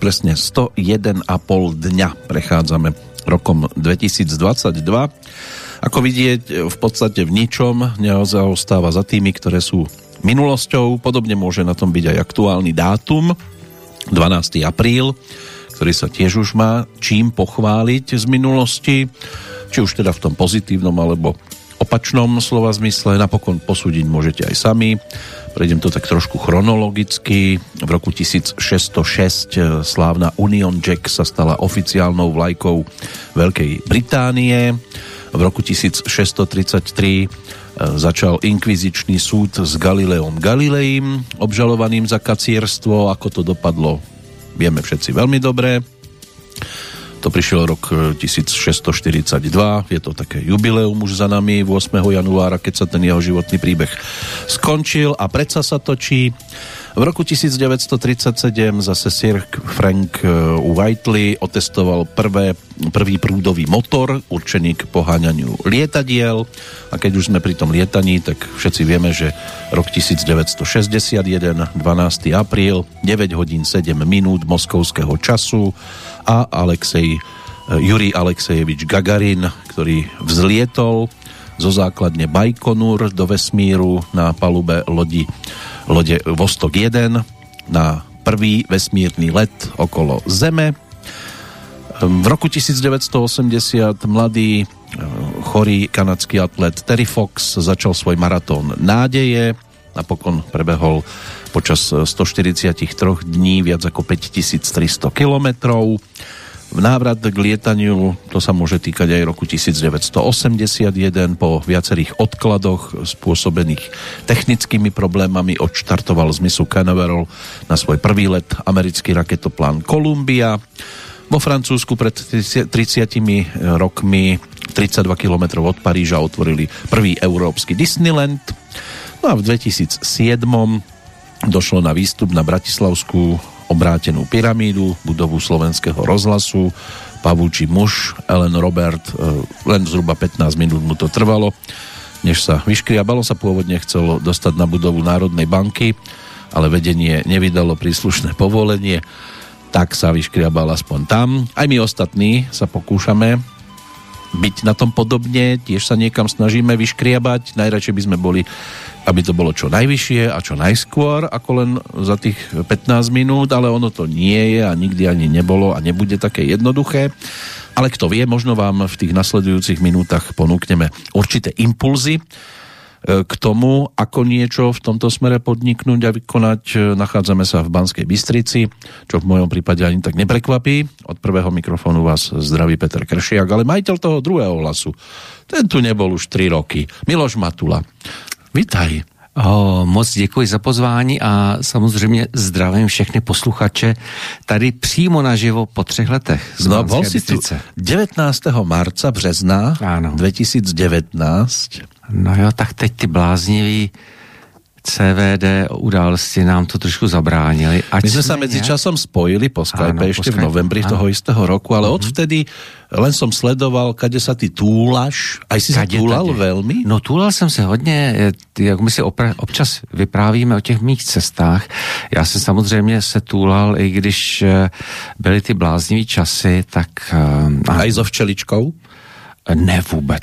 Presne 101,5 dňa prechádzame rokom 2022. Ako vidieť, v podstate v ničom nezaostáva za tými, ktoré sú minulosťou. Podobne môže na tom byť aj aktuálny dátum, 12. apríl, ktorý sa tiež už má čím pochváliť z minulosti, či už teda v tom pozitívnom alebo opačnom slova zmysle. Napokon posúdiť môžete aj sami. Prejdem to tak trošku chronologicky. V roku 1606 eh, slávna Union Jack sa stala oficiálnou vlajkou Veľkej Británie. V roku 1633 eh, začal inkvizičný súd s Galileom Galileim, obžalovaným za kacierstvo. Ako to dopadlo, vieme všetci veľmi dobre. To prišiel rok 1642, e, je to také jubileum už za nami 8. januára, keď sa ten jeho životný príbeh skončil a predsa sa točí. V roku 1937 zase Sir Frank e, Whiteley otestoval prvé, prvý prúdový motor určený k poháňaniu lietadiel a keď už sme pri tom lietaní, tak všetci vieme, že rok 1961, 12. apríl, 9 hodín 7 minút moskovského času a Alexej, eh, Juri Alexejevič Gagarin, ktorý vzlietol zo základne Bajkonur do vesmíru na palube lodi, lode Vostok 1 na prvý vesmírny let okolo Zeme. V roku 1980 mladý eh, chorý kanadský atlet Terry Fox začal svoj maratón nádeje. Napokon prebehol počas 143 dní viac ako 5300 kilometrov. V návrat k lietaniu, to sa môže týkať aj roku 1981, po viacerých odkladoch spôsobených technickými problémami odštartoval z misu Canaveral na svoj prvý let americký raketoplán Columbia. Vo Francúzsku pred 30 rokmi 32 km od Paríža otvorili prvý európsky Disneyland. No a v 2007 došlo na výstup na Bratislavskú obrátenú pyramídu, budovu slovenského rozhlasu, pavúči muž, Ellen Robert, e, len zhruba 15 minút mu to trvalo, než sa vyškriabalo sa pôvodne chcelo dostať na budovu Národnej banky, ale vedenie nevydalo príslušné povolenie, tak sa vyškriabal aspoň tam. Aj my ostatní sa pokúšame byť na tom podobne, tiež sa niekam snažíme vyškriabať, najradšej by sme boli aby to bolo čo najvyššie a čo najskôr, ako len za tých 15 minút, ale ono to nie je a nikdy ani nebolo a nebude také jednoduché. Ale kto vie, možno vám v tých nasledujúcich minútach ponúkneme určité impulzy k tomu, ako niečo v tomto smere podniknúť a vykonať. E, nachádzame sa v Banskej Bystrici, čo v mojom prípade ani tak neprekvapí. Od prvého mikrofónu vás zdraví Peter Kršiak, ale majiteľ toho druhého hlasu, ten tu nebol už 3 roky. Miloš Matula. Vítaj. O, moc děkuji za pozvání a samozřejmě zdravím všechny posluchače tady přímo naživo po třech letech. Z no, bol si tu 19. marca, března ano. 2019. No jo, tak teď ty bláznivý CVD události nám to trošku zabránili. Ať My sme sa medzi časom spojili po Skype po Skype, v novembri toho istého roku, ale uh-huh. odvtedy len som sledoval, kade sa ty túlaš. Aj si kade, sa túlal kade. veľmi? No túlal jsem se hodně, jak my si opra- občas vyprávíme o těch mých cestách. Já jsem samozřejmě se túlal, i když eh, byly ty bláznivý časy, tak... Uh, Aj so včeličkou? Ne vůbec.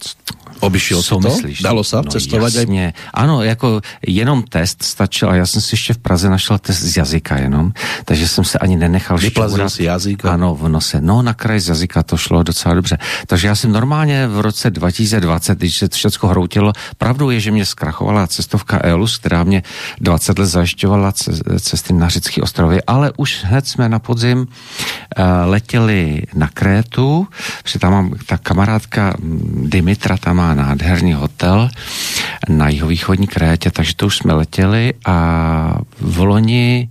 Obyšil Co to? Myslíš? Dalo se no, cestovat? Jasně. Aj... Ano, jako jenom test stačil a já jsem si ještě v Praze našel test z jazyka jenom, takže jsem se ani nenechal Vyplazil si jazyk? Ano, v nose. No, na kraj z jazyka to šlo docela dobře. Takže já jsem normálně v roce 2020, když se všechno hroutilo, pravdou je, že mě zkrachovala cestovka Elus, která mě 20 let zajišťovala cesty na řecké ostrovy, ale už hned jsme na podzim uh, letěli na Krétu, protože tam mám ta kamarádka Dimitra, tam má nádherný hotel na jihovýchodní Krétě, takže to už jsme letěli a v loni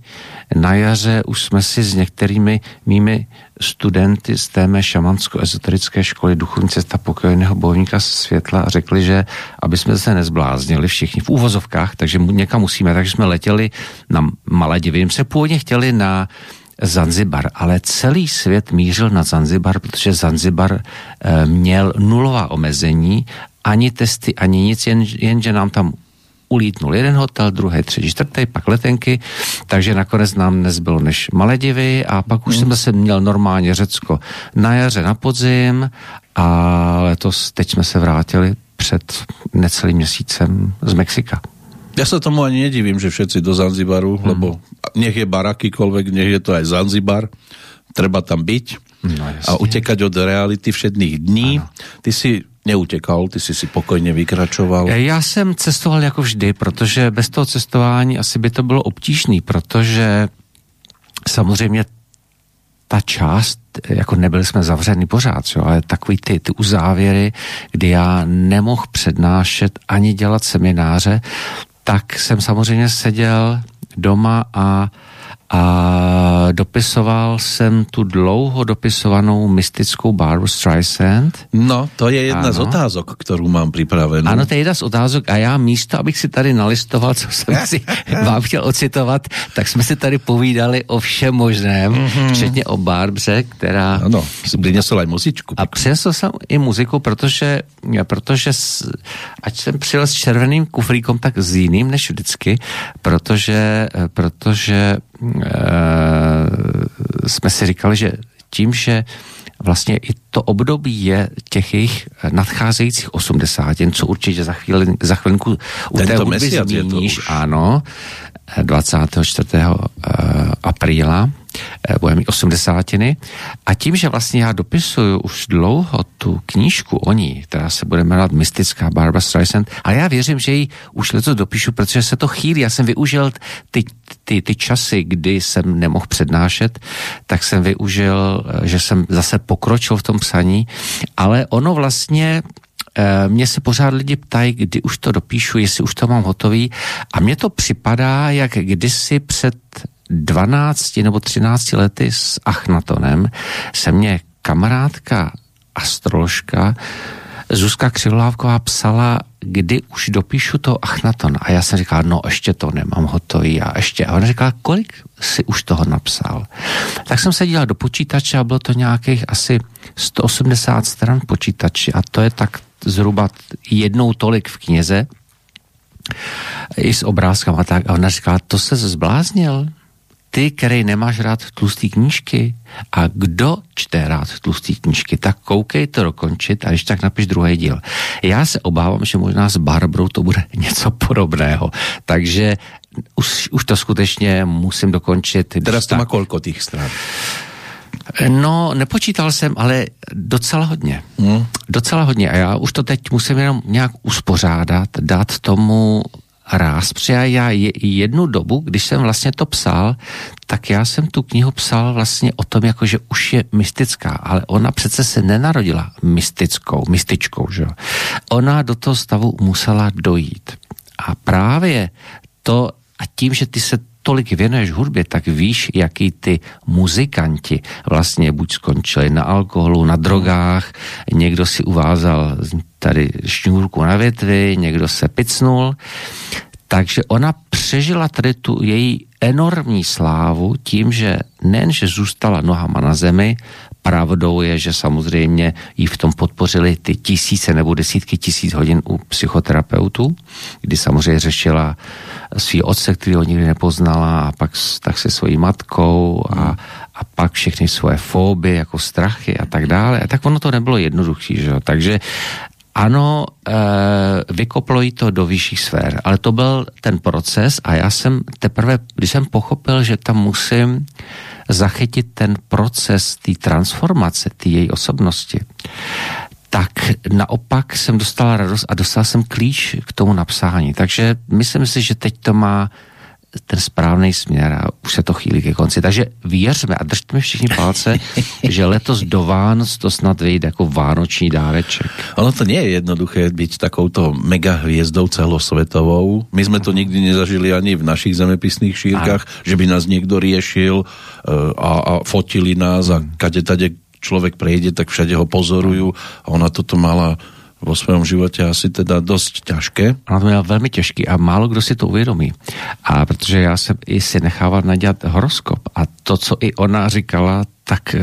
na jaře už jsme si s některými mými studenty z té mé šamansko-ezoterické školy duchovní cesta pokojného bojovníka světla a řekli, že aby jsme se nezbláznili všichni v úvozovkách, takže někam musíme, takže jsme letěli na Maledivy. My se původně chtěli na Zanzibar, ale celý svět mířil na Zanzibar, protože Zanzibar e, měl nulová omezení, ani testy, ani nic, jen, jenže nám tam ulítnul jeden hotel, druhý, třetí, čtvrtý, pak letenky, takže nakonec nám nezbylo než Maledivy a pak už mm. jsem zase měl normálně Řecko na jaře, na podzim a letos teď jsme se vrátili před necelým měsícem z Mexika. Ja sa tomu ani nedivím, že všetci do Zanzibaru, hmm. lebo nech je bar akýkoľvek, nech je to aj Zanzibar, treba tam byť no, a utekať od reality všedných dní. Ano. Ty si neutekal, ty si si pokojně vykračoval. Já jsem cestoval jako vždy, protože bez toho cestování asi by to bylo obtížný, protože samozřejmě ta část, jako nebyli jsme zavřený pořád, jo, ale takový ty, ty uzávěry, kdy já nemohl přednášet ani dělat semináře, tak jsem samozřejmě seděl doma a a dopisoval jsem tu dlouho dopisovanou mystickou Barbara Streisand. No, to je jedna ano. z otázok, kterou mám připravenou. Ano, to je jedna z otázok a já místo, abych si tady nalistoval, co jsem si vám chtěl ocitovat, tak jsme si tady povídali o všem možném, mm-hmm. včetně o Barbře, která... Ano, si přinesl aj muzičku. A přinesl jsem i muziku, protože, protože ať jsem přijel s červeným kufríkom, tak s jiným než vždycky, protože, protože Eh, jsme si říkali, že tím, že vlastně i to období je těch jejich nadcházejících 80, co určitě za, chvíli, za chvilku u Tento té hudby zmíníš, ano, 24. Eh, apríla Eh, bude mít osmdesátiny. A tím, že vlastně já dopisuju už dlouho tu knížku o ní, která se bude jmenovat Mystická Barbara Streisand, ale já věřím, že ji už letos dopíšu, protože se to chýlí. Já jsem využil ty, ty, ty časy, kdy jsem nemohl přednášet, tak jsem využil, eh, že jsem zase pokročil v tom psaní, ale ono vlastně eh, mě se pořád lidi ptají, kdy už to dopíšu, jestli už to mám hotový. A mně to připadá, jak kdysi před 12 nebo 13 lety s Achnatonem se mě kamarádka astroložka Zuzka Křivlávková psala, kdy už dopíšu to Achnaton. A já jsem říkal, no ještě to nemám hotový a ještě. A ona říkala, kolik si už toho napsal? Tak jsem se díval do počítače a bylo to nějakých asi 180 stran počítači a to je tak zhruba jednou tolik v knize i s obrázkama tak. A ona říkala, to se zbláznil? Ty, který nemáš rád tlustý knížky a kdo čte rád tlustý knížky, tak koukej to dokončit a když tak napiš druhý díl. Já se obávám, že možná s Barbrou to bude něco podobného. Takže už, už to skutečně musím dokončit. Teraz to má kolko těch stran? No, nepočítal jsem, ale docela hodně. Hmm. Docela hodně. A já už to teď musím jenom nějak uspořádat, dát tomu ráz, protože já jednu dobu, když jsem vlastně to psal, tak já jsem tu knihu psal vlastně o tom, jako že už je mystická, ale ona přece se nenarodila mystickou, mystičkou, že Ona do toho stavu musela dojít. A právě to, a tím, že ty se tolik věnuješ hudbě, tak víš, jaký ty muzikanti vlastně buď skončili na alkoholu, na drogách, někdo si uvázal tady šňůrku na větvi, někdo se picnul. Takže ona přežila tady tu její enormní slávu tím, že nejen, že zůstala nohama na zemi, pravdou je, že samozřejmě jí v tom podpořili ty tisíce nebo desítky tisíc hodin u psychoterapeutů, kdy samozřejmě řešila svý otce, který ho nikdy nepoznala a pak tak se svojí matkou a, a pak všechny svoje fóby, jako strachy a tak dále. A tak ono to nebylo jednoduchý, že jo? Takže ano, e, vykoplo jí to do vyšších sfér, ale to byl ten proces a já jsem teprve, když jsem pochopil, že tam musím zachytit ten proces té transformace, té její osobnosti, tak naopak jsem dostala radost a dostal jsem klíč k tomu napsání. Takže myslím si, že teď to má ten správný směr a už se to chýlí ke konci. Takže věřme a držme všichni palce, že letos do Vánoc to snad vyjde jako vánoční dáreček. Ono to nie je jednoduché být takouto mega hviezdou celosvětovou. My jsme to nikdy nezažili ani v našich zemepisných šírkách, a... že by nás někdo riešil eh, a, a fotili nás a kade tade člověk prejde, tak všade ho pozorují a ona toto mala vo svém životě asi teda dost těžké. Ona to měla velmi těžký a málo kdo si to uvědomí. A protože já jsem i si nechával nadělat horoskop a to, co i ona říkala, tak eh,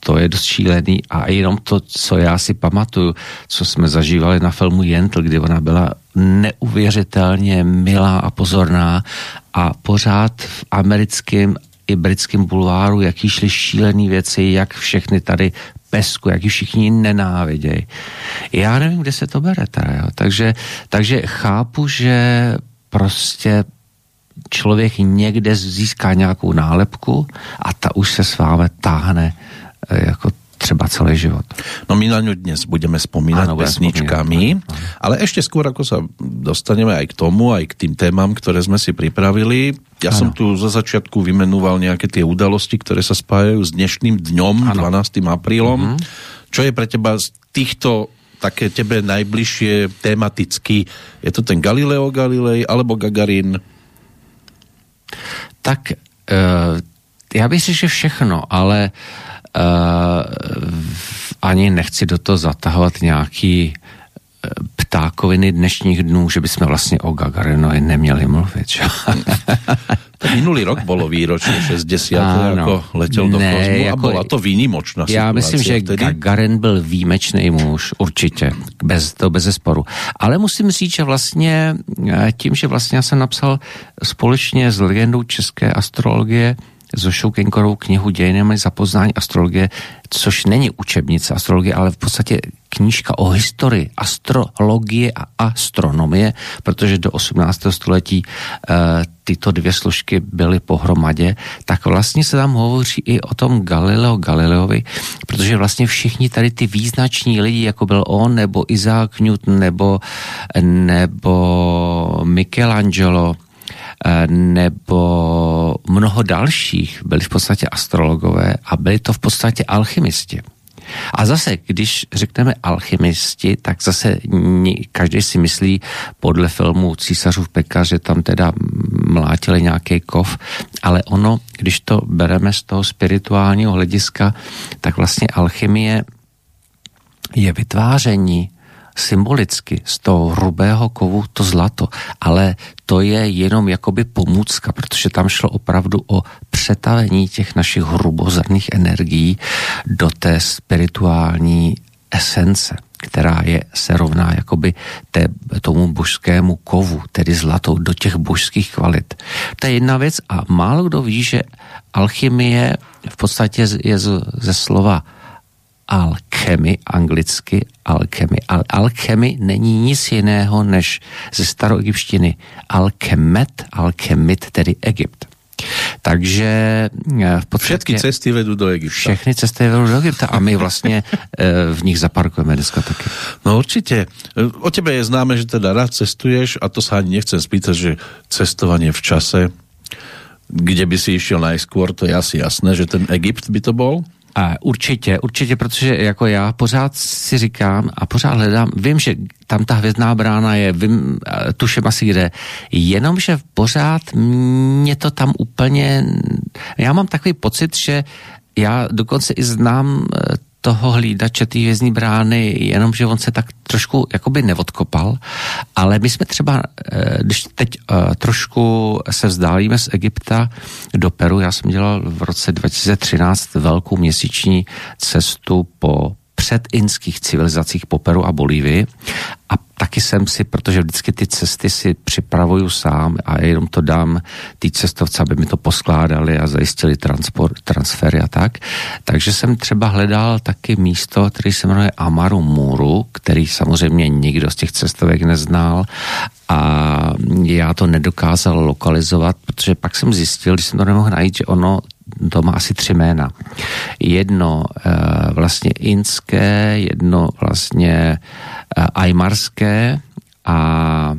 to je dost šílený a jenom to, co já si pamatuju, co jsme zažívali na filmu Jentl, kdy ona byla neuvěřitelně milá a pozorná a pořád v americkém i britském bulváru, jaký šly šílené věci, jak všechny tady pesku, jak ji všichni nenávidějí. Já nevím, kde se to bere teda, jo. Takže, takže chápu, že prostě člověk někde získá nějakou nálepku a ta už se s vámi táhne eh, jako třeba celý život. No my na ňu dnes budeme spomínať ano, pesničkami, ano. ale ešte skôr ako sa dostaneme aj k tomu, aj k tým témam, ktoré sme si pripravili. Ja ano. som tu za začiatku vymenúval nejaké tie udalosti, ktoré sa spájajú s dnešným dňom, ano. 12. aprílom. Mhm. Čo je pre teba z týchto také tebe najbližšie tematicky? Je to ten Galileo Galilei alebo Gagarin? Tak uh, já bych řekl, že všechno, ale Uh, ani nechci do toho zatahovat nějaký eh, ptákoviny dnešních dnů, že bychom vlastně o Gagarinovi neměli mluvit. Že? To minulý rok bylo výročí 60. Ano, jako letěl do ne, kozmu jako, a byla to výnimočná Já myslím, že vtedy? Gagarin byl výjimečný muž, určitě, bez, to bez sporu. Ale musím říct, že vlastně eh, tím, že vlastně já jsem napsal společně s legendou české astrologie Zošou Kenkorovou knihu Dějinami za poznání astrologie, což není učebnice astrologie, ale v podstatě knížka o historii astrologie a astronomie, protože do 18. století e, tyto dvě složky byly pohromadě, tak vlastně se tam hovoří i o tom Galileo Galileovi, protože vlastně všichni tady ty význační lidi, jako byl on, nebo Isaac Newton, nebo, nebo Michelangelo, nebo mnoho dalších byli v podstatě astrologové a byli to v podstatě alchymisti. A zase, když řekneme alchymisti, tak zase každý si myslí podle filmu Císařův pekař, že tam teda mlátili nějaký kov, ale ono, když to bereme z toho spirituálního hlediska, tak vlastně alchymie je vytváření symbolicky z toho hrubého kovu to zlato, ale to je jenom jakoby pomůcka, protože tam šlo opravdu o přetavení těch našich hrubozrných energií do té spirituální esence která je, se rovná jakoby té, tomu božskému kovu, tedy zlatou, do těch božských kvalit. To je jedna věc a málo kdo ví, že alchymie v podstatě je ze slova alchemy, anglicky alchemy. Al- alchemy není nic jiného než ze staroegyptštiny alchemet, alchemit, tedy Egypt. Takže eh, v podstatě... Všetky cesty vedou do Egypta. Všechny cesty vedou do Egypta a my vlastně eh, v nich zaparkujeme dneska taky. No určitě. O tebe je známe, že teda rád cestuješ a to sa ani nechcem spýtať, že cestovanie v čase, kde by si išiel najskôr, to je asi jasné, že ten Egypt by to bol? A určitě, určitě, protože jako já pořád si říkám a pořád hledám, vím, že tam ta hvězdná brána je, vím, tuším asi kde, jenomže pořád mě to tam úplně, já mám takový pocit, že já dokonce i znám toho hlídače té vězní brány, jenomže on se tak trošku jakoby neodkopal, ale my jsme třeba, eh, když teď eh, trošku se vzdálíme z Egypta do Peru, já jsem dělal v roce 2013 velkou měsíční cestu po předinských civilizacích po Peru a Bolívii a taky jsem si, protože vždycky ty cesty si připravuju sám a jenom to dám ty cestovce, aby mi to poskládali a zajistili transport, transfery a tak. Takže jsem třeba hledal taky místo, který se jmenuje Amaru Muru, který samozřejmě nikdo z těch cestovek neznal a já to nedokázal lokalizovat, protože pak jsem zjistil, když jsem to nemohl najít, že ono to má asi tři jména. Jedno e, vlastně inské, jedno vlastně e, ajmarské a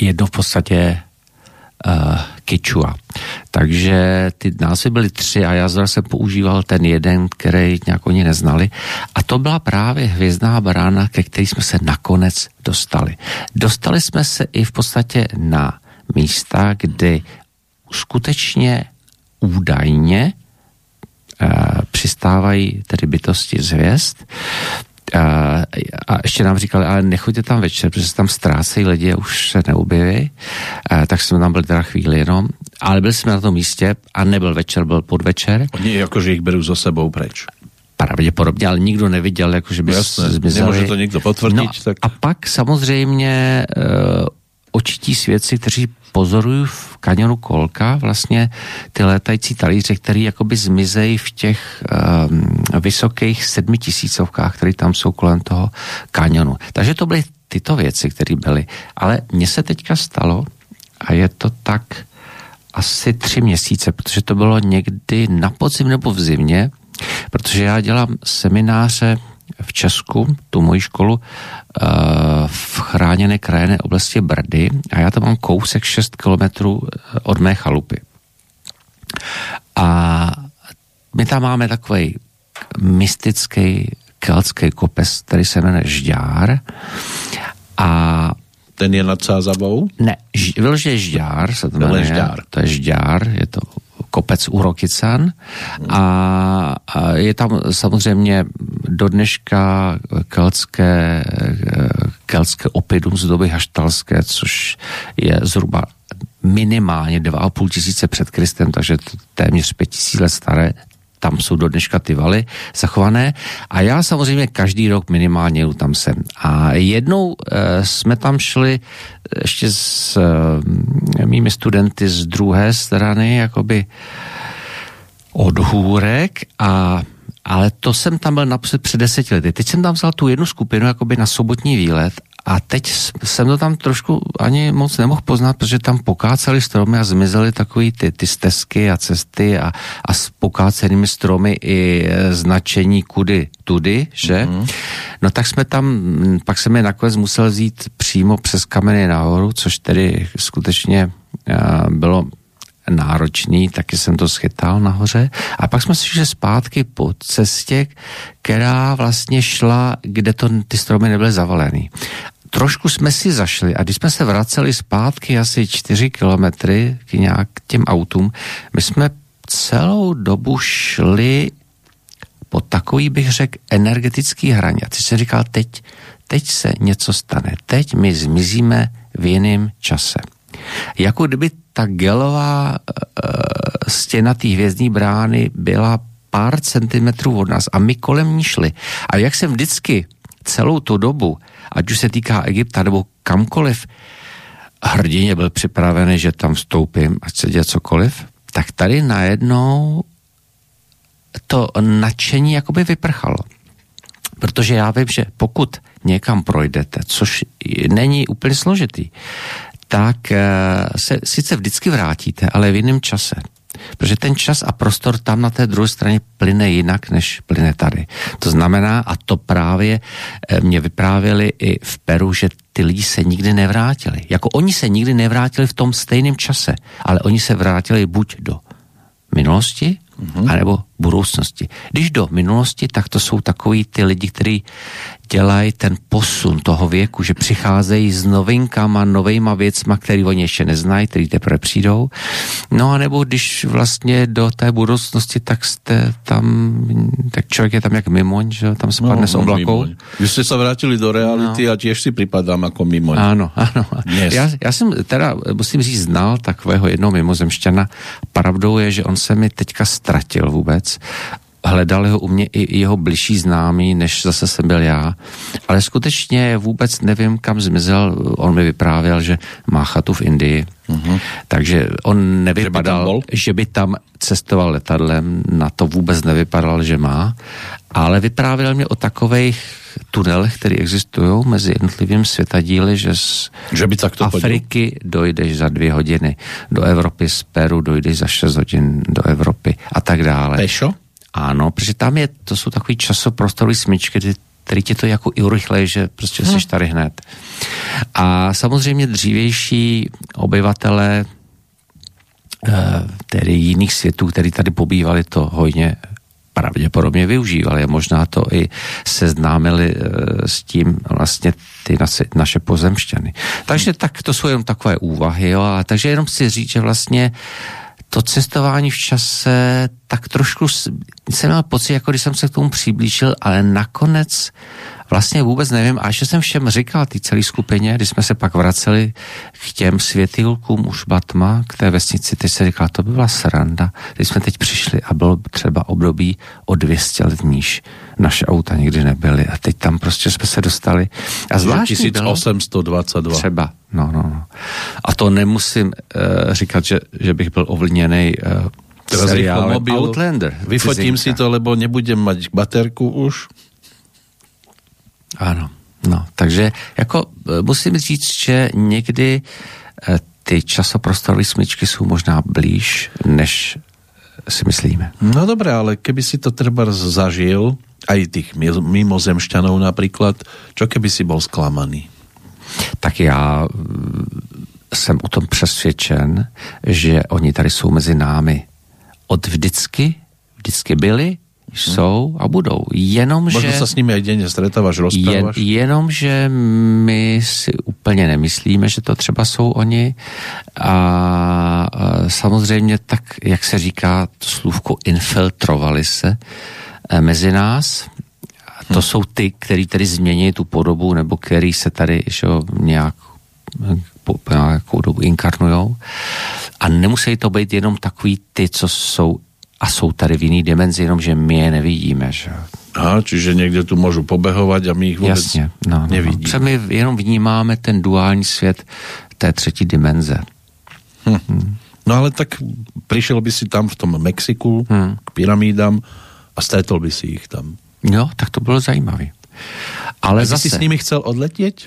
jedno v podstatě uh, Kichua. Takže ty názvy byly tři a já zase používal ten jeden, který nějak oni neznali. A to byla právě hvězdná brána, ke který jsme se nakonec dostali. Dostali jsme se i v podstatě na místa, kdy skutečně údajně uh, přistávají tedy bytosti z hvězd. A, a ještě nám říkali, ale nechoďte tam večer, protože se tam ztrácejí lidi a už se neobjeví. A, tak jsme tam byli teda chvíli jenom. Ale byli jsme na tom místě a nebyl večer, byl podvečer. Oni jakože jich berou za sebou preč. Pravděpodobně, ale nikdo neviděl, jakože by Jasné, zmizeli. Nemůže to někdo potvrdit. No, tak... A pak samozřejmě uh, očití svědci, kteří pozorují v kanionu Kolka vlastně ty létající talíře, které jakoby zmizejí v těch um, vysokých sedmitisícovkách, které tam jsou kolem toho kanionu. Takže to byly tyto věci, které byly. Ale mně se teďka stalo, a je to tak asi tři měsíce, protože to bylo někdy na podzim nebo v zimě, protože já dělám semináře v Česku, tu moji školu, eh, v chráněné krajené oblasti Brdy a já tam mám kousek 6 kilometrů eh, od mé chalupy. A my tam máme takový mystický keltský kopec, který se jmenuje Žďár a ten je nad Sázavou? Ne, vyloženě Žďár se to jmenuje. Žďár. To je Žďár, je to kopec u Rokycan a, je tam samozřejmě do dneška keltské, keltské opidum z doby haštalské, což je zhruba minimálně 2,5 tisíce před Kristem, takže téměř 5 tisíc let staré, tam jsou do dneška ty valy zachované a já samozřejmě každý rok minimálně jdu tam sem. A jednou e, jsme tam šli ještě s e, mými studenty z druhé strany, jakoby od hůrek a ale to jsem tam byl napřed před deseti lety. Teď jsem tam vzal tu jednu skupinu jakoby na sobotní výlet a teď jsem to tam trošku ani moc nemohl poznat, protože tam pokáceli stromy a zmizely takový ty, ty stezky a cesty a, a s pokácenými stromy i e, značení kudy tudy, že? Mm-hmm. No tak jsme tam, pak jsem je nakonec musel vzít přímo přes kameny nahoru, což tedy skutečně uh, bylo náročný, taky jsem to schytal nahoře. A pak jsme si šli zpátky po cestě, která vlastně šla, kde to, ty stromy nebyly zavalený. Trošku jsme si zašli a když jsme se vraceli zpátky asi čtyři kilometry k nějak těm autům, my jsme celou dobu šli po takový, bych řekl, energetický hraně. A ty jsem říkal, teď, teď se něco stane. Teď my zmizíme v jiném čase. Jako kdyby ta gelová e, stěna té hvězdní brány byla pár centimetrů od nás a my kolem ní šli. A jak jsem vždycky celou tu dobu, ať už se týká Egypta nebo kamkoliv, hrdině byl připravený, že tam vstoupím, ať se děje cokoliv, tak tady najednou to nadšení jakoby vyprchalo. Protože já vím, že pokud někam projdete, což není úplně složitý, tak eh, se sice vždycky vrátíte, ale v jiném čase. Protože ten čas a prostor tam na té druhé straně plyne jinak, než plyne tady. To znamená, a to právě eh, mě vyprávěli i v Peru, že ty lidi se nikdy nevrátili. Jako oni se nikdy nevrátili v tom stejném čase, ale oni se vrátili buď do minulosti, mm-hmm. anebo budoucnosti. Když do minulosti, tak to jsou takový ty lidi, kteří dělají ten posun toho věku, že přicházejí s novinkama, novejma věcma, které oni ještě neznají, které teprve přijdou. No a nebo když vlastně do té budoucnosti, tak jste tam, tak člověk je tam jak mimoň, že tam spadne no, z oblakou. Vy jste se vrátili do reality no. a těž si připadám jako mimoň. Ano, ano. Yes. Já, já jsem teda, musím říct, znal takového jednoho mimozemšťana. Pravdou je, že on se mi teďka ztratil vůbec hledali ho u mě i jeho bližší známý, než zase jsem byl já. Ale skutečně vůbec nevím, kam zmizel. On mi vyprávěl, že má chatu v Indii. Uh-huh. Takže on nevypadal, že by, že by tam cestoval letadlem, na to vůbec nevypadal, že má. Ale vyprávěl mě o takových tunelech, které existují mezi jednotlivými světadíly, že z že by tak to Afriky chodil. dojdeš za dvě hodiny, do Evropy z Peru dojdeš za šest hodin do Evropy a tak dále. Pešo? Ano, protože tam je, to jsou takový časoprostorový smyčky, který ti to jako i urychlej, že prostě hmm. jsi tady hned. A samozřejmě dřívější obyvatele eh, tedy jiných světů, který tady pobývali, to hojně pravděpodobně využívali a možná to i seznámili eh, s tím vlastně ty naše, naše pozemšťany. Takže tak to jsou jenom takové úvahy, jo, a takže jenom chci říct, že vlastně to cestování v čase, tak trošku jsem měl pocit, jako když jsem se k tomu přiblížil, ale nakonec vlastně vůbec nevím. A ještě jsem všem říkal, ty celé skupině, když jsme se pak vraceli k těm světýlkům už Batma, k té vesnici, teď se říkal, to by byla sranda, když jsme teď přišli a bylo třeba období o 200 let níž. Naše auta nikdy nebyly a teď tam prostě jsme se dostali. A zvláštní 1822. Třeba, no, no, no. A to nemusím uh, říkat, že, že bych byl ovlněný uh, Teraz seriále mobil, Outlander. Vyfotím cizinka. si to, lebo nebudem mať baterku už. Ano, no, takže jako e, musím říct, že někdy e, ty časoprostorové smyčky jsou možná blíž, než si myslíme. No dobré, ale keby si to třeba zažil, aj tých mimozemšťanov například, čo keby si bol sklamaný? Tak já jsem o tom přesvědčen, že oni tady jsou mezi námi od vždycky, vždycky byli, jsou a budou. Jenomže... Možná se s nimi denně stretáváš, rozpráváš? Jen, jenomže my si úplně nemyslíme, že to třeba jsou oni a, a samozřejmě tak, jak se říká, to slůvko infiltrovali se e, mezi nás. To hmm. jsou ty, který tedy změní tu podobu, nebo který se tady že, nějak po nějakou dobu inkarnujou. A nemusí to být jenom takový ty, co jsou a jsou tady v jiný dimenzi, jenom že my je nevidíme. Že? Aha, čiže někde tu můžu pobehovat a my jich vůbec Jasně, no, no, no. nevidíme. No. my jenom vnímáme ten duální svět té třetí dimenze. Hm. Hm. No ale tak přišel by si tam v tom Mexiku hm. k pyramídám a stretol by si jich tam. Jo, tak to bylo zajímavé. Ale a zase... jsi s nimi chcel odletět?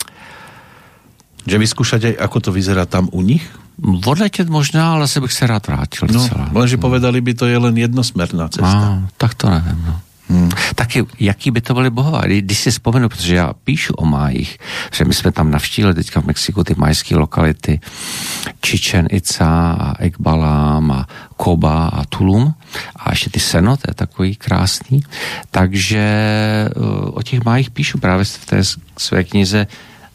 Že vyskúšať aj, ako to vyzerá tam u nich? Odletět možná, ale se bych se rád vrátil no, celá. Lenže povedali by to je len jednosmerná cesta. A, tak to nevím, no. Hmm. Taky, jaký by to byly bohové? Když si vzpomenu, protože já píšu o májích, že my jsme tam navštívili teďka v Mexiku ty majské lokality Chichen Itza a Ekbalám a Koba a Tulum a ještě ty Seno, to je takový krásný. Takže uh, o těch májích píšu právě v té své knize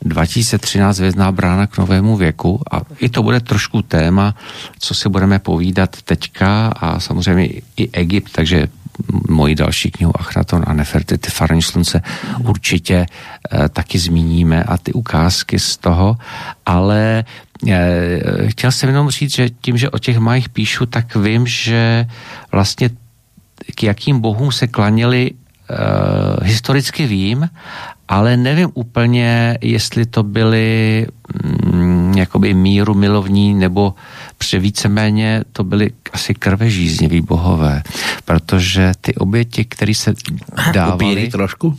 2013 vězná brána k novému věku. A i to bude trošku téma, co si budeme povídat teďka a samozřejmě i Egypt, takže moji další knihu Achnaton a Nefertity Farní slunce určitě e, taky zmíníme a ty ukázky z toho, ale e, chtěl jsem jenom říct, že tím, že o těch majích píšu, tak vím, že vlastně k jakým bohům se klaněli historicky vím, ale nevím úplně, jestli to byly mm, jakoby míru milovní, nebo pře víceméně to byly asi krvežízniví bohové, protože ty oběti, které se dávaly... Upíry trošku?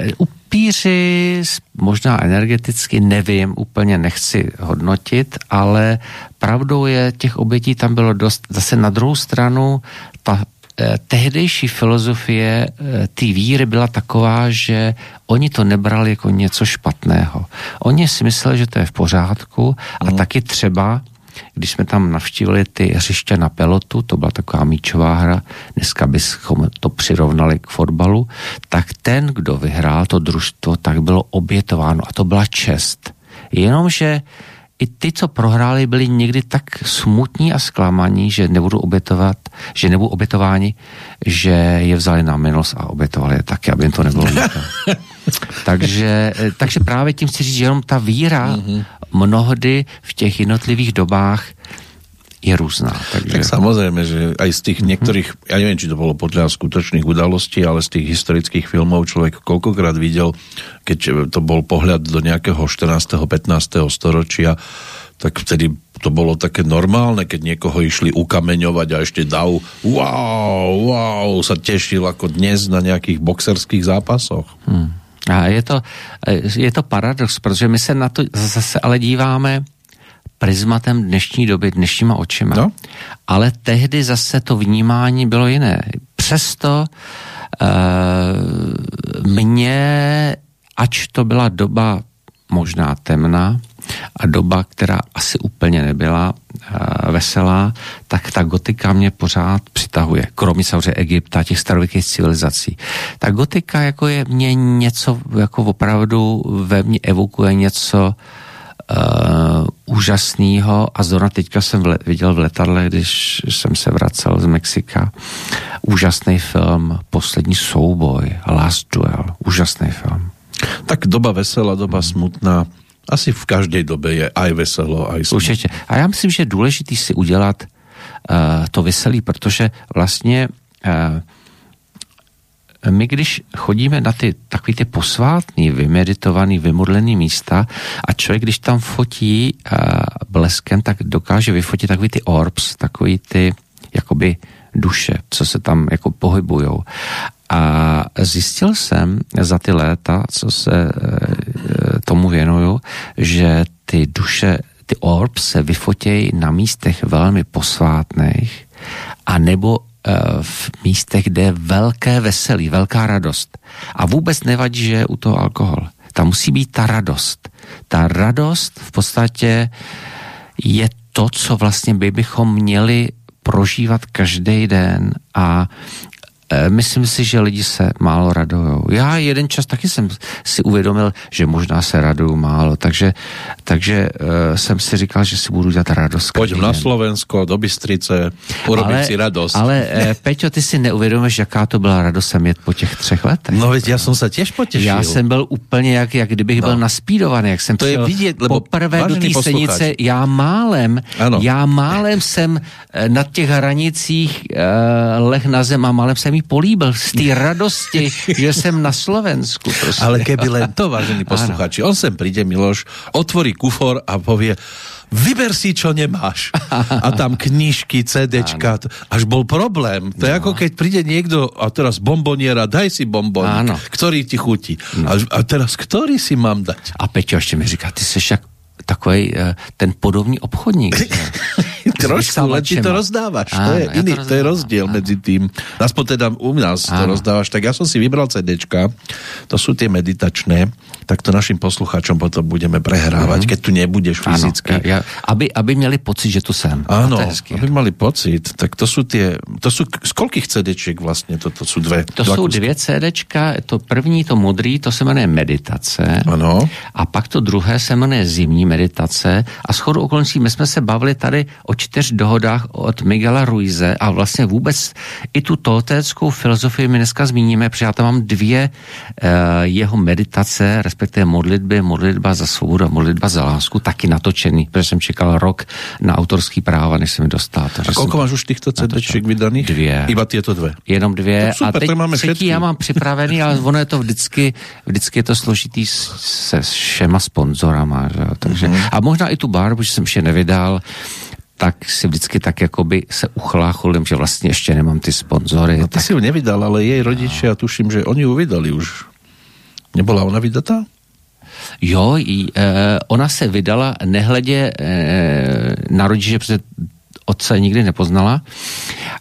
Eh, upíři možná energeticky, nevím, úplně nechci hodnotit, ale pravdou je, těch obětí tam bylo dost. Zase na druhou stranu, ta Eh, tehdejší filozofie eh, té víry byla taková, že oni to nebrali jako něco špatného. Oni si mysleli, že to je v pořádku a mm. taky třeba když jsme tam navštívili ty hřiště na pelotu, to byla taková míčová hra, dneska bychom to přirovnali k fotbalu, tak ten, kdo vyhrál to družstvo, tak bylo obětováno a to byla čest. Jenomže i ty, co prohráli, byli někdy tak smutní a zklamaní, že nebudou obětovat, že nebudou obětováni, že je vzali na milost a obětovali je taky, aby jim to nebylo takže, eh, takže právě tím chci říct, že jenom ta víra mm-hmm. mnohdy v těch jednotlivých dobách je různá. Takže... Tak samozřejmě, že aj z těch některých, já nevím, či to bylo podle skutečných udalostí, ale z těch historických filmů člověk kolikrát viděl, keď to byl pohled do nějakého 14. 15. storočia, tak vtedy to bolo také normálne, keď niekoho išli ukameňovať a ešte dav, wow, wow, sa tešil ako dnes na nejakých boxerských zápasoch. Hmm. A je to, je to paradox, protože my se na to zase ale díváme prismatem dnešní doby, dnešníma očima. No? Ale tehdy zase to vnímání bylo jiné. Přesto uh, mě, ač to byla doba možná temná a doba, která asi úplně nebyla uh, veselá, tak ta gotika mě pořád přitahuje. Kromě samozřejmě Egypta, těch starověkých civilizací. Ta gotika jako je mě něco, jako opravdu ve mně evokuje něco uh, uh, úžasného a zrovna teďka jsem vle, viděl v letadle, když jsem se vracel z Mexika, úžasný film Poslední souboj, Last Duel, úžasný film. Tak doba veselá, doba smutná. Asi v každé době je aj veselo, aj smutné. Určitě. A já myslím, že je důležité si udělat uh, to veselý, protože vlastně uh, my když chodíme na ty takový ty posvátný, vymeditovaný, vymodlený místa a člověk, když tam fotí uh, bleskem, tak dokáže vyfotit takový ty orbs, takový ty jakoby duše, co se tam jako pohybujou. A zjistil jsem za ty léta, co se e, tomu věnuju, že ty duše, ty orbs se vyfotějí na místech velmi posvátných a nebo v místech, kde je velké veselí, velká radost. A vůbec nevadí, že je u toho alkohol. Tam musí být ta radost. Ta radost v podstatě je to, co vlastně by bychom měli prožívat každý den a Eh, myslím si, že lidi se málo radujou. Já jeden čas taky jsem si uvědomil, že možná se raduju málo, takže, takže uh, jsem si říkal, že si budu dělat radost. Pojď na Slovensko, do Bystrice, urobit si radost. Ale uh, Peťo, ty si neuvědomíš, jaká to byla radost sem jet po těch třech letech. No veď já jsem se těž potěšil. Já jsem byl úplně jak, jak kdybych no. byl naspídovaný, jak jsem to je vidět, lebo poprvé do té stanice, já málem, ano. já málem jsem na těch hranicích uh, leh na zem a málem jsem jí políbil z té radosti, že jsem na Slovensku. Prostě. Ale keby len to, vážení posluchači, on sem príde, Miloš, otvorí kufor a povie, vyber si, čo nemáš. A tam knížky, CDčka, ano. až bol problém. To no. je ako keď príde niekto a teraz bomboniera, daj si bombon, ktorý ti chutí. No. A, a teraz, ktorý si mám dať? A Peťo ještě mi říká, ty jsi však takový uh, ten podobný obchodník. Trošku, len ty to rozdávaš. Áno, to je ja iný, to, to je rozdiel áno. medzi tým. Aspoň teda u nás áno. to rozdávaš. Tak ja som si vybral CDčka, to sú tie meditačné, tak to našim posluchačom potom budeme prehrávať, mm-hmm. keď tu nebudeš fyzicky. Áno, ja, aby, aby měli pocit, že tu jsem. Áno, aby mali pocit. Tak to sú tie, to sú, z koľkých CDčiek vlastne? To, to sú dve? To sú dvě CDčka, to první, to modrý, to se jmenuje meditace. Ano. A pak to druhé se jmenuje zimní meditace. A shodou okolností my jsme se bavili tady o čtyř dohodách od Miguela Ruize a vlastně vůbec i tu toltéckou filozofii my dneska zmíníme, protože já tam mám dvě uh, jeho meditace, respektive modlitby, modlitba za svobodu a modlitba za lásku, taky natočený, protože jsem čekal rok na autorský práva, než se mi dostal. A kolik máš už těchto CDček vydaných? Dvě. Iba tyto dvě? Jenom dvě. super, a teď máme třetí já mám připravený, ale ono je to vždycky, vždycky je to složitý se všema sponzorama, že? takže mm-hmm. a možná i tu barbu, že jsem ještě nevydal, tak si vždycky tak jakoby se uchlácholím, že vlastně ještě nemám ty sponzory. No ty tak... si ju nevydal, ale jej rodiče, já tuším, že oni ju vydali už. Nebyla ona vydatá? Jo, i, e, ona se vydala nehledě e, na rodiče, protože otce nikdy nepoznala.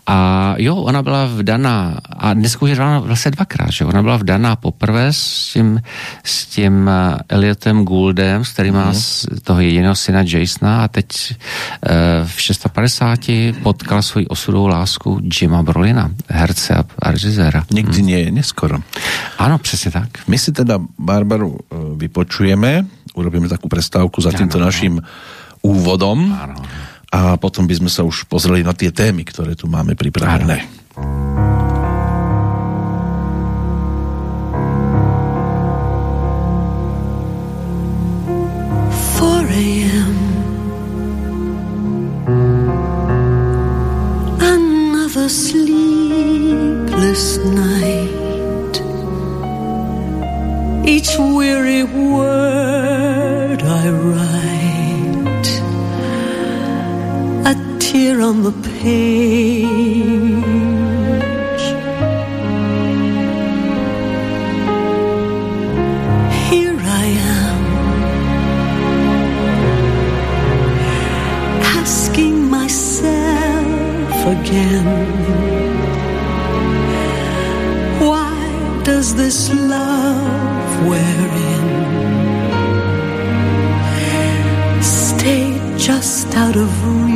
A jo, ona byla vdaná, a dneska už je vdaná vlastně dvakrát, že ona byla vdaná poprvé s tím, s tím eh, Eliotem Gouldem, s kterým má mm. toho jediného syna Jasona a teď uh, v 650 potkal svoji osudovou lásku Jima Brolina, herce a režiséra. Nikdy hmm. nie neskoro. Ano, přesně tak. My si teda Barbaru uh, vypočujeme, urobíme takú prestávku za týmto naším úvodom. Ano a potom by sme sa už pozreli na tie témy, ktoré tu máme pripravené. Another sleepless night. Each weary word I write tear on the page. Here I am, asking myself again why does this love wear in? Stay just out of reach.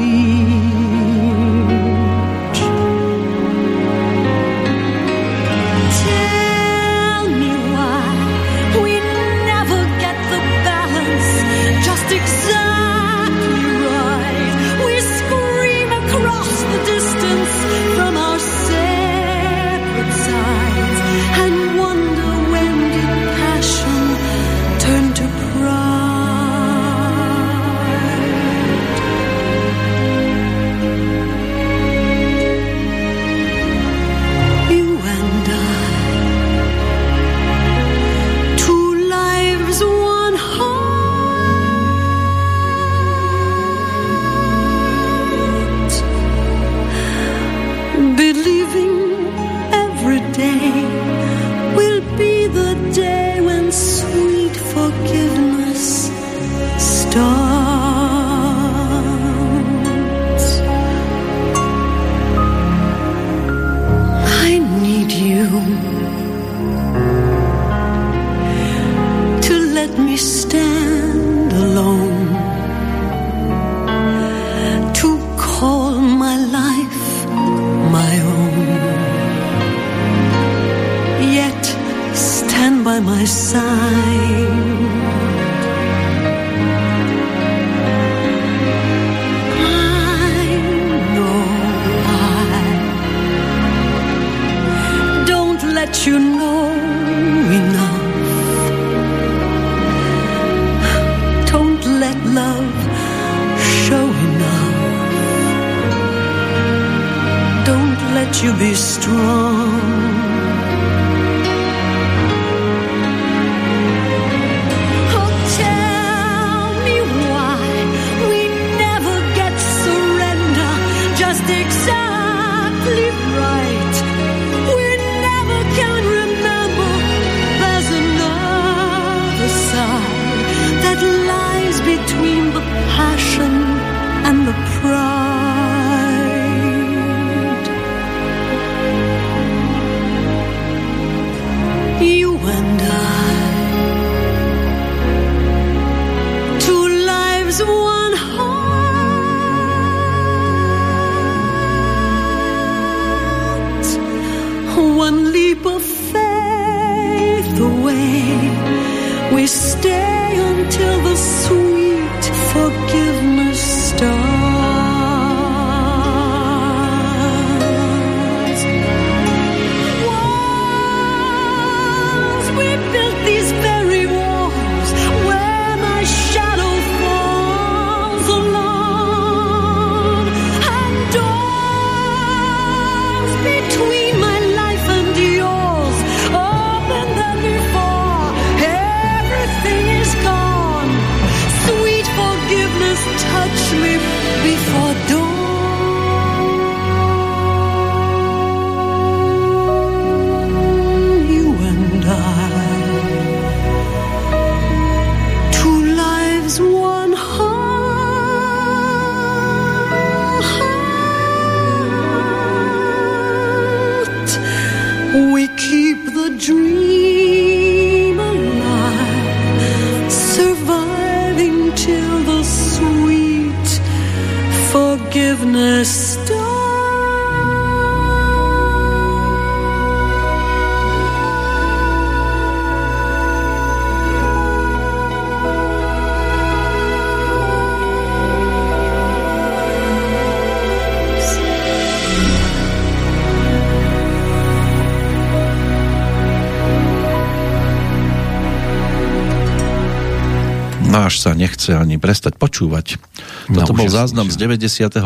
Prestať počúvať. No, Toto bol záznam z 94.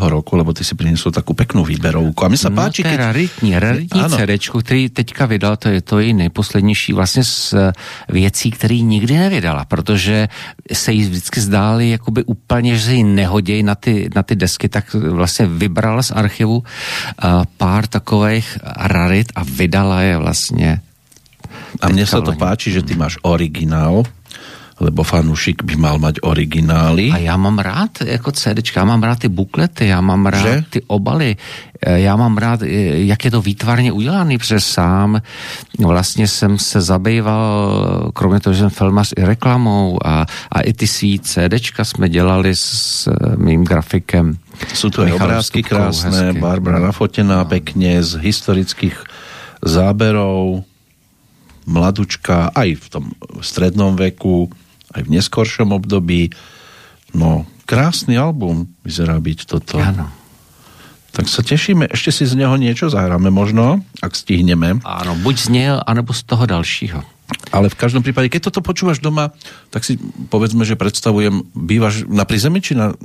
roku, lebo ty si priniesol takú peknú výberovku. A mne sa páči, no, to je keď... raritní, raritní. CDčko, který teďka vydal, to je to její nejposlednější vlastně z eh, věcí, který nikdy nevydala, protože se jí vždycky zdály jakoby úplně, že se jí nehodějí na ty, na ty desky, tak vlastně vybrala z archivu eh, pár takových rarit a vydala je vlastně A teďka sa to páči, že ty máš originál, lebo fanúšik by mal mať originály. A já mám rád jako CDčka, já mám rád ty buklety, já mám rád Že? ty obaly, eh, já mám rád, eh, jak je to výtvarně udělaný, protože sám vlastně jsem se zabýval, kromě toho, že jsem filmař i reklamou a, a i ty svý CDčka jsme dělali s mým grafikem. Aj Michalom obrázky Stupkou, krásne, hezky. Barbara nafotená pekne z historických záberov, mladučka aj v tom strednom veku, aj v neskoršom období. No, krásny album vyzerá byť toto. Ano. Tak sa tešíme, ešte si z neho niečo zahráme možno, ak stihneme. Ano, buď z něj, anebo z toho dalšího. Ale v každom prípade, keď toto počúvaš doma, tak si povedzme, že predstavujem, bývaš na prízemí či na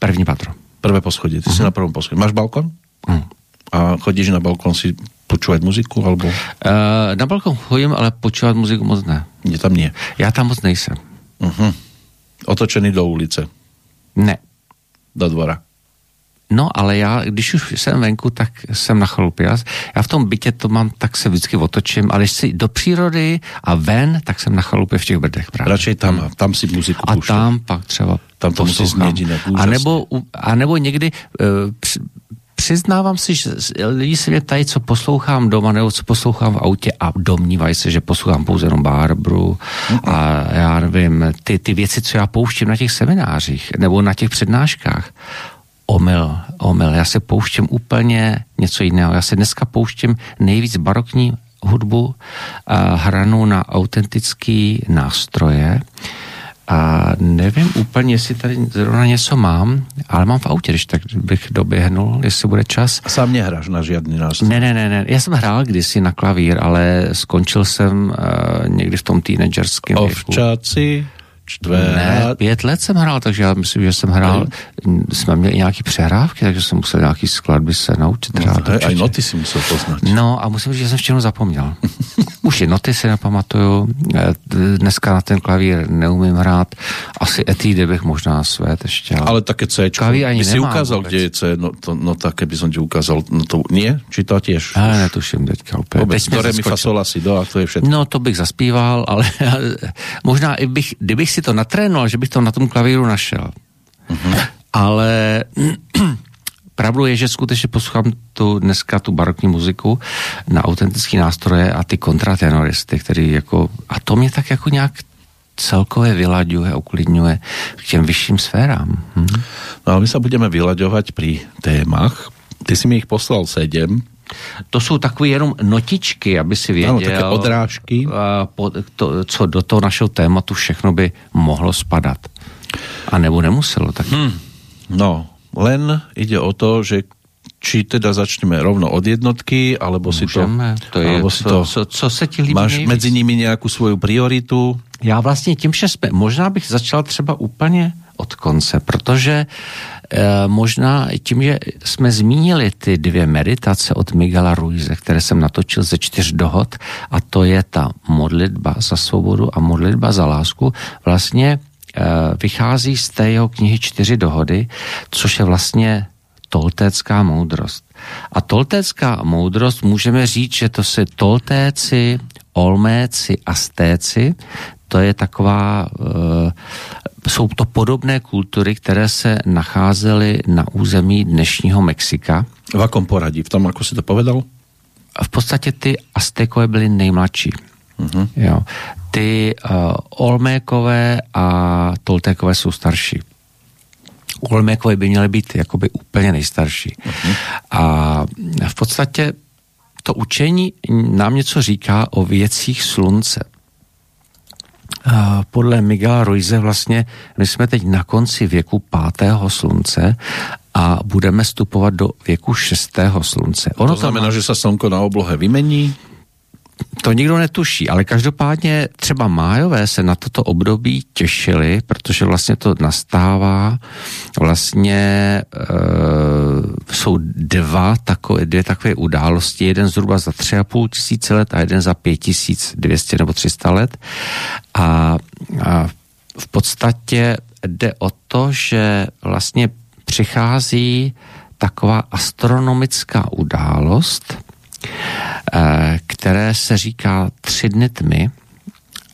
První patro. prvé poschodie? Ty uh-huh. si na prvom poschodí. Máš balkon? Hm. A chodíš na balkon si počúvať muziku, alebo Uh, na balkon chodím, ale počívat muziku moc ne. nie, tam nie? Já tam moc nejsem. Uh-huh. Otočený do ulice, Ne. do dvora. No, ale já, když už jsem venku, tak jsem na chalupě. Já, já v tom bytě to mám, tak se vždycky otočím, ale když si do přírody a ven, tak jsem na chalupě v těch brdech právě. Radšej tam, a tam si muziku A púšťať. tam pak třeba Tam to musí úžasne. a nebo, a nebo někdy uh, při, přiznávám si, že lidi se mě ptají, co poslouchám doma nebo co poslouchám v autě a domnívají se, že poslouchám pouze jenom Barbru a já nevím, ty, ty věci, co já pouštím na těch seminářích nebo na těch přednáškách. Omyl, omyl. Já se pouštím úplně něco jiného. Já se dneska pouštím nejvíc barokní hudbu a hranu na autentický nástroje. A nevím úplně, jestli tady zrovna něco mám, ale mám v autě, když tak bych doběhnul, jestli bude čas. Sám nehráš na žiadny nástroj. Ne, ne, ne, ne. Já jsem hrál kdysi na klavír, ale skončil jsem uh, někdy v tom teenagerském věku. Ovčáci, čtvrt. Ne, pět let jsem hrál, takže já myslím, že jsem hrál, jsme měli nějaký přehrávky, takže jsem musel nějaký skladby se naučit No, hrát. určitě. noty si musel poznať. No a musím říct, že jsem všechno zapomněl. Už i noty si nepamatuju, eh, dneska na ten klavír neumím hrát, asi etídy bych možná své ještě. Ale... Ale také C. Klavír ani si nemám ukázal, vůbec. kde je C, no, to, no tak, keby som ti ukázal, no to nie? Či to tiež? Ale netuším teďka úplně. Teď re, mi, fa, zaskočil. sol, asi, do, a to je všetko. No, to bych zaspíval, ale možná i bych, kdybych si to natrénoval, že bych to na tom klavíru našel. Mhm. Ale pravdou je, že skutečně poslouchám tu, dneska tu barokní muziku na autentické nástroje a ty kontratenoristy, který jako, a to mě tak jako nějak celkově vylaďuje, uklidňuje k těm vyšším sférám. Hm? No ale my sa budeme vyľaďovať pri témach. Ty si mi ich poslal sedem. To jsou takové jenom notičky, aby si věděl. Ano, také odrážky. a po, to, co do toho našeho tématu všechno by mohlo spadat. A nebo nemuselo. Tak Hm. No, len ide o to, že či teda začneme rovno od jednotky, alebo si to... můžeme. To je, alebo co, si to co, co se ti líbí máš nejvíc? medzi nimi nějakou svoju prioritu? Já vlastně tím, že jsme, možná bych začal třeba úplně od konce, protože e, možná tím, že jsme zmínili ty dvě meditace od Miguela Ruize, které jsem natočil ze čtyř dohod, a to je ta modlitba za svobodu a modlitba za lásku, vlastně e, vychází z té jeho knihy Čtyři dohody, což je vlastně toltécká moudrost. A toltécká moudrost můžeme říct, že to se toltéci, olméci, astéci, to je taková, e, jsou to podobné kultury, které se nacházely na území dnešního Mexika. V akom poradí? V tom, ako si to povedal? V podstatě ty Aztekové byly nejmladší. Mhm. Jo. Ty uh, Olmékové a Toltékové jsou starší. Olmékové by měly být jakoby úplně nejstarší. A v podstatě to učení nám něco říká o věcích slunce. A podle Miguela Ruize vlastně my jsme teď na konci věku pátého slunce a budeme vstupovat do věku šestého slunce. Ono To znamená, že sa slnko na oblohe vymení? To nikdo netuší, ale každopádně třeba májové se na toto období těšili, protože vlastně to nastává, vlastně e, jsou dva takové, dvě takové události, jeden zhruba za tři a půl tisíce let a jeden za pět tisíc dvěstě nebo 300 let. A, a v podstatě jde o to, že vlastně přichází taková astronomická událost, které se říká tři dny tmy.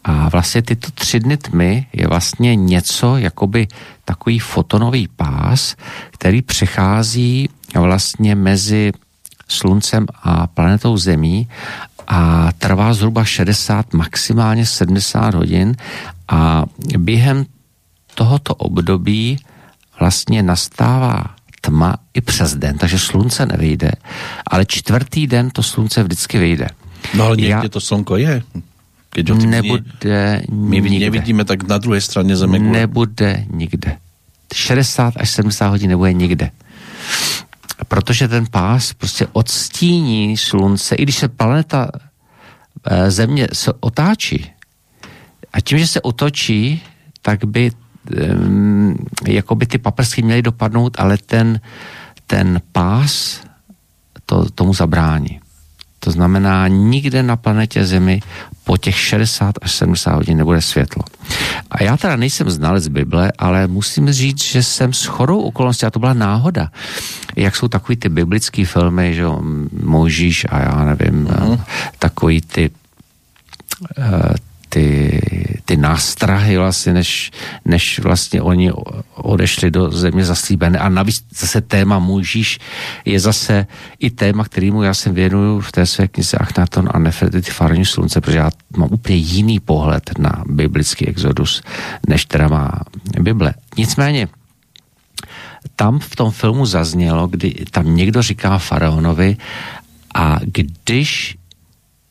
A vlastně tyto tři dny tmy je vlastně něco, jakoby takový fotonový pás, který přechází vlastně mezi sluncem a planetou Zemí a trvá zhruba 60, maximálně 70 hodin a během tohoto období vlastně nastává tma i přes den, takže slunce nevyjde, ale čtvrtý den to slunce vždycky vyjde. No ale niekde Ja- to slnko je. Keď ho Nebude my nikde. nevidíme, tak na druhej strane Zeme. kvôli- Nebude nikde. 60 až 70 hodin nebude nikde. Protože ten pás prostě odstíní slunce, i když se planeta eh, Země se otáčí, a tím, že se otočí, tak by jako by ty paprsky měly dopadnout, ale ten, ten pás to, tomu zabrání. To znamená, nikde na planetě Zemi po těch 60 až 70 hodin nebude světlo. A já teda nejsem znalec Bible, ale musím říct, že jsem s chorou okolností, a to byla náhoda, jak jsou takový ty biblický filmy, že jo, Mojžíš a já nevím, uh-huh. takový ty eh, ty, ty nástrahy vlastně, než, než vlastně oni odešli do země zaslíbené. A navíc zase téma Mojžíš je zase i téma, kterýmu já se věnuju v té své knize Achnaton a Nefertiti Farní slunce, protože já mám úplně jiný pohled na biblický exodus, než teda má Bible. Nicméně, tam v tom filmu zaznělo, kdy tam někdo říká faraonovi a když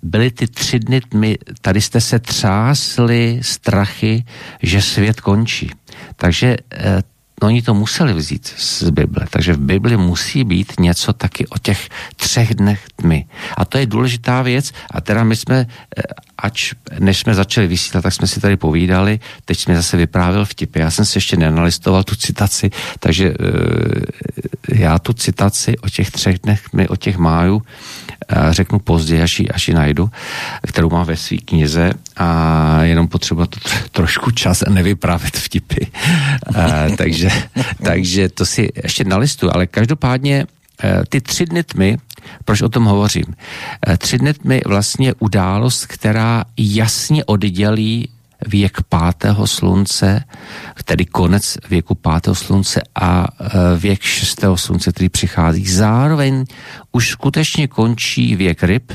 byly ty tři dny tmy, tady jste se třásli strachy, že svět končí. Takže eh, no oni to museli vzít z Bible, takže v Bibli musí být něco taky o těch třech dnech tmy. A to je důležitá věc. A teda my jsme, eh, ač než jsme začali vysílat, tak jsme si tady povídali, teď jsme zase vyprávěl vtipy, já jsem si ještě nenalistoval tu citaci, takže e, já tu citaci o těch třech dnech tmy, o těch májů, řeknu později, až ji, až ji najdu, kterou mám ve své knize a jenom potřeba to trošku čas a nevyprávět vtipy. a, takže, takže to si ještě nalistu, ale každopádně e, ty tři dny tmy, proč o tom hovořím? E, tři dny tmy vlastně událost, která jasně oddělí věk pátého slunce, tedy konec věku pátého slunce a e, věk šestého slunce, který přichází. Zároveň už skutečně končí věk ryb,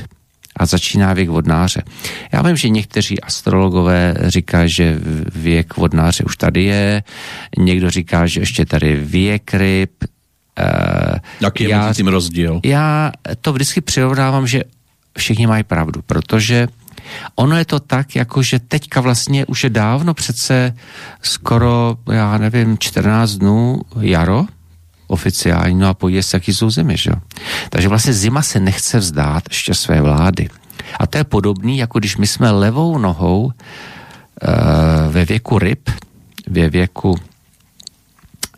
a začíná věk vodnáře. Já vím, že někteří astrologové říkají, že věk vodnáře už tady je, někdo říká, že ještě tady věk ryb. Uh, Jaký je mezi tím rozdíl? Já to vždycky přirovnávám, že všichni mají pravdu, protože Ono je to tak, jako že teďka vlastně už je dávno přece skoro, já nevím, 14 dnů jaro, oficiální, no a podívej se, jaký jsou zimy, že? Takže vlastně zima se nechce vzdát ještě své vlády. A to je podobný, jako když my jsme levou nohou e, ve věku ryb, ve věku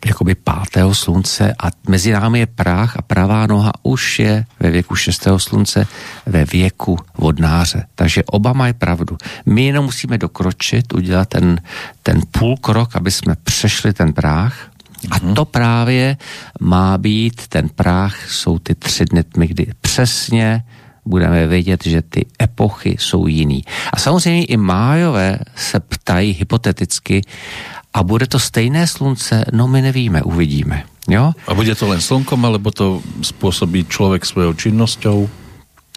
jakoby pátého slunce a mezi námi je práh a pravá noha už je ve věku šestého slunce ve věku vodnáře. Takže oba mají pravdu. My jenom musíme dokročit, udělat ten, ten půl krok, aby jsme přešli ten práh a mhm. to právě má být, ten práh jsou ty tři dny tmy, kdy přesně budeme vědět, že ty epochy jsou jiný. A samozřejmě i májové se ptají hypoteticky, a bude to stejné slunce? No my nevíme, uvidíme. Jo? A bude to len slnkom, alebo to způsobí člověk svojou činnosťou?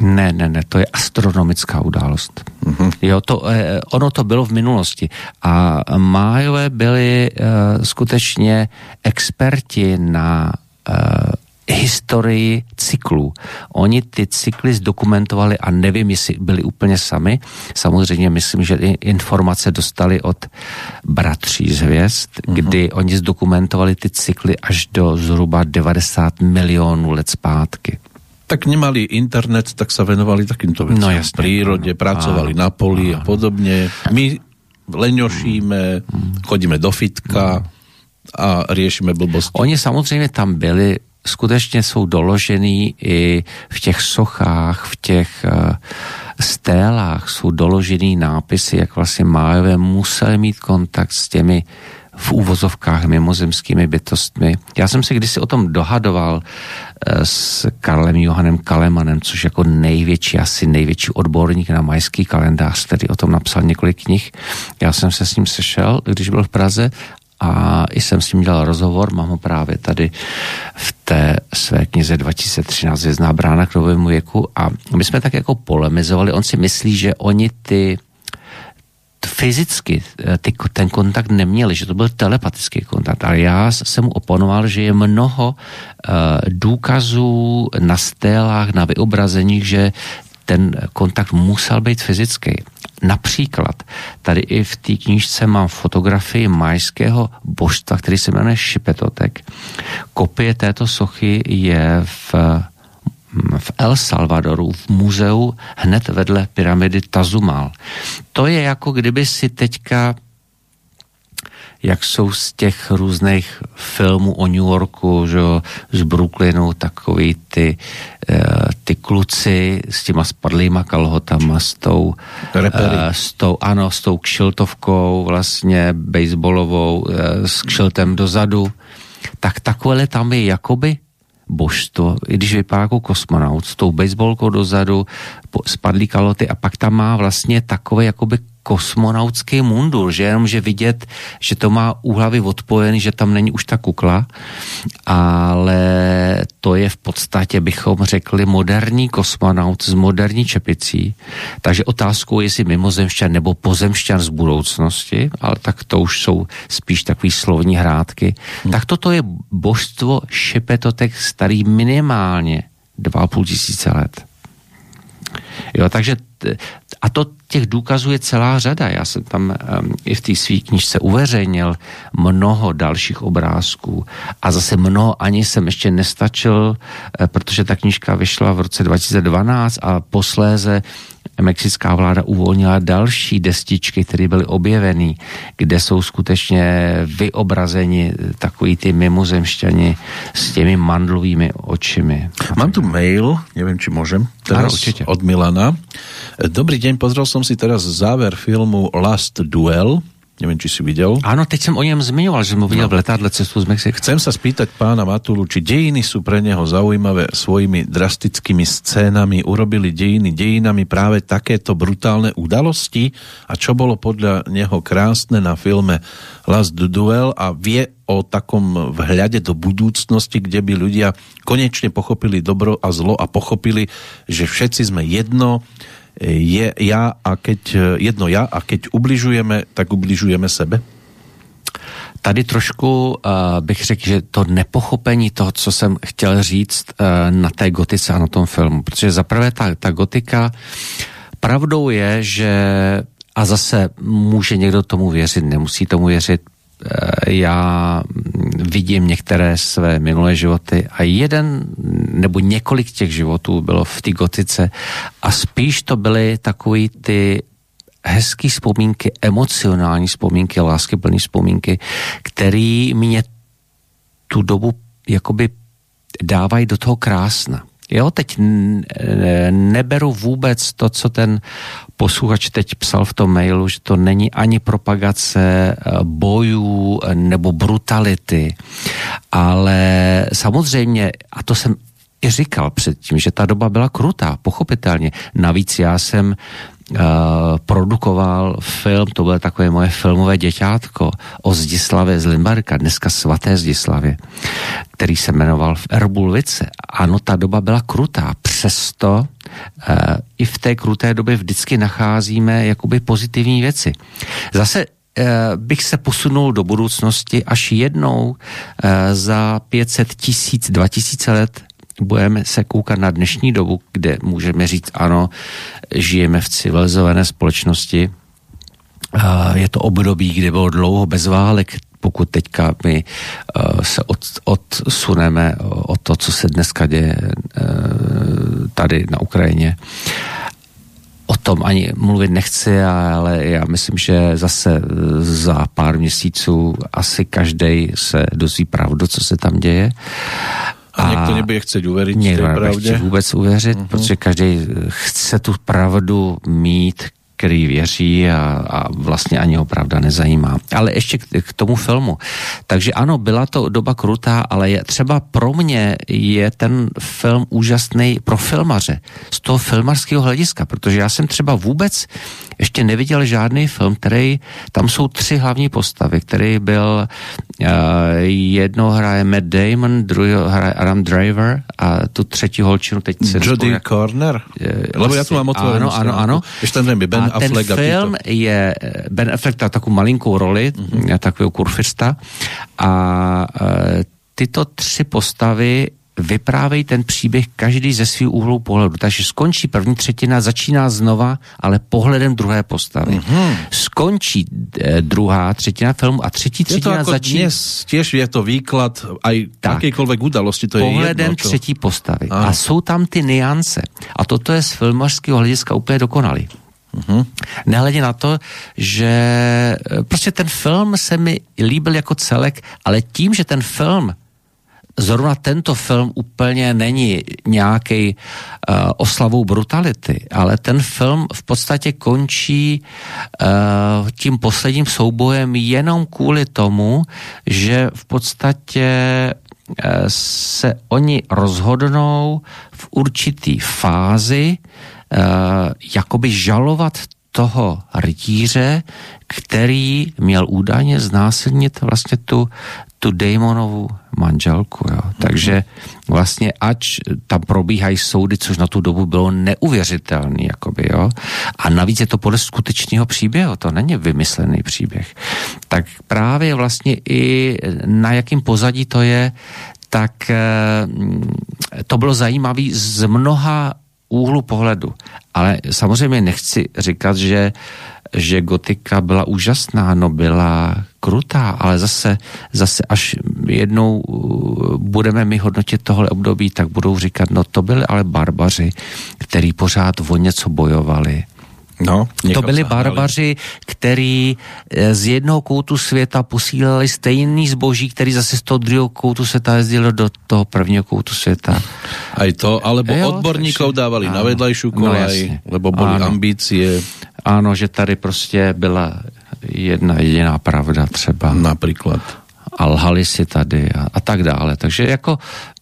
Ne, ne, ne, to je astronomická událost. Uh-huh. Jo, to, eh, ono to bylo v minulosti. A májové byli eh, skutečně experti na eh, historii cyklů. Oni ty cykly zdokumentovali a nevím, jestli byli úplně sami. Samozřejmě myslím, že informace dostali od bratří z hvězd, uh-huh. kdy oni zdokumentovali ty cykly až do zhruba 90 milionů let zpátky tak nemali internet, tak se venovali takýmto věcem. No jasně. Přírodě, pracovali áno, na poli áno. a podobně. My leňošíme, chodíme do fitka a řešíme blbosti. Oni samozřejmě tam byli skutečně jsou doložený i v těch sochách, v těch uh, stélách jsou doložený nápisy, jak vlastně Májové museli mít kontakt s těmi v úvozovkách mimozemskými bytostmi. Já jsem se kdysi o tom dohadoval eh, s Karlem Johanem Kalemanem, což jako největší, asi největší odborník na majský kalendář, který o tom napsal několik knih. Já jsem se s ním sešel, když byl v Praze a i jsem s ním dělal rozhovor, mám ho právě tady v té své knize 2013 Vězná brána k novému věku. A my jsme tak jako polemizovali, on si myslí, že oni ty fyzicky eh, ty, ten kontakt neměli, že to byl telepatický kontakt, ale já jsem mu oponoval, že je mnoho uh, důkazů na stélách, na vyobrazeních, že ten kontakt musel být fyzický. Například tady i v té knížce mám fotografii majského božstva, který se jmenuje Šipetotek. Kopie této sochy je v v El Salvadoru, v muzeu hned vedle pyramidy Tazumal. To je jako kdyby si teďka jak jsou z těch různých filmů o New Yorku, že, z Brooklynu, takový ty, eh, ty kluci s těma spadlýma kalhotama, s tou, uh, s tou, ano, s tou kšiltovkou vlastně baseballovou, uh, s kšiltem dozadu, tak takové tam je jakoby božstvo, i když vypadá jako kosmonaut, s tou baseballkou dozadu, spadlý kaloty a pak tam má vlastně takové jakoby kosmonautský mundur, že jenom, že vidět, že to má úhlavy odpojený, že tam není už ta kukla, ale to je v podstatě, bychom řekli, moderní kosmonaut s moderní čepicí. Takže otázkou je, jestli mimozemšťan nebo pozemšťan z budoucnosti, ale tak to už jsou spíš takový slovní hrádky. Hmm. Tak toto je božstvo šepetotek starý minimálně 2,5 tisíce let. Jo, takže a to těch důkazů je celá řada. Já jsem tam um, i v té své knižce uveřejnil mnoho dalších obrázků a zase mnoho ani jsem ještě nestačil, eh, protože ta knižka vyšla v roce 2012 a posléze mexická vláda uvolnila další destičky, které byly objeveny, kde jsou skutečně vyobrazeni takový ty mimozemšťani s těmi mandlovými očimi. Mám tu mail, nevím, či môžem, teraz určite. od Milana. Dobrý deň, pozrel som si teraz záver filmu Last Duel. Neviem, či si videl. Ano, teď jsem o něm zmiňoval, že jsem ho viděl v letadle cestu z Mexika. Chcem sa spýtať pána Matulu, či dejiny sú pre neho zaujímavé svojimi drastickými scénami, urobili dejiny dejinami práve takéto brutálne udalosti a čo bolo podľa neho krásne na filme Last Duel a vie o takom vhľade do budúcnosti, kde by ľudia konečne pochopili dobro a zlo a pochopili, že všetci sme jedno, je ja a keď, jedno ja a keď ubližujeme, tak ubližujeme sebe? Tady trošku uh, bych řekl, že to nepochopení toho, co jsem chtěl říct uh, na té gotice a na tom filmu, protože zaprvé ta, ta gotika, pravdou je, že a zase může někdo tomu věřit, nemusí tomu věřit, Eh, já vidím některé své minulé životy a jeden nebo několik těch životů bylo v té gotice a spíš to byly takový ty hezký vzpomínky, emocionální vzpomínky, láskyplné vzpomínky, který mě tu dobu jakoby dávají do toho krásna. Jo, teď neberu vůbec to, co ten posluchač teď psal v tom mailu, že to není ani propagace eh, bojů eh, nebo brutality, ale samozřejmě, a to jsem i říkal předtím, že ta doba byla krutá, pochopitelně. Navíc já jsem produkoval film, to bylo takové moje filmové děťátko o Zdislavě z Limbarka, dneska svaté Zdislavě, který se jmenoval v Erbulvice. Ano, ta doba byla krutá, přesto uh, i v té kruté době vždycky nacházíme jakoby pozitivní věci. Zase bych se posunul do budoucnosti, až jednou za 500 tisíc, 2000 let budeme se koukat na dnešní dobu, kde můžeme říct, ano, žijeme v civilizované společnosti. Je to období, kdy bylo dlouho bez válek, pokud teďka my se od, odsuneme o to, co se dneska děje tady na Ukrajině. O tom ani mluvit nechci, ale já myslím, že zase za pár měsíců asi každý se dozví pravdu, co se tam děje. A někdo nebude chcet uvěřit někdo pravdě? vůbec uvěřit, uh-huh. protože každý chce tu pravdu mít, který věří a, a vlastně ani ho pravda nezajímá. Ale ještě k, k tomu filmu. Takže ano, byla to doba krutá, ale je, třeba pro mě je ten film úžasný pro filmaře. Z toho filmarského hlediska, protože já jsem třeba vůbec ještě neviděl žádný film, který, tam jsou tři hlavní postavy, který byl, uh, jedno hraje Matt Damon, druhý hraje Adam Driver a tu třetí holčinu teď se Jodie jak... Corner? Lebo já tu mám otvorenou Ano, ano, ano. Ještě ten Ben a ten Affleck film a je, Ben Affleck má takovou malinkou roli, mm-hmm. takového kurfista a uh, tyto tři postavy vyprávějí ten příběh každý ze svých úhlů pohledu. Takže skončí první třetina, začíná znova, ale pohledem druhé postavy. Mm-hmm. Skončí eh, druhá třetina filmu a třetí třetina začíná... Dnes těž je to výklad aj jakékoliv udalosti, to pohledem je jedno. Čo... třetí postavy. Ano. A jsou tam ty niance. A toto je z filmařského hlediska úplně dokonalý. Mm-hmm. Nehledě na to, že eh, prostě ten film se mi líbil jako celek, ale tím, že ten film zrovna tento film úplně není nějaký uh, oslavou brutality, ale ten film v podstatě končí uh, tím posledním soubojem jenom kvůli tomu, že v podstatě uh, se oni rozhodnou v určitý fázi uh, jakoby žalovat toho rytíře, který měl údajně znásilnit vlastně tu, tu Damonovu manželku. Jo. Mm-hmm. Takže vlastně ač tam probíhají soudy, což na tu dobu bylo neuvěřitelný, jakoby, jo. A navíc je to podle skutečného příběhu, to není vymyslený příběh. Tak právě vlastně i na jakým pozadí to je, tak to bylo zajímavé z mnoha úhlu pohledu. Ale samozřejmě nechci říkat, že, že gotika byla úžasná, no byla krutá, ale zase, zase až jednou uh, budeme my hodnotit tohle období, tak budou říkat, no to byli ale barbaři, který pořád o něco bojovali No, to byli barbaři, který eh, z jednoho koutu světa posílali stejný zboží, který zase z toho druhého koutu světa jezdil do toho prvního koutu světa. Aj to, alebo jo, odborníkov takže, dávali ano, na vedlejšiu no, kolaj, no, lebo ano. ambície. Ano, že tady prostě byla jedna jediná pravda třeba. Například. A lhali si tady a, a tak dále. Takže jako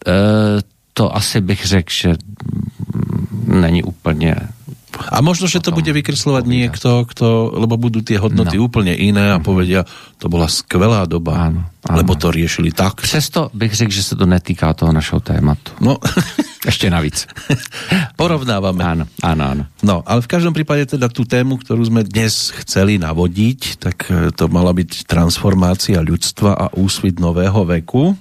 e, to asi bych řekl, že není úplně a možno, že to bude vykreslovať niekto, kto, lebo budú tie hodnoty no. úplne iné a povedia, to bola skvelá doba, áno, áno. lebo to riešili tak. Přesto bych řekl, že se to netýká toho našeho tématu. No. Ještě navíc. Porovnávame. Áno, áno, áno. No, ale v každom prípade teda tú tému, ktorú sme dnes chceli navodiť, tak eh, to mala byť transformácia ľudstva a úsvit nového veku.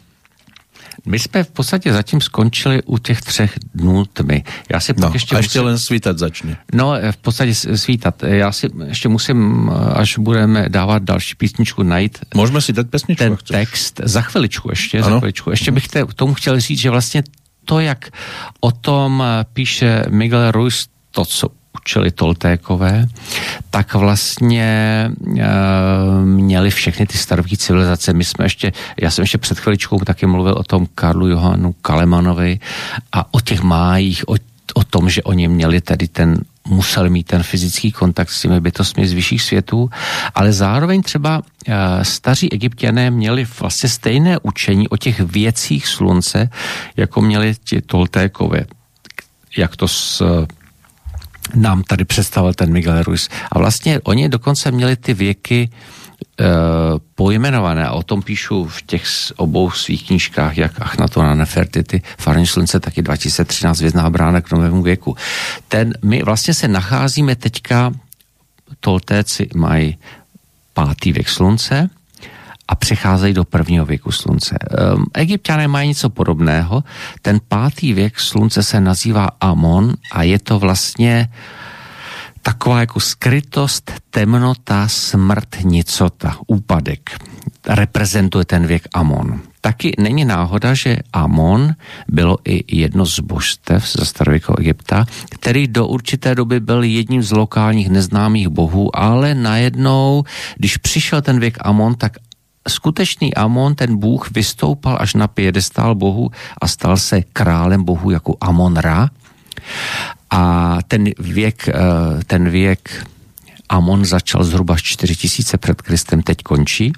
My jsme v podstatě zatím skončili u těch třech dnů tmy. Já si no, ještě a ještě musím... len svítat začne. No, v podstatě svítat. Já si ještě musím, až budeme dávat další písničku, najít Můžeme si dát písničku? Ten text za chviličku ještě, ano? za chviličku. Ještě bych te, tomu chtěl říct, že vlastně to, jak o tom píše Miguel Ruiz, to, co učili Toltékové, tak vlastně e, měli všechny ty starověké civilizace. My jsme ještě, já jsem ještě před chviličkou taky mluvil o tom Karlu Johanu Kalemanovi a o těch májích, o, o tom, že oni měli tady ten museli mít ten fyzický kontakt s těmi bytostmi z vyšších světů, ale zároveň třeba e, staří egyptiané měli vlastně stejné učení o těch věcích slunce, jako měli ti Toltékové. Jak to s nám tady představil ten Miguel Ruiz. A vlastně oni dokonce měli ty věky e, pojmenované a o tom píšu v těch obou svých knížkách, jak Achnaton a Nefertity, Farní slunce, taky 2013 Vězná brána k novému věku. Ten, my vlastně se nacházíme teďka, Toltéci mají pátý věk slunce, a přecházejí do prvního věku slunce. Um, Egyptiané mají něco podobného. Ten pátý věk slunce se nazývá Amon a je to vlastně taková jako skrytost, temnota, smrt, nicota, úpadek. Reprezentuje ten věk Amon. Taky není náhoda, že Amon bylo i jedno z božstev ze starověkého Egypta, který do určité doby byl jedním z lokálních neznámých bohů, ale najednou, když přišel ten věk Amon, tak skutečný Amon, ten bůh, vystoupal až na piedestál bohu a stal se králem bohu jako Amon Ra. A ten věk, eh, ten věk Amon začal zhruba 4000 před Kristem, teď končí.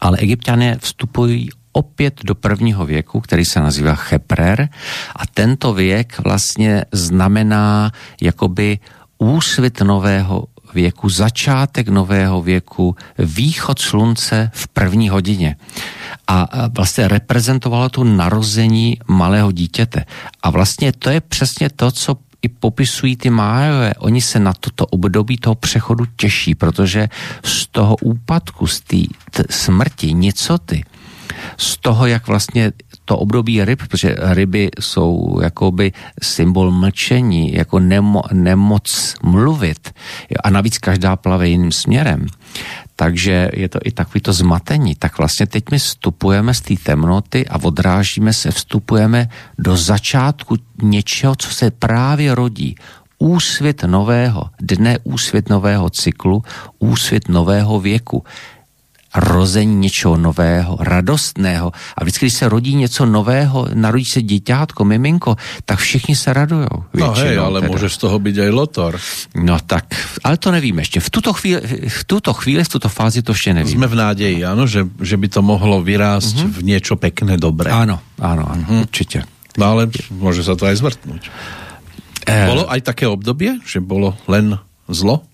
Ale egyptiané vstupují opět do prvního věku, který se nazývá Cheprer a tento věk vlastně znamená jakoby úsvit nového věku, začátek nového věku, východ slunce v první hodině. A vlastně reprezentovalo to narození malého dítěte. A vlastně to je přesně to, co i popisují ty májové. Oni se na toto období toho přechodu těší, protože z toho úpadku, z té smrti, nicoty, z toho, jak vlastně to období ryb, protože ryby jsou jakoby symbol mlčení, jako nemo, nemoc mluvit a navíc každá plave jiným směrem. Takže je to i takový to zmatení. Tak vlastně teď my vstupujeme z té temnoty a odrážíme se, vstupujeme do začátku něčeho, co se právě rodí úsvit nového dne, úsvit nového cyklu, úsvit nového věku rození něčeho nového, radostného. A vždycky, když se rodí něco nového, narodí se děťátko, miminko, tak všichni se radujou. No hej, ale teda. může z toho být aj lotor. No tak, ale to nevíme ještě. V tuto chvíli, v tuto chvíli, v tuto fázi to ještě nevíme. Jsme v náději, ano, že, že by to mohlo vyrást mm-hmm. v něco pekné, dobré. Ano, ano, ano, mm-hmm. určitě. No ale může se to aj zvrtnout. Eh... Bolo aj také období, že bylo len zlo?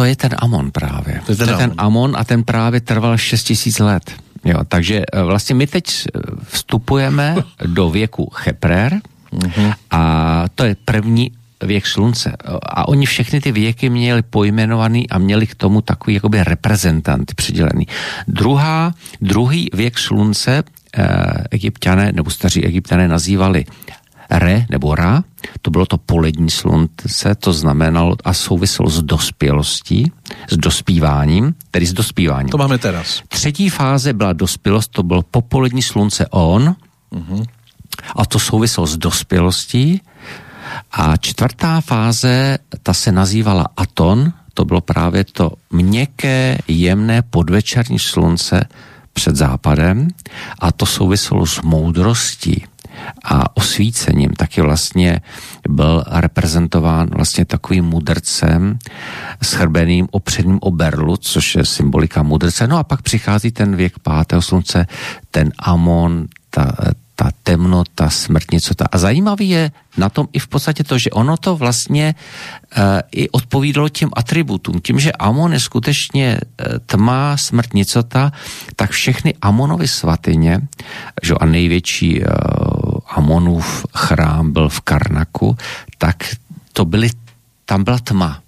To je ten Amon právě. To je ten, to je ten Amon a ten právě trval 6 tisíc let. Jo, takže eh, vlastně my teď eh, vstupujeme do věku Cheprer uh-huh. a to je první věk slunce. A oni všechny ty věky měli pojmenovaný a měli k tomu takový jakoby reprezentant přidělený. Druhá, druhý věk slunce eh, egyptiané nebo staří egyptiané nazývali Re nebo Ra, to bylo to polední slunce, to znamenalo a souviselo s dospělostí, s dospíváním, tedy s dospíváním. To máme teraz. Třetí fáze byla dospělost, to bylo popolední slunce On, Mhm. a to souviselo s dospělostí. A čtvrtá fáze, ta se nazývala Aton, to bylo právě to měkké, jemné podvečerní slunce před západem a to souviselo s moudrostí a osvícením. Taky vlastně byl reprezentován vlastně takovým mudrcem s chrbeným opředním oberlu, což je symbolika mudrce. No a pak přichází ten věk pátého slunce, ten Amon, ta, ta temnota, smrt, něco ta. A zajímavý je na tom i v podstatě to, že ono to vlastně uh, i odpovídalo těm atributům. Tím, že Amon je skutečně uh, tma, smrt, nicota, tak všechny Amonovy svatyně, že a největší uh, Amonův chrám byl v Karnaku, tak to byly, tam byla tma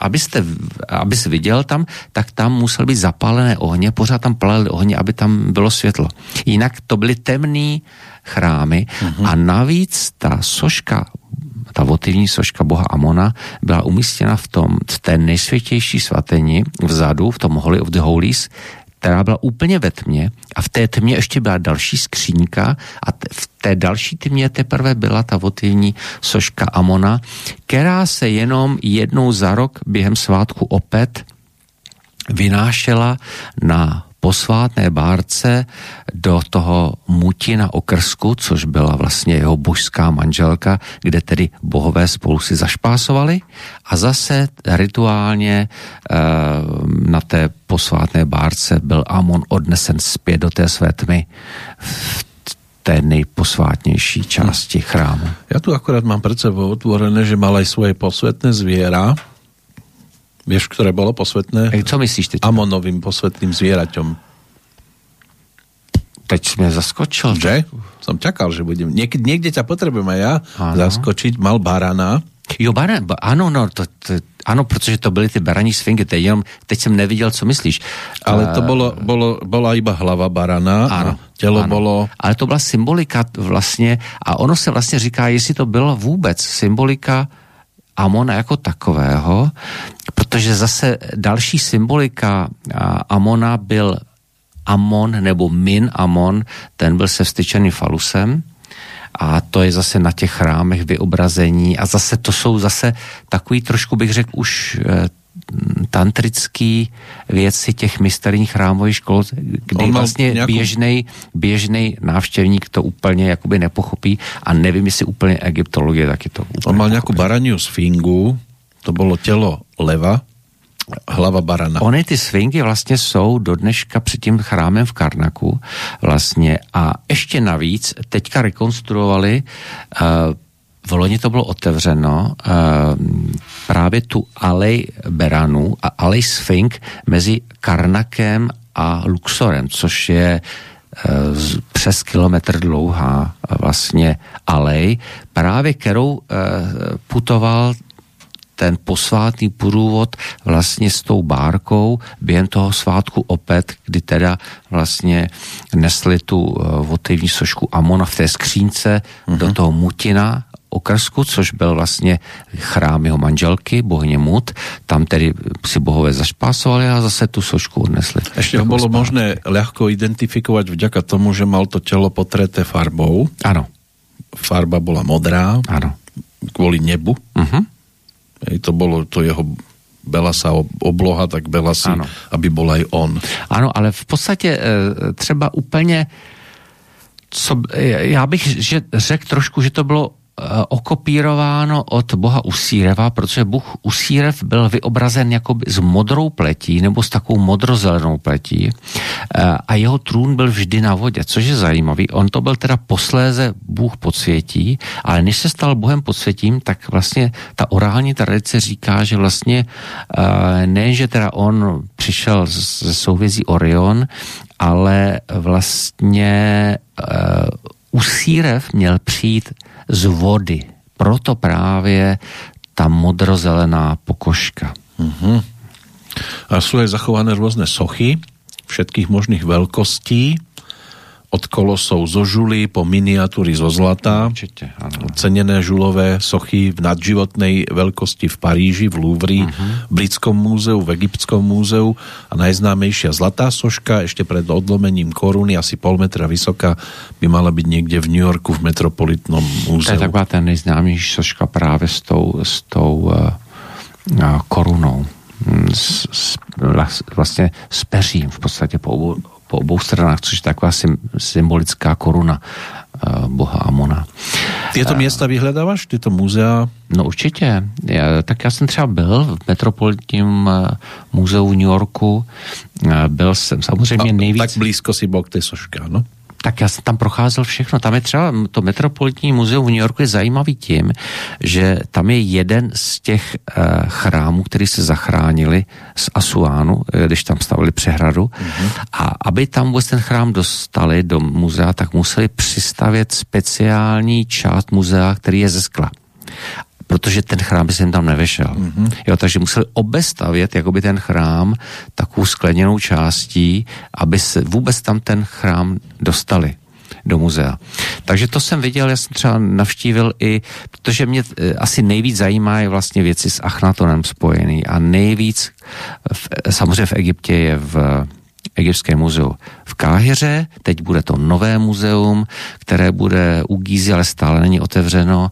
abyste, abys viděl tam, tak tam musel být zapálené ohně, pořád tam palaly ohně, aby tam bylo světlo. Jinak to byly temné chrámy mm-hmm. a navíc ta soška ta votivní soška boha Amona byla umístěna v, tom, v té nejsvětější svateni vzadu, v tom Holy of the Holies, která byla úplně ve tmě a v té tmě ještě byla další skřínka a t- v té další tmě teprve byla ta votivní soška Amona, která se jenom jednou za rok během svátku opět vynášela na posvátné bárce do toho Mutina okrsku, což byla vlastně jeho božská manželka, kde tedy bohové spolu si zašpásovali a zase rituálně e, na té posvátné bárce byl Amon odnesen zpět do té své tmy v té nejposvátnější části chrámu. Ja tu akorát mám pred sebou otvorené, že mal aj svoje posvetné zviera. Vieš, ktoré bolo posvetné? E, co myslíš teď? Amonovým posvetným zvieraťom. Teď jsi mě zaskočil. Že? Som čakal, že budem. Niek- niekde ťa potrebujem aj ja Áno. zaskočiť. Mal barana. Jo, bare, ba, ano, no, to, to, ano, protože to byly ty baraní sfingy, teď, jenom, teď jsem neviděl, co myslíš. Ale to Eh, bolo, bolo, bola iba hlava barana. Ano, A telo ano. bolo... Ale to byla symbolika vlastně, a ono se vlastně říká, jestli to bylo vůbec symbolika Amona jako takového, protože zase další symbolika Amona byl Amon nebo Min Amon, ten byl se vstyčeným falusem. A to je zase na těch chrámech vyobrazení. A zase to jsou zase takový trošku bych řekl už eh, tantrický věci těch mysterijních chrámových škol, kdy vlastně nějakou- běžnej, běžnej návštěvník to úplně jakoby nepochopí a nevím, jestli úplně egyptologie taky to úplně On mal nejakú pochopí. baraniu sfingu. To bolo telo leva. Hlava barana. Ony ty svingy vlastně jsou do dneška před tím chrámem v Karnaku vlastně a ještě navíc teďka rekonstruovali uh, v loni to bylo otevřeno uh, právě tu alej Beranu a alej Sfink mezi Karnakem a Luxorem, což je eh, přes kilometr dlouhá eh, vlastně alej, právě kterou putoval ten posvátný průvod vlastně s tou bárkou během toho svátku opět, kdy teda vlastně nesli tu votivní sošku Amona v té skřínce uh-huh. do toho Mutina okrsku, což byl vlastně chrám jeho manželky, bohyně Mut. Tam tedy si bohové zašpásovali a zase tu sošku odnesli. Ešte ho zpátky. možné ľahko identifikovať vďaka tomu, že mal to telo potreté farbou. Ano, Farba bola modrá ano. kvôli nebu. Uh-huh. To bolo to jeho belasa ob- obloha, tak belasi, Ano. aby bol aj on. Ano, ale v podstatě eh, třeba úplně, co, eh, já bych že, řekl trošku, že to bylo okopírováno od boha Usíreva, protože bůh Usírev byl vyobrazen jakoby s modrou pletí nebo s takovou modrozelenou pletí eh, a jeho trůn byl vždy na vodě, což je zajímavý. On to byl teda posléze bůh podsvětí, ale než se stal bohem podsvětím, tak vlastně ta orální tradice říká, že vlastně eh, ne, že teda on přišel ze souvězí Orion, ale vlastně Usírev měl přijít z vody. Proto právě ta modrozelená pokožka. A sú aj zachované rôzne sochy všetkých možných veľkostí. Od kolosov zo žuly po miniatúry zo zlata. Určitě, ano. Cenené žulové sochy v nadživotnej veľkosti v Paríži, v Louvre, Mhm. uh-huh. v Britskom múzeu, v Egyptskom múzeu a najznámejšia zlatá soška ešte pred odlomením koruny, asi pol metra vysoká, by mala byť niekde v New Yorku v Metropolitnom To múzeu. je taková ten nejznámější soška právě s tou, s tou uh, korunou. Mm, S, s, vlas- vlastně s peřím v podstatě po obou, po obou stranách, což je taková sym, symbolická koruna uh, boha Amona. Tieto miesta vyhľadávaš? Tieto múzea? No určitě. Já, tak já jsem třeba byl v Metropolitním uh, muzeu v New Yorku. Byl jsem samozřejmě nejvíc... Tak blízko si bol k tej soške, no? Tak já jsem tam procházel všechno. Tam je třeba to Metropolitní muzeum v New Yorku je zajímavý tím, že tam je jeden z těch uh, chrámů, který se zachránili z Asuánu, eh, když tam stavili přehradu. Mm-hmm. A aby tam vůbec ten chrám dostali do muzea, tak museli přistavět speciální část muzea, který je ze skla protože ten chrám by se jim tam nevešel. Mm-hmm. Jo, takže museli obestavět jakoby ten chrám takovou skleněnou částí, aby se vůbec tam ten chrám dostali do muzea. Takže to jsem viděl, já jsem třeba navštívil i, protože mě e, asi nejvíc zajímá je vlastně věci s Achnatonem spojený a nejvíc, v, samozřejmě v Egyptě je v Egyptském muzeu v Káhyře, teď bude to nové muzeum, které bude u Gízy, ale stále není otevřeno.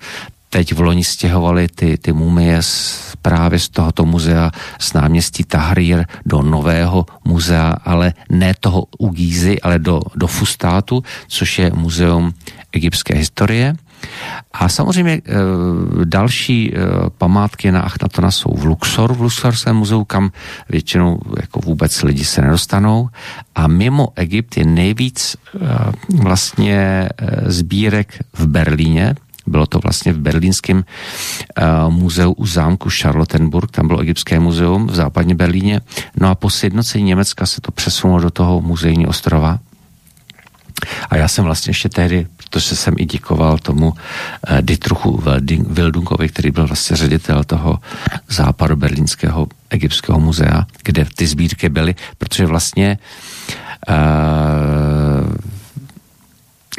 Teď v loni stěhovali ty, ty mumie z, právě z tohoto muzea z náměstí Tahrir do nového muzea, ale ne toho u Gízy, ale do, do Fustátu, což je muzeum egyptské historie. A samozřejmě e, další e, památky na Achnatona jsou v Luxoru, v Luxorském muzeu, kam většinou jako vůbec lidi se nedostanou. A mimo Egypt je nejvíc e, vlastně e, sbírek v Berlíně, bylo to vlastně v berlínském uh, muzeu u zámku Charlottenburg, tam bylo egyptské muzeum v západní Berlíně. No a po sjednocení Německa se to přesunulo do toho muzejní ostrova. A já jsem vlastně ještě tehdy, protože jsem i děkoval tomu uh, Dietruchu Wildunkovi, který byl vlastně ředitel toho západu berlínského egyptského muzea, kde ty sbírky byly, protože vlastně uh,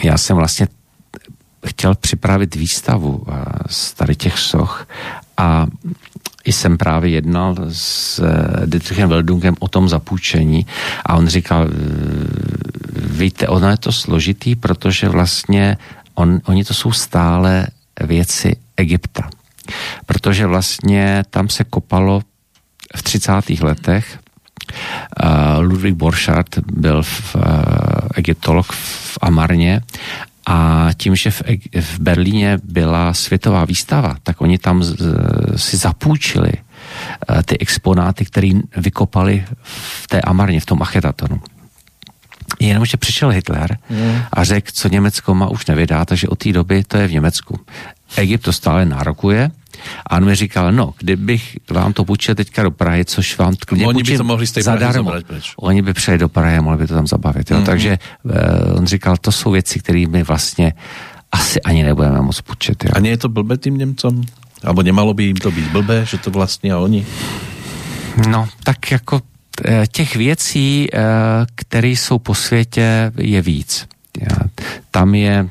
já jsem vlastně chtěl připravit výstavu uh, z tady těch soch a jsem právě jednal s uh, Dietrichem Weldungem o tom zapůjčení a on říkal, víte, ono je to složitý, protože vlastně on, oni to jsou stále věci Egypta. Protože vlastně tam se kopalo v 30. letech uh, Ludwig Borchardt byl v, egyptolog v Amarně a tím, že v, v Berlíně byla světová výstava, tak oni tam z, si zapůjčili uh, ty exponáty, které vykopali v té Amarně, v tom Achetatonu. Jenomže přišel Hitler a řekl, co Německo má už nevydá, takže od té doby to je v Německu. Egypt to stále nárokuje a on mi říkal, no, kdybych vám to půjčil teďka do Prahy, což vám klidně Oni by to mohli z zadarmo. Oni by přijeli do Prahy a mohli by to tam zabavit. Jo? Mm-hmm. Takže uh, on říkal, to jsou věci, které my vlastně asi ani nebudeme moc půjčit. Jo? A je to blbé tým Němcom? Abo nemalo by jim to být blbé, že to vlastně a oni? No, tak jako těch věcí, eh, které jsou po světě, je víc. Tam je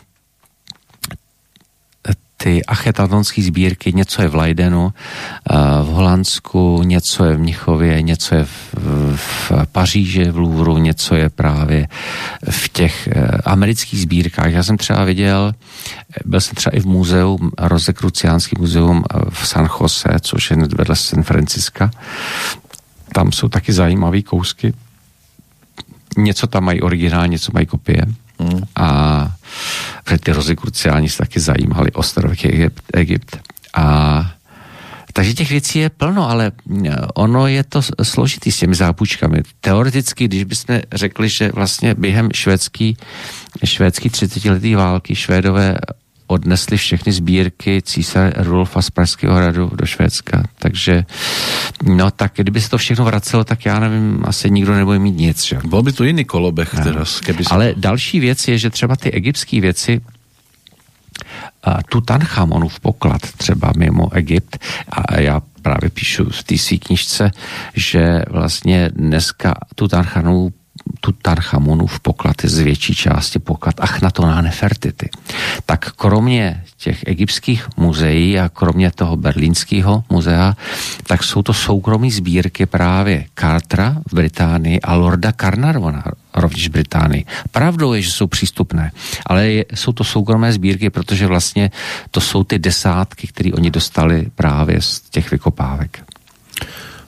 ty achetadonské sbírky, něco je v Leidenu, eh, v Holandsku, něco je v Mnichově, něco je v, Paříži, v Louvru, něco je právě v těch eh, amerických sbírkách. Já jsem třeba viděl, eh, byl jsem třeba i v muzeu, Rozekruciánský muzeum eh, v San Jose, což je vedle San Franciska. Tam jsou taky zajímavé kousky. Něco tam mají originál, něco mají kopie. Mm. A ty rozekruciáni se taky zajímali ostrovy Egypt, Egypt. A takže těch věcí je plno, ale mm, ono je to složitý s těmi zápůjčkami. Teoreticky, když bychom řekli, že vlastně během švédský, švédský 30 letý války Švédové odnesli všechny sbírky císaře Rudolfa z Pražského hradu do Švédska. Takže, no tak kdyby se to všechno vracelo, tak já nevím, asi nikdo nebude mít nic. Že? Bol by tu jiný kolobeh teraz, keby sa... Ale další věc je, že třeba ty egyptské věci, a Tutanchamonův poklad třeba mimo Egypt a já právě píšu v té své knižce, že vlastně dneska Tutanchamonův Tutanchamonův poklad je z větší části poklad Achnatona Nefertity. Tak kromě těch egyptských muzeí a kromě toho berlínského muzea, tak jsou to soukromí sbírky právě Cartera v Británii a Lorda Carnarvona rovněž v Británii. Pravdou je, že jsou přístupné, ale je, jsou to soukromé sbírky, protože vlastně to jsou ty desátky, které oni dostali právě z těch vykopávek.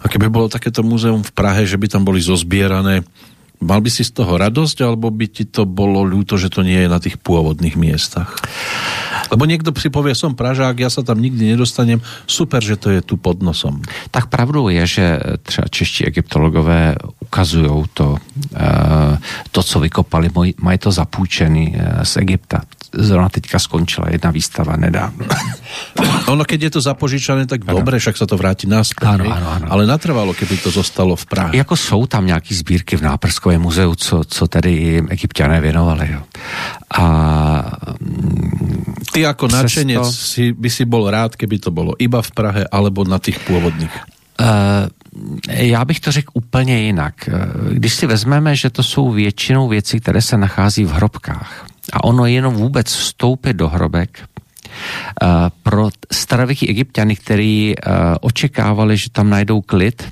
A keby bylo takéto muzeum v Prahe, že by tam boli zozbierané, mal by si z toho radosť, alebo by ti to bolo ľúto, že to nie je na tých pôvodných miestach? Lebo niekto si povie, som Pražák, ja sa tam nikdy nedostanem, super, že to je tu pod nosom. Tak pravdou je, že třeba čeští egyptologové ukazují to, eh, to, co vykopali, mají to zapůjčený eh, z Egypta. Zrovna teďka skončila jedna výstava nedávno. Ono, keď je to zapožičané, tak ano. dobre, však sa to vráti naspäť. Ano, ano, ano. Ale natrvalo, keby to zostalo v Prahe. Jako jsou tam nějaký sbírky v Náprskovém muzeu, co, co jim egyptiané věnovali. Jo. A Ty ako načenec si, by si bol rád, keby to bylo iba v Prahe, alebo na těch původných? Uh, já bych to řekl úplně jinak. Když si vezmeme, že to jsou většinou věci, které se nachází v hrobkách a ono jenom vůbec vstoupit do hrobek, pro starověký egyptiany, který očekávali, že tam najdou klid,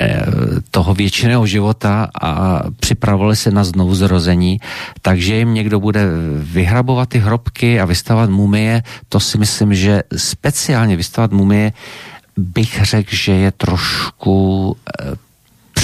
e, toho většiného života a připravovali se na znovu zrození, takže jim někdo bude vyhrabovat ty hrobky a vystavovat mumie, to si myslím, že speciálně vystavovat mumie bych řekl, že je trošku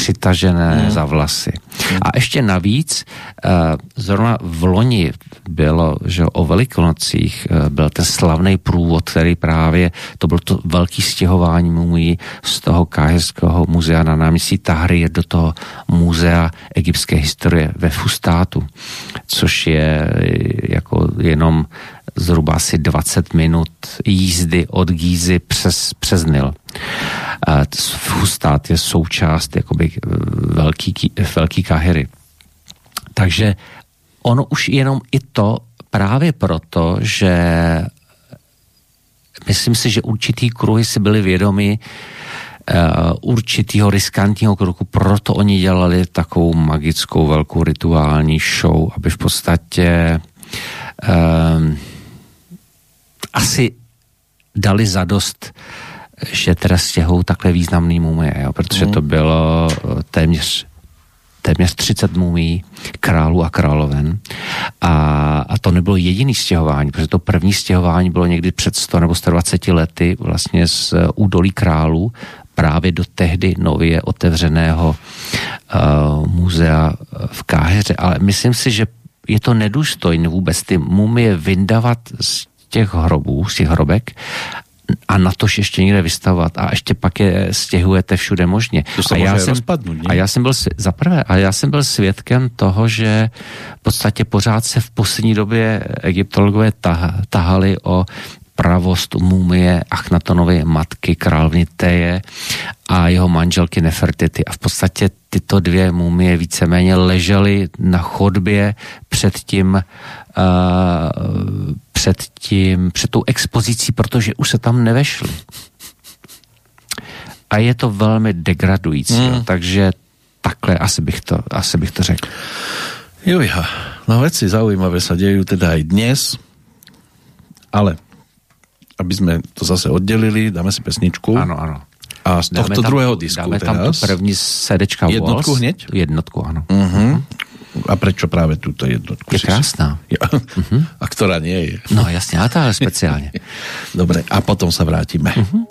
přitažené hmm. za vlasy. Hmm. A ještě navíc, eh, zrovna v loni bylo, že o velikonocích eh, byl ten slavný průvod, který právě, to bylo to velký stěhování mumí z toho káhirského muzea na náměstí Tahrir do toho muzea egyptské historie ve Fustátu, což je jako jenom zhruba asi 20 minut jízdy od Gízy přes, přes Nil. Fustát je součást jakoby velký, velký Kahiry. Takže ono už jenom i to právě proto, že myslím si, že určitý kruhy si byli vědomi uh, určitýho riskantního kroku, proto oni dělali takovou magickou velkou rituální show, aby v podstatě uh, asi dali zadost, že teda stěhou takhle významný mumie, jo? protože to mm. bylo eh, téměř téměř 30 mumí králů a královen. A, a to nebylo jediný stěhování, protože to první stěhování bylo někdy před 100 nebo 120 lety vlastně z eh, údolí králů právě do tehdy nově otevřeného uh, muzea v Káheře. Ale myslím si, že je to nedůstojné vůbec ty mumie vyndavat z těch hrobů, z těch hrobek a na tož ještě někde vystavovat a ještě pak je stěhujete všude možně. To a já, jsem, a já jsem byl, za prvé, a já jsem byl svědkem toho, že v podstatě pořád se v poslední době egyptologové tahali o pravost mumie Achnatonovy matky královny Teje a jeho manželky Nefertity. A v podstatě tyto dvě mumie víceméně ležely na chodbě před tím, uh, před tím, před tou expozicí, protože už se tam nevešly. A je to velmi degradující, mm. takže takhle asi bych to, asi bych to řekl. Juja, no veci zaujímavé sa dejú teda aj dnes, ale aby sme to zase oddelili, dáme si pesničku. Ano, ano. A z tohto dáme druhého disku dáme teraz. tam tu první sedečka Jednotku hneď? Jednotku, ano. Uh-huh. A prečo práve túto jednotku? Je krásná. Ja. Uh-huh. A ktorá nie je. No jasně, ale to je speciálně. Dobre, a potom sa vrátime. Uh-huh.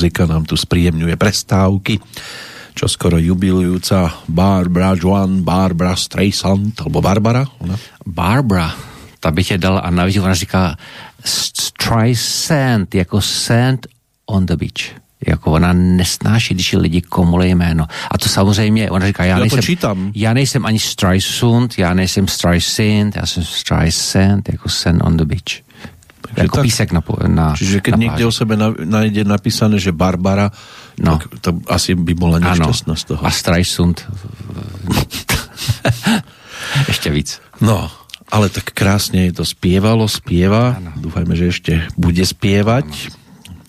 Muzika nám tu spríjemňuje prestávky. Čo skoro jubilujúca Barbara Joan, Barbara Streisand, alebo Barbara, ona? Barbara, ta by tě dala a navíc ona říká try sand, jako sand on the beach. Jako ona nesnáší, když lidi komulej jméno. A to samozřejmě, ona říká, já, Já nejsem, počítám. já nejsem ani Streisand, já nejsem Streisand, já jsem Streisand, jako sand on the beach. Takže jako tak. písek na, na Čiže keď na niekde pláži. o sebe na, nájde napísané, že Barbara, No. tak to asi by bola Ano. nešťastná z toho. A Streisand. Ještě víc. No, ale tak krásne je to spievalo, spieva. Áno. Dúfajme, že ešte bude spievať.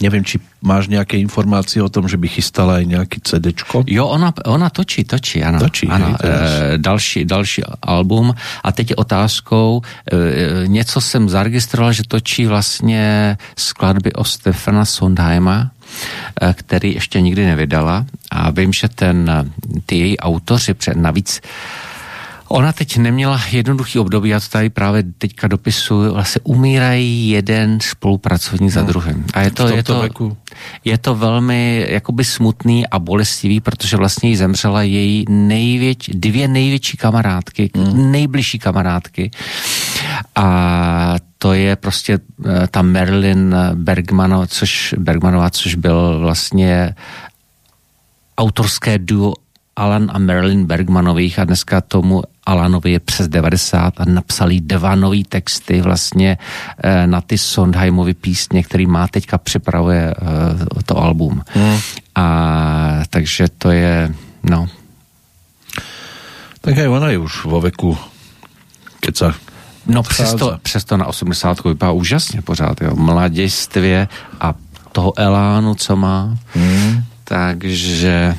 Neviem, či máš nejaké informácie o tom, že by chystala aj nejaký CDčko? Jo, ona, ona točí, točí, ano. Točí, ano hej, e, další, další album a teď je otázkou, e, něco jsem zaregistroval, že točí vlastně skladby o Stefana Sondheima, e, který ještě nikdy nevydala a vím, že ten, ty její autoři, před, navíc Ona teď neměla jednoduchý období, já to tady právě teďka dopisuju, vlastně umírají jeden spolupracovník za druhým. A je to, je to, je to velmi jakoby smutný a bolestivý, protože vlastně jí zemřela její největš, dvě největší kamarádky, mm. nejbližší kamarádky. A to je prostě eh, ta Marilyn Bergmanova, což, Bergmanová, což byl vlastně autorské duo Alan a Marilyn Bergmanových a dneska tomu Alanovi je přes 90 a napsali dva nový texty vlastně eh, na ty Sondheimovy písně, který má teďka připravuje eh, to album. Hmm. A takže to je, no, Tak aj ona je už vo veku, keď sa No přesto, přesto na 80 vypadá úžasně pořád, jo. Mladistvě a toho elánu, co má. Hmm. Takže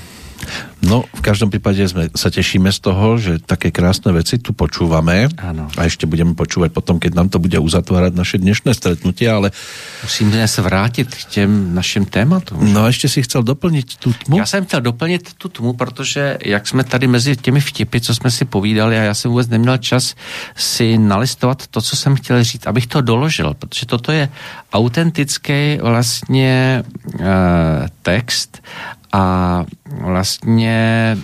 No, v každom prípade sme, sa tešíme z toho, že také krásne veci tu počúvame. Áno. A ešte budeme počúvať potom, keď nám to bude uzatvárať naše dnešné stretnutie, ale musíme se vrátit k těm našim tématům. no a ešte si chcel doplniť tú tmu? Já jsem chtěl doplnit tu tmu, protože jak jsme tady mezi těmi vtipy, co jsme si povídali, a já jsem vůbec neměl čas si nalistovat to, co jsem chtěl říct, abych to doložil, protože toto je autentický vlastně e, text a vlastně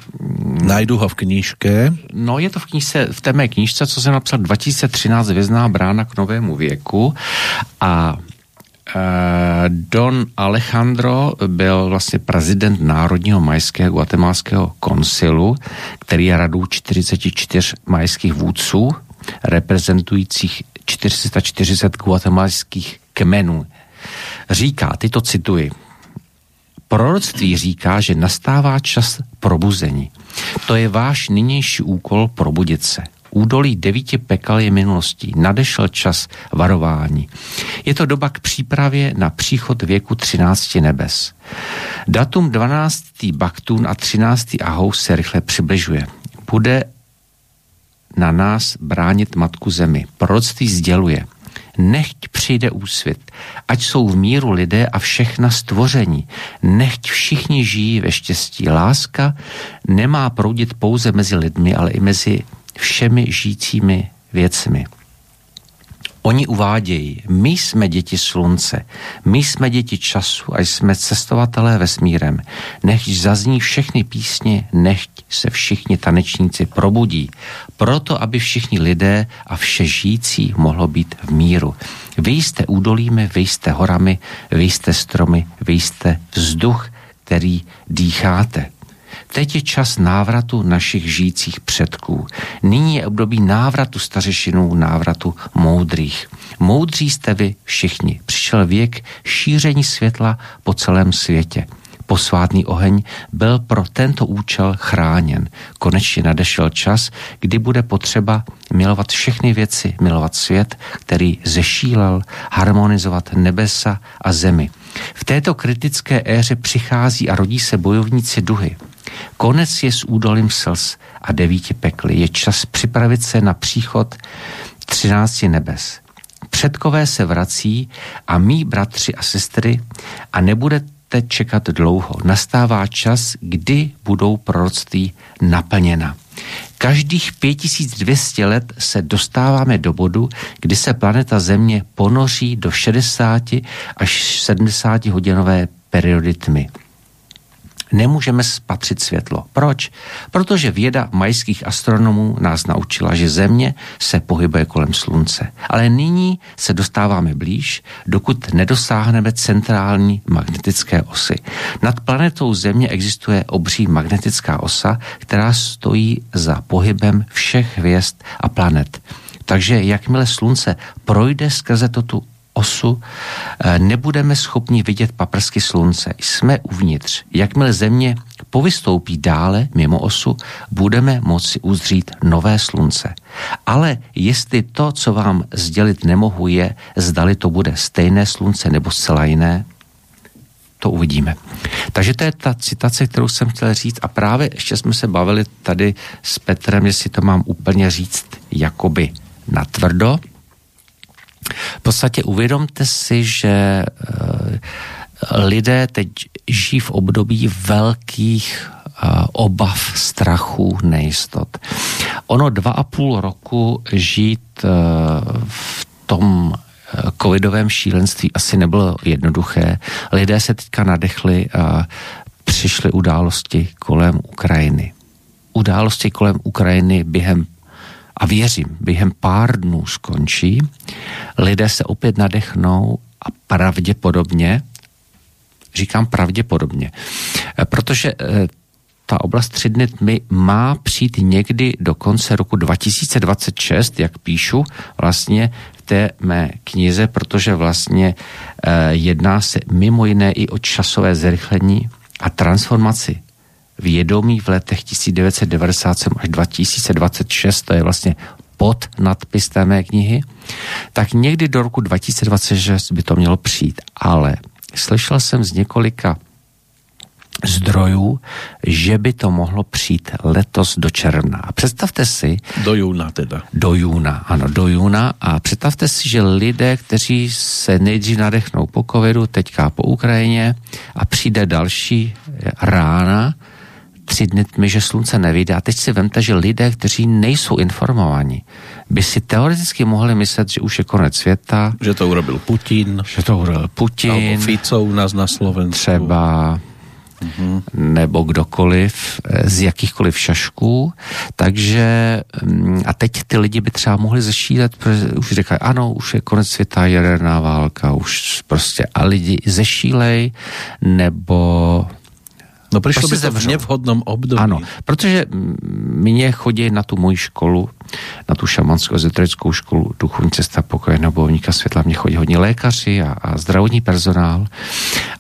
Najdu ho v knížke. No, je to v knížce, v té mé knížce, co jsem napsal 2013 Vězná brána k novému věku a eh, Don Alejandro byl vlastně prezident Národního majského guatemalského konsilu, který je radou 44 majských vůdců, reprezentujících 440 guatemalských kmenů. Říká, ty to cituji, Proroctví říká, že nastává čas probuzení. To je váš nynější úkol probudit se. Údolí devíti pekal je minulostí. Nadešel čas varování. Je to doba k přípravě na příchod věku 13 nebes. Datum 12. Baktun a 13. Ahous se rychle přibližuje. Bude na nás bránit matku zemi. Proroctví sděluje. Nechť přijde úsvit, ať jsou v míru lidé a všechna stvoření. Nechť všichni žijí ve štěstí. Láska nemá proudit pouze mezi lidmi, ale i mezi všemi žijícími věcmi. Oni uvádějí, my jsme děti slunce, my jsme děti času a jsme cestovatelé vesmírem. Nechť zazní všechny písně, nechť se všichni tanečníci probudí. Proto, aby všichni lidé a vše žijící mohlo být v míru. Vy jste údolími, vy jste horami, vy jste stromy, vy jste vzduch, který dýcháte. Teď je čas návratu našich žijících předků. Nyní je období návratu stařešinů, návratu moudrých. Moudří jste vy všichni. Přišel věk šíření světla po celém světě posvátný oheň byl pro tento účel chráněn. Konečně nadešel čas, kdy bude potřeba milovat všechny věci, milovat svět, který zešílel, harmonizovat nebesa a zemi. V této kritické éře přichází a rodí se bojovníci duhy. Konec je s údolím slz a devíti pekly. Je čas připravit se na příchod třinácti nebes. Předkové se vrací a mý bratři a sestry a nebudete čekat dlouho. Nastává čas, kdy budou proroctví naplněna. Každých 5200 let se dostáváme do bodu, kdy se planeta Země ponoří do 60 až 70 hodinové periody tmy nemůžeme spatřit světlo. Proč? Protože věda majských astronomů nás naučila, že Země se pohybuje kolem Slunce. Ale nyní se dostáváme blíž, dokud nedosáhneme centrální magnetické osy. Nad planetou Země existuje obří magnetická osa, která stojí za pohybem všech hvězd a planet. Takže jakmile Slunce projde skrze tu osu, eh, nebudeme schopni vidět paprsky slunce. Jsme uvnitř. Jakmile země povystoupí dále mimo osu, budeme moci uzřít nové slunce. Ale jestli to, co vám sdělit nemohu, je, zdali to bude stejné slunce nebo zcela jiné, to uvidíme. Takže to je ta citace, kterou jsem chtěl říct a právě ještě jsme se bavili tady s Petrem, jestli to mám úplně říct jakoby natvrdo, v podstatě uvědomte si, že eh, lidé teď žijí v období velkých eh, obav, strachu, nejistot. Ono dva a půl roku žít eh, v tom covidovém šílenství asi nebylo jednoduché. Lidé se teďka nadechli a přišly události kolem Ukrajiny. Události kolem Ukrajiny během a věřím, během pár dnů skončí, lidé se opět nadechnou a pravděpodobně, říkám pravděpodobně, eh, protože eh, ta oblast tři dny tmy má přijít někdy do konce roku 2026, jak píšu vlastně v té mé knize, protože vlastně eh, jedná se mimo jiné i o časové zrychlení a transformaci vědomí v letech 1997 až 2026, to je vlastně pod nadpis té mé knihy, tak někdy do roku 2026 by to mělo přijít. Ale slyšel jsem z několika zdrojů, že by to mohlo přijít letos do června. A představte si... Do júna teda. Do júna, ano, do júna. A představte si, že lidé, kteří se nejdřív nadechnou po covidu, teďka po Ukrajině a přijde další rána, tři dny tmy, že slunce nevyjde. A teď si vemte, že lidé, kteří nejsou informovaní, by si teoreticky mohli myslet, že už je konec světa. Že to urobil Putin. Že to urobil Putin. Alebo Fico u nás na Slovensku. Třeba mm-hmm. nebo kdokoliv z jakýchkoliv šašků. Takže mm, a teď ty lidi by třeba mohli zešílet, protože už říkají, ano, už je konec světa, jaderná válka, už prostě a lidi zešílej, nebo No přišlo by to v nevhodnom období. Ano, protože mě chodí na tu moji školu, na tu šamanskou ezoterickou školu duchovní cesta pokoje bojovníka světla, mě chodí hodně lékaři a, a zdravotní personál.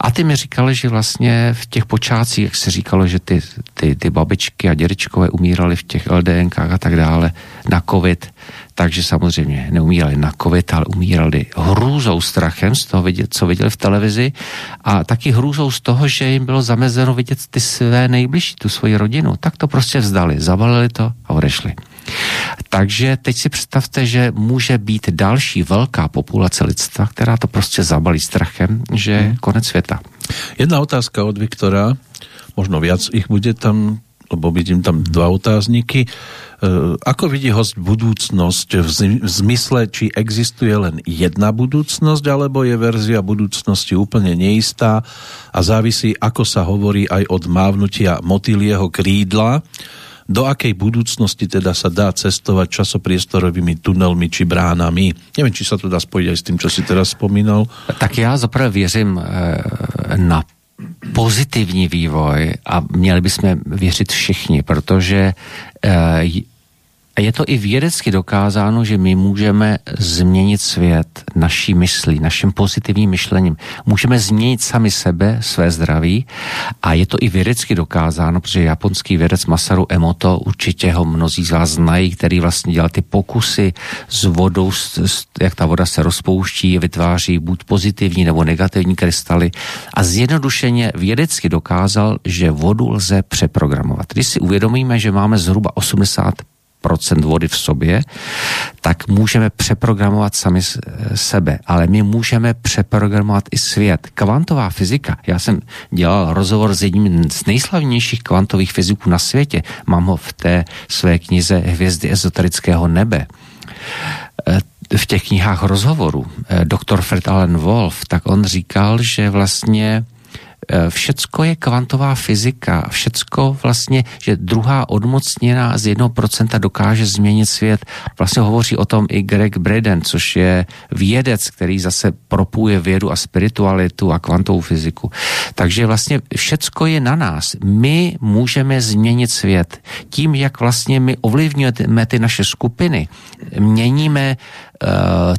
A ty mi říkali, že vlastně v těch počátcích, jak se říkalo, že ty, ty, ty babičky a dědečkové umírali v těch LDNkách a tak dále na covid, takže samozřejmě neumírali na covid, ale umírali hrůzou strachem z toho, vidět, co viděli v televizi a taky hrůzou z toho, že jim bylo zamezeno vidět ty své nejbližší, tu svoji rodinu. Tak to prostě vzdali, zabalili to a odešli. Takže teď si představte, že může být další velká populace lidstva, která to prostě zabalí strachem, že je hmm. konec světa. Jedna otázka od Viktora, možno viac ich bude tam, lebo vidím tam dva otázníky. E, ako vidí host budúcnosť v zmysle, či existuje len jedna budúcnosť, alebo je verzia budúcnosti úplne neistá a závisí, ako sa hovorí aj od mávnutia motýlieho krídla, do akej budúcnosti teda sa dá cestovať časopriestorovými tunelmi či bránami. Neviem, či sa to dá spojiť aj s tým, čo si teraz spomínal. Tak já zaprvé věřím na pozitivní vývoj a měli bychom věřit všichni, protože uh, a je to i vědecky dokázáno, že my můžeme změnit svět naší myslí, naším pozitivním myšlením. Můžeme změnit sami sebe, své zdraví a je to i vědecky dokázáno, protože japonský vědec Masaru Emoto, určitě ho mnozí z vás znají, který vlastně dělal ty pokusy s vodou, jak ta voda se rozpouští, vytváří buď pozitivní nebo negativní krystaly a zjednodušeně vědecky dokázal, že vodu lze přeprogramovat. Když si uvědomíme, že máme zhruba 80 procent vody v sobě, tak můžeme přeprogramovat sami sebe, ale my můžeme přeprogramovat i svět. Kvantová fyzika, já jsem dělal rozhovor s jedním z nejslavnějších kvantových fyziků na světě, mám ho v té své knize Hvězdy ezoterického nebe. V těch knihách rozhovoru, doktor Fred Allen Wolf, tak on říkal, že vlastně všecko je kvantová fyzika, všecko vlastně, že druhá odmocněná z jednoho procenta dokáže změnit svět. Vlastně hovoří o tom i Greg Braden, což je vědec, který zase propuje vědu a spiritualitu a kvantovou fyziku. Takže vlastně všecko je na nás. My můžeme změnit svět. Tím, jak vlastně my ovlivňujeme ty naše skupiny, měníme Eh,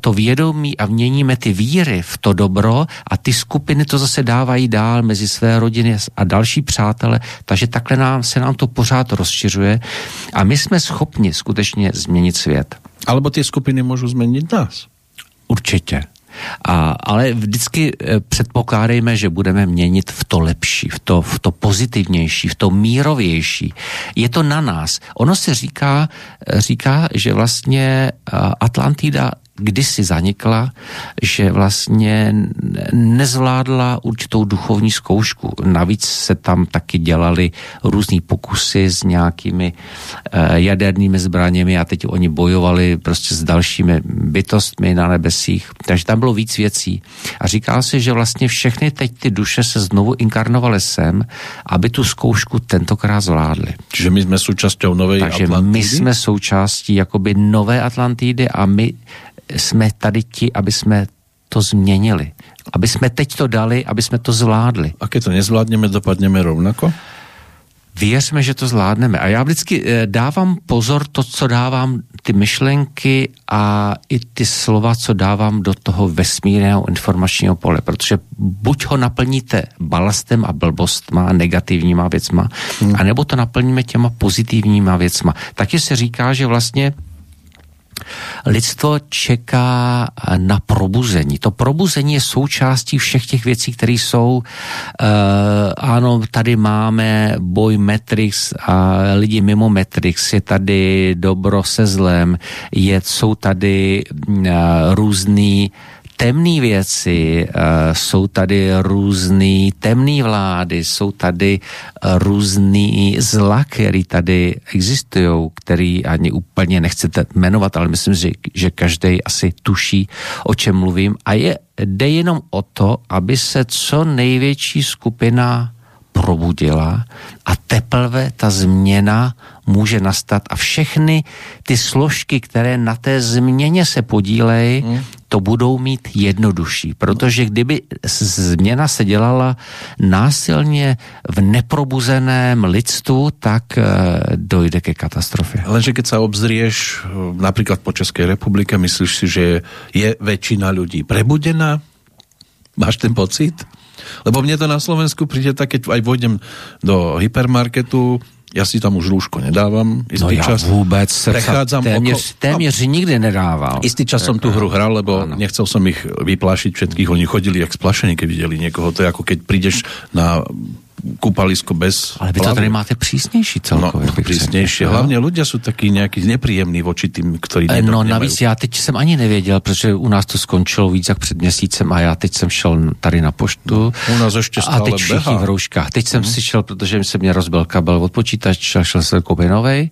to vědomí a měníme ty víry v to dobro a ty skupiny to zase dávají dál mezi své rodiny a další přátele, takže takhle nám, se nám to pořád rozšiřuje a my jsme schopni skutečně změnit svět. Alebo ty skupiny můžou změnit nás. Určitě. A, ale vždycky eh, předpokládejme, že budeme měnit v to lepší, v to, v to pozitivnější, v to mírovější. Je to na nás. Ono se říká, eh, říká že vlastně eh, Atlantida kdysi zanikla, že vlastně nezvládla určitou duchovní zkoušku. Navíc se tam taky dělali různý pokusy s nějakými eh, jadernými zbraněmi a teď oni bojovali prostě s dalšími bytostmi na nebesích. Takže tam bylo víc věcí. A říká se, že vlastně všechny teď ty duše se znovu inkarnovaly sem, aby tu zkoušku tentokrát zvládli. Čiže my jsme součástí nové Takže Atlantidy? my jsme součástí jakoby nové Atlantidy a my jsme tady ti, aby jsme to změnili. Aby jsme teď to dali, aby jsme to zvládli. A když to nezvládneme, dopadneme rovnako? Věřme, že to zvládneme. A já vždycky eh, dávám pozor to, co dávám, ty myšlenky a i ty slova, co dávám do toho vesmírného informačního pole, protože buď ho naplníte balastem a blbostma, negativníma věcma, hmm. anebo to naplníme těma pozitivníma věcma. Taky se říká, že vlastně lidstvo čeká na probuzení. To probuzení je součástí všech těch věcí, které jsou, uh, ano, tady máme boj Matrix a lidi mimo Matrix, je tady dobro se zlem, je, jsou tady uh, různý temné věci, uh, jsou tady různé temné vlády, jsou tady uh, různý zla, který tady existují, který ani úplně nechcete jmenovat, ale myslím, že, že každý asi tuší, o čem mluvím. A je, jde jenom o to, aby se co největší skupina probudila a teprve ta změna může nastat a všechny ty složky, které na té změně se podílejí, hmm. to budou mít jednodušší, protože kdyby změna se dělala násilně v neprobuzeném lidstvu, tak uh, dojde ke katastrofě. Lenže keď sa obzrieš eh, například po České republike, myslíš si, že je většina lidí prebudená? Máš ten pocit? Lebo mne to na Slovensku príde tak, keď aj vojdem do hypermarketu, já si tam už růžko nedávám. Istý no já čas vůbec prechádzam téměř, oko... téměř nikdy nedával. Istý čas som tu hru hral, lebo ano. nechcel som ich vyplášiť všetkých. Oni chodili jak splašení, keď videli někoho. To je jako keď prídeš na kúpalisko bez Ale vy to tady máte přísnější celkově. No, přísnější. Hlavně lidé jsou taky nějaký nepříjemní voči tým, kteří e, No navíc já teď jsem ani nevěděl, protože u nás to skončilo víc jak před měsícem a já teď jsem šel tady na poštu. U nás ještě stále A teď všichni v rouškách. Teď jsem mm. si šel, protože se mě rozbil kabel od počítače, šel jsem koupit novej.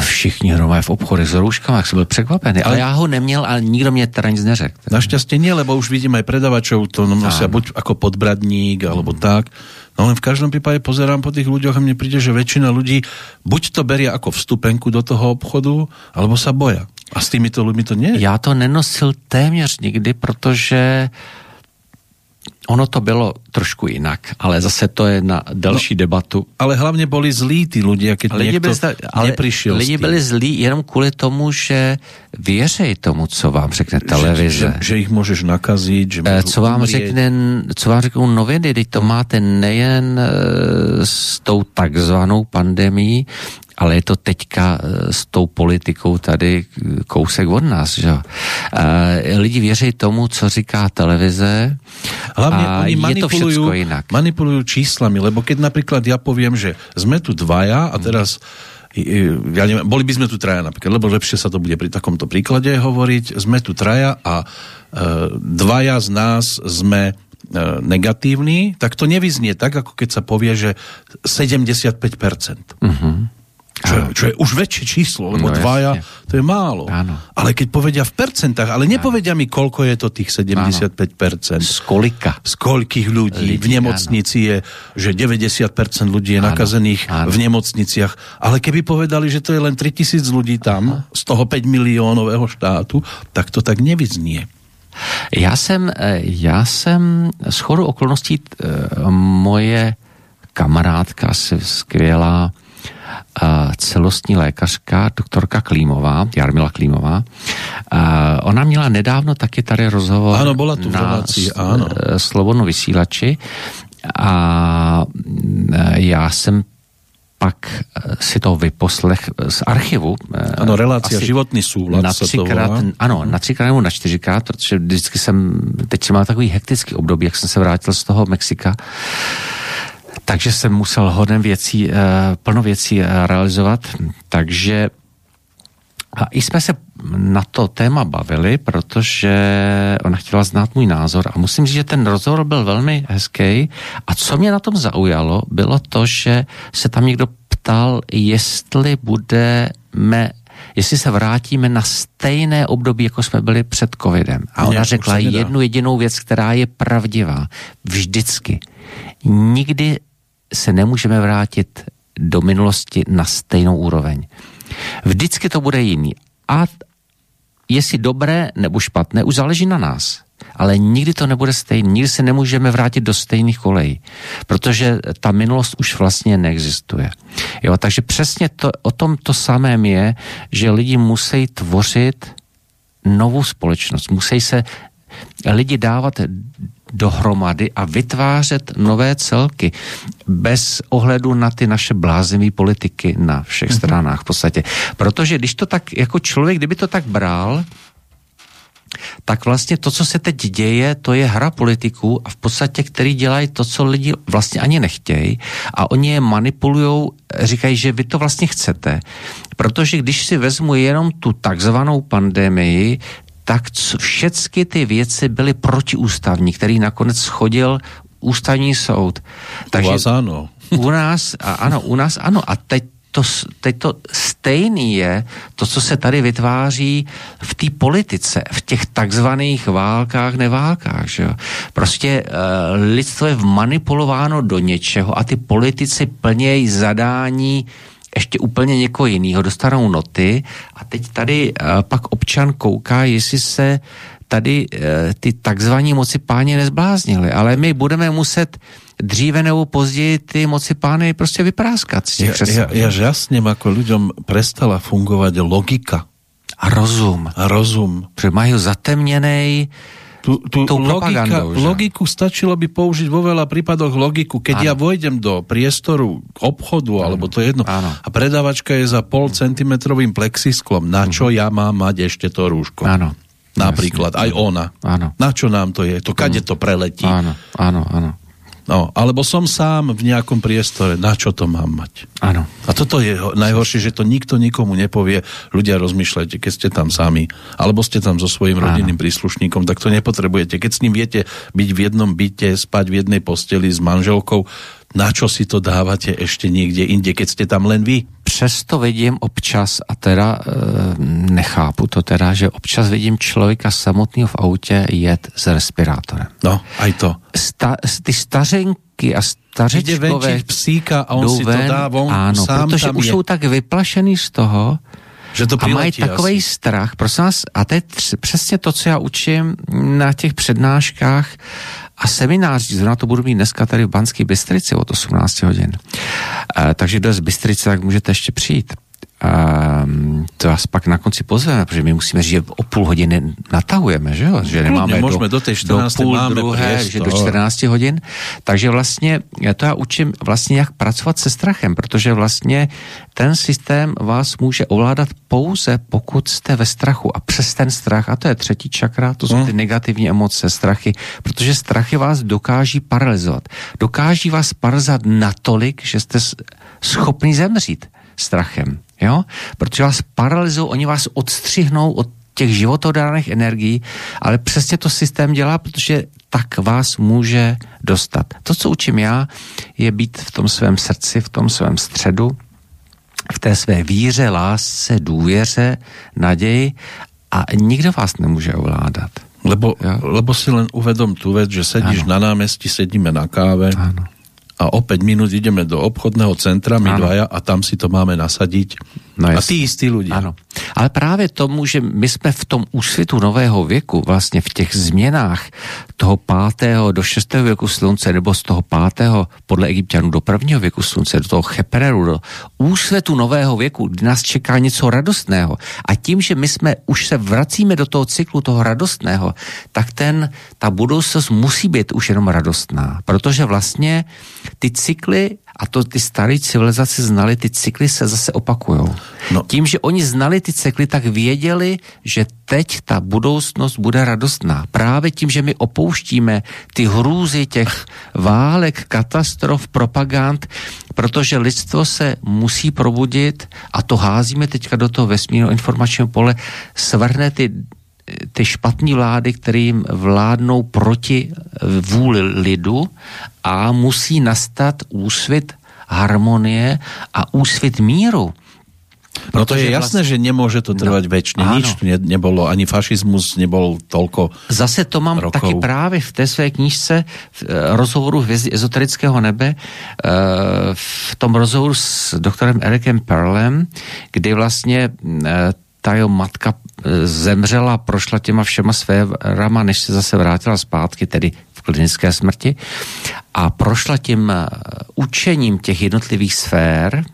Všichni hromé v obchodech s rouškami, jak jsem byl překvapený. Ale, ale já ho neměl a nikdo mě teda nic neřekl. Naštěstí ne, lebo už vidíme aj predavačov, to nosia buď jako podbradník, alebo tak No len v každom prípade pozerám po tých ľuďoch a mne príde, že väčšina ľudí buď to berie ako vstupenku do toho obchodu, alebo sa boja. A s týmito ľuďmi to nie Já to nenosil téměř nikdy, protože ono to bylo trošku jinak, ale zase to je na další no, debatu. Ale hlavně byli zlí ty lidi, keď Lidi byli, zda- ale neprišiel s lidi byli zlí jenom kvůli tomu, že věří tomu, co vám řekne televize. Že, že, že ich můžeš nakazit, že Eh, můžu co vám, umrieť. řekne, co vám řeknou noviny, teď to máte nejen eh, s tou takzvanou pandemí, ale je to teďka eh, s tou politikou tady kousek od nás. Že? Eh, Lidi věří tomu, co říká televize Hlavně a oni je to manipulujú, jinak. manipulujú číslami, lebo keď napríklad ja poviem, že sme tu dvaja a teraz ja neviem, boli by sme tu traja napríklad, lebo lepšie sa to bude pri takomto príklade hovoriť, sme tu traja a e, dvaja z nás sme e, negatívni, tak to nevyznie tak, ako keď sa povie, že 75%. Mhm. Čo, je- čo je už väčšie číslo, lebo No, dvaja, jasne. to je málo. Áno. Ale keď povedia v percentách, ale nepovedia mi, koľko je to tých 75%. Z kolika? Z koľkých ľudí Lidí, v nemocnici je, že 90% ľudí je Áno, nakazených áno. v nemocniciach. Ale keby povedali, že to je len 3000 ľudí tam, z toho 5 miliónového štátu, tak to tak nevyznie. Já jsem, eh, já jsem s chodou okolností eh, moje kamarádka, skvělá celostní lékařka, doktorka Klímová, Jarmila Klímová, ona měla nedávno taky tady rozhovor Ano, byla tu na relácii, s- ano. eh, Slobodnou vysílači a eh, já jsem pak eh, si to vyposlech z archivu. Ano, relácia asi Životný na to třikrát, volá. ano, na třikrát nebo na čtyřikrát, protože vždycky jsem, teď jsem měl takový hektický období, jak jsem se vrátil z toho Mexika, takže jsem musel hodně věcí, eh, plno věcí eh, realizovat, takže a i jsme se na to téma bavili, protože ona chtěla znát můj názor a musím říct, že ten rozhovor byl velmi hezký a co mě na tom zaujalo, bylo to, že se tam někdo ptal, jestli budeme jestli se vrátíme na stejné období, jako jsme byli před covidem. A ona řekla jednu jedinou věc, která je pravdivá. Vždycky. Nikdy se nemůžeme vrátit do minulosti na stejnou úroveň. Vždycky to bude jiný. A jestli dobré nebo špatné, už záleží na nás. Ale nikdy to nebude stejný. Nikdy se nemůžeme vrátit do stejných kolejí, protože ta minulost už vlastně neexistuje. Jo, takže přesně to, o tom to samém je, že lidi musí tvořit novou společnost. Musí se lidi dávat dohromady a vytvářet nové celky bez ohledu na ty naše blázivé politiky na všech mm-hmm. stranách v podstatě. Protože když to tak, jako člověk, kdyby to tak bral, tak vlastně to, co se teď děje, to je hra politiků a v podstatě, který dělají to, co lidi vlastně ani nechtějí a oni je manipulují, říkají, že vy to vlastně chcete. Protože když si vezmu jenom tu takzvanou pandemii, tak všechny ty věci byly protiústavní, který nakonec schodil ústavní soud. Takže... U vás ano. u nás, a ano, u nás ano. A teď to, teď to stejný je to, co se tady vytváří v té politice, v těch takzvaných válkách, neválkách. Že? jo. Prostě uh, lidstvo je vmanipulováno do něčeho a ty politici plnějí zadání ještě úplně někoho jiného, dostanou noty a teď tady uh, pak občan kouká, jestli se tady uh, ty takzvaní moci páni nezbláznili, ale my budeme muset dříve nebo později ty moci pány prostě vypráskat z těch Ja, ja, ja žasnem, ako ľuďom prestala fungovať logika A rozum. a rozum. Protože mají zatemněný Tu, tu Tou logika, logiku stačilo by použiť vo veľa prípadoch logiku. Keď Áno. ja vojdem do priestoru obchodu, alebo to je jedno, Áno. a predávačka je za pol centimetrovým plexisklom, na čo ja mám mať ešte to rúško? Áno. Napríklad, aj ona. Áno. Na čo nám to je? To kade to preletí? Áno, áno, áno. No, alebo som sám v nejakom priestore, na čo to mám mať? Áno. A toto je ho- najhoršie, že to nikto nikomu nepovie. Ľudia rozmýšľajte, keď ste tam sami, alebo ste tam so svojím rodinným príslušníkom, tak to nepotrebujete. Keď s ním viete byť v jednom byte, spať v jednej posteli s manželkou, na čo si to dávate ešte niekde inde, keď ste tam len vy? Přesto vidím občas, a teda e, nechápu to teda, že občas vidím člověka samotného v autě jet s respirátorem. No, aj to. Sta, ty stařenky a stařečkové psíka a on si to dá von, ano, sám protože tam už je. jsou tak vyplašený z toho, Že to a mají takový strach, prosím vás, a to je přesně to, co já učím na těch přednáškách a seminář, zrovna to budu mít dneska tady v Banské Bystrici od 18 hodin. E, takže kdo je z Bystrice, tak můžete ještě přijít. Um, to vás pak na konci pozveme, protože my musíme říct, že o půl hodiny natahujeme, že jo? Že nemáme můžeme do, do, té 14. do půl máme druhé, priestor. že do 14 hodin. Takže vlastně já to já učím vlastně jak pracovat se strachem, protože vlastně ten systém vás může ovládat pouze, pokud jste ve strachu a přes ten strach, a to je třetí čakra, to jsou ty negativní emoce, strachy, protože strachy vás dokáží paralyzovat. Dokáží vás paralyzovat natolik, že jste schopni zemřít strachem. Jo? Protože vás paralyzují, oni vás odstřihnou od těch životodárných energií, ale přesně to systém dělá, protože tak vás může dostat. To, co učím já, je být v tom svém srdci, v tom svém středu, v té své víře, lásce, důvěře, naději a nikdo vás nemůže ovládat. Lebo, lebo si len uvedom tú vec, že sedíš Áno. na námestí, sedíme na káve Áno. A o 5 minút ideme do obchodného centra, my Áno. dvaja, a tam si to máme nasadiť. No a tí istí ľudia. Ano. Ale právě tomu, že my jsme v tom úsvitu nového věku, vlastně v těch změnách toho pátého do šestého věku slunce, nebo z toho pátého podle egyptianů do prvního věku slunce, do toho chepereru, do úsvitu nového věku, kdy nás čeká něco radostného. A tím, že my jsme už se vracíme do toho cyklu toho radostného, tak ten, ta budoucnost musí být už jenom radostná. Protože vlastně ty cykly a to ty staré civilizace znali, ty cykly se zase opakujou. No. Tím, že oni znali ty cykly, tak věděli, že teď ta budoucnost bude radostná. Právě tím, že my opouštíme ty hrůzy těch válek, katastrof, propagand, protože lidstvo se musí probudit a to házíme teďka do toho vesmírného informačního pole, svrhne ty ty špatní vlády, kterým vládnou proti vůli lidu a musí nastat úsvit harmonie a úsvit míru. No to je Protože jasné, vlast- že nemôže to No, väčšine. áno. Nič tu ne, nebolo, ani fašizmus nebol toľko... Zase to mám rokov. taky právě v té své knížce v eh, rozhovoru Hvězdy ezoterického nebe, eh, v tom rozhovoru s doktorem Erikem Perlem, kdy vlastně eh, ta jeho matka eh, zemřela, prošla těma všema sférama, než se zase vrátila zpátky, tedy v klinické smrti, a prošla tím eh, učením těch jednotlivých sfér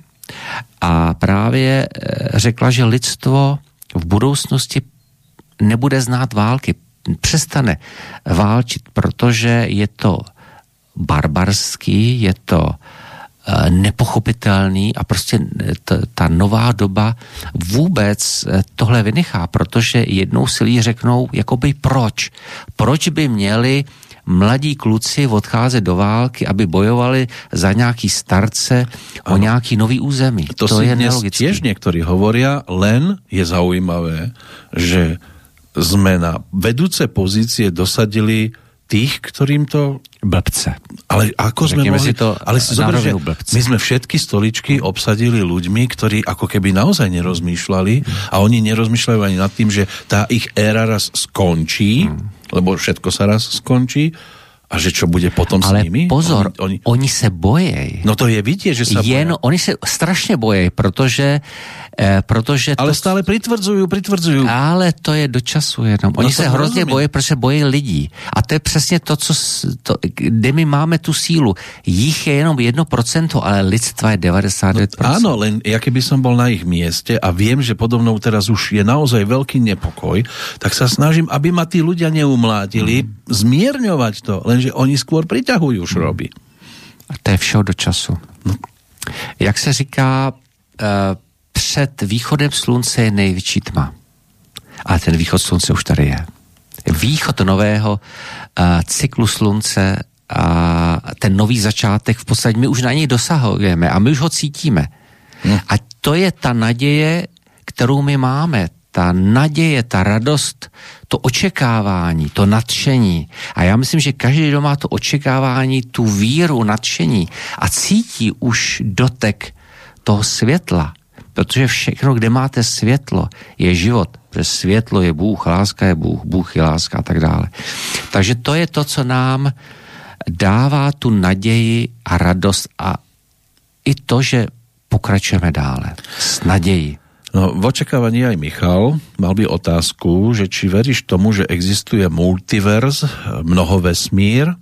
a právě eh, řekla, že lidstvo v budoucnosti nebude znát války, přestane válčit, protože je to barbarský, je to eh, nepochopitelný a prostě eh, t- ta nová doba vůbec eh, tohle vynechá, protože jednou si lidi řeknou, jakoby proč? Proč by měli mladí kluci odcházet do války, aby bojovali za nějaký starce o nějaký nový území. To, to si je dnes nelogické. tiež niektorí hovoria, len je zaujímavé, že sme na vedúce pozície dosadili tých, ktorým to Blbce. Ale ako sme Řekněme mohli... si to ale si zober, že my sme všetky stoličky obsadili ľuďmi, ktorí ako keby naozaj nerozmýšľali a oni nerozmýšľajú ani nad tým, že tá ich éra raz skončí, lebo všetko sa raz skončí a že čo bude potom s Ale nimi? pozor, Oni, oni, oni se bojejí. no to je vidieť, že sa Jen, boja. oni se strašně bojejí, protože, eh, protože Ale to, stále pritvrdzujú, pritvrdzujú. ale to je do času jenom. Oni No se hrozně rozumím. bojí, protože bojí lidí. A to je přesně to, co, s- to, kde my máme tu sílu. Jich je jenom 1%, ale lidstva je 99%. Áno, len ja keby som bol na ich mieste a viem, že podo mnou teraz už je naozaj veľký nepokoj, tak sa snažím, aby ma tí ľudia neumlátili, zmierňovať to, lenže oni skôr priťahujú šroby. A to je všeho do času. Jak se říká, eh, před východem slunce je největší tma. Ale ten východ slunce už tady je. Východ nového eh, cyklu slunce a ten nový začátek, v podstatě my už na něj dosahujeme a my už ho cítíme. A to je ta naděje, kterou my máme. Ta naděje, ta radost, to očekávání, to nadšení. A já myslím, že každý, kdo má to očekávání, tu víru, nadšení a cítí už dotek toho světla, protože všechno, kde máte světlo, je život. Protože světlo je Bůh, láska je Bůh, Bůh je láska a tak dále. Takže to je to, co nám dává tu naději a radost a i to, že pokračujeme dále s nadějí. No, v očakávaní aj Michal mal by otázku, že či veríš tomu, že existuje multiverz, mnoho vesmír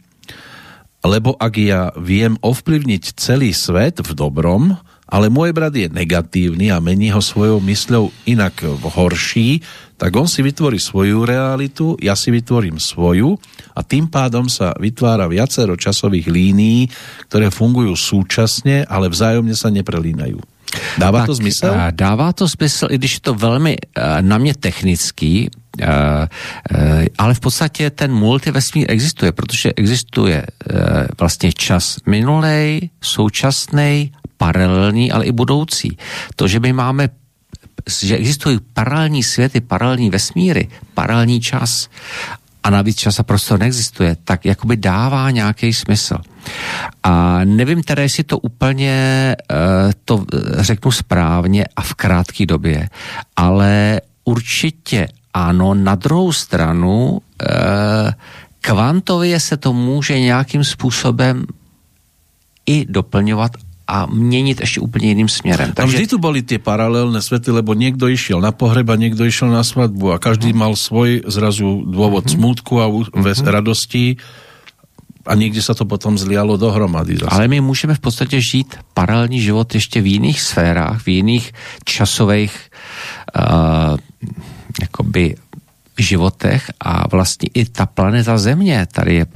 lebo ak ja viem ovplyvniť celý svet v dobrom, ale môj brat je negatívny a mení ho svojou mysľou inak v horší, tak on si vytvorí svoju realitu, ja si vytvorím svoju a tým pádom sa vytvára viacero časových línií, ktoré fungujú súčasne, ale vzájomne sa neprelínajú. Dává tak, to zmysel? eh, Dává to smysl, i když je to velmi eh, na mě technický, eh, ale v podstatě ten multivesmír existuje, protože existuje vlastně čas minulej, současný, paralelní, ale i budoucí. To, že my máme že existují paralelní světy, paralelní vesmíry, paralelní čas a navíc čas a prostor neexistuje, tak jakoby dává nějaký smysl. A nevím teda, jestli to úplně uh, to řeknu správně a v krátké době, ale určitě ano, na druhou stranu uh, kvantově se to může nějakým způsobem i doplňovat a měnit ještě úplně jiným směrem. Takže... vždy tu boli tie paralelné svety, lebo niekto išiel na pohreb a niekto išiel na svadbu a každý mal svoj zrazu dôvod mm-hmm. smútku a mm-hmm. radosti a někdy se to potom zlialo dohromady. Zase. Ale my můžeme v podstatě žít paralelní život ještě v jiných sférách, v jiných časových uh, jakoby životech a vlastně i ta planeta Země tady je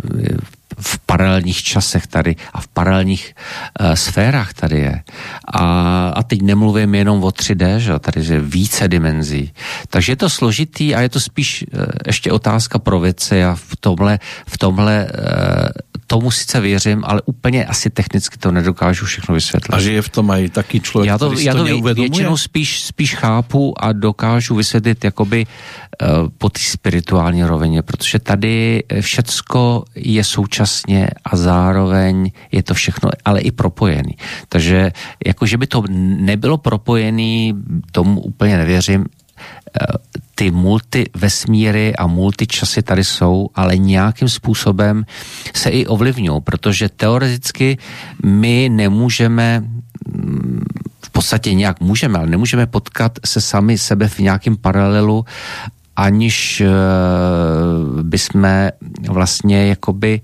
v paralelních časech tady a v paralelních uh, sférách tady je. A, a teď nemluvím jenom o 3D, že tady je více dimenzí. Takže je to složitý a je to spíš uh, ještě otázka pro věci a v tomhle, v tomhle uh, tomu sice věřím, ale úplně asi technicky to nedokážu všechno vysvětlit. A že je v tom aj taký člověk, já to, který já to, to většinou spíš, spíš chápu a dokážu vysvětlit jakoby uh, po té spirituální rovině, protože tady všecko je současně a zároveň je to všechno, ale i propojený. Takže jako, že by to nebylo propojený, tomu úplně nevěřím, ty multivesmíry a multičasy tady jsou, ale nějakým způsobem se i ovlivňují, protože teoreticky my nemůžeme v podstatě nějak můžeme, ale nemůžeme potkat se sami sebe v nějakém paralelu, aniž bychom vlastně jakoby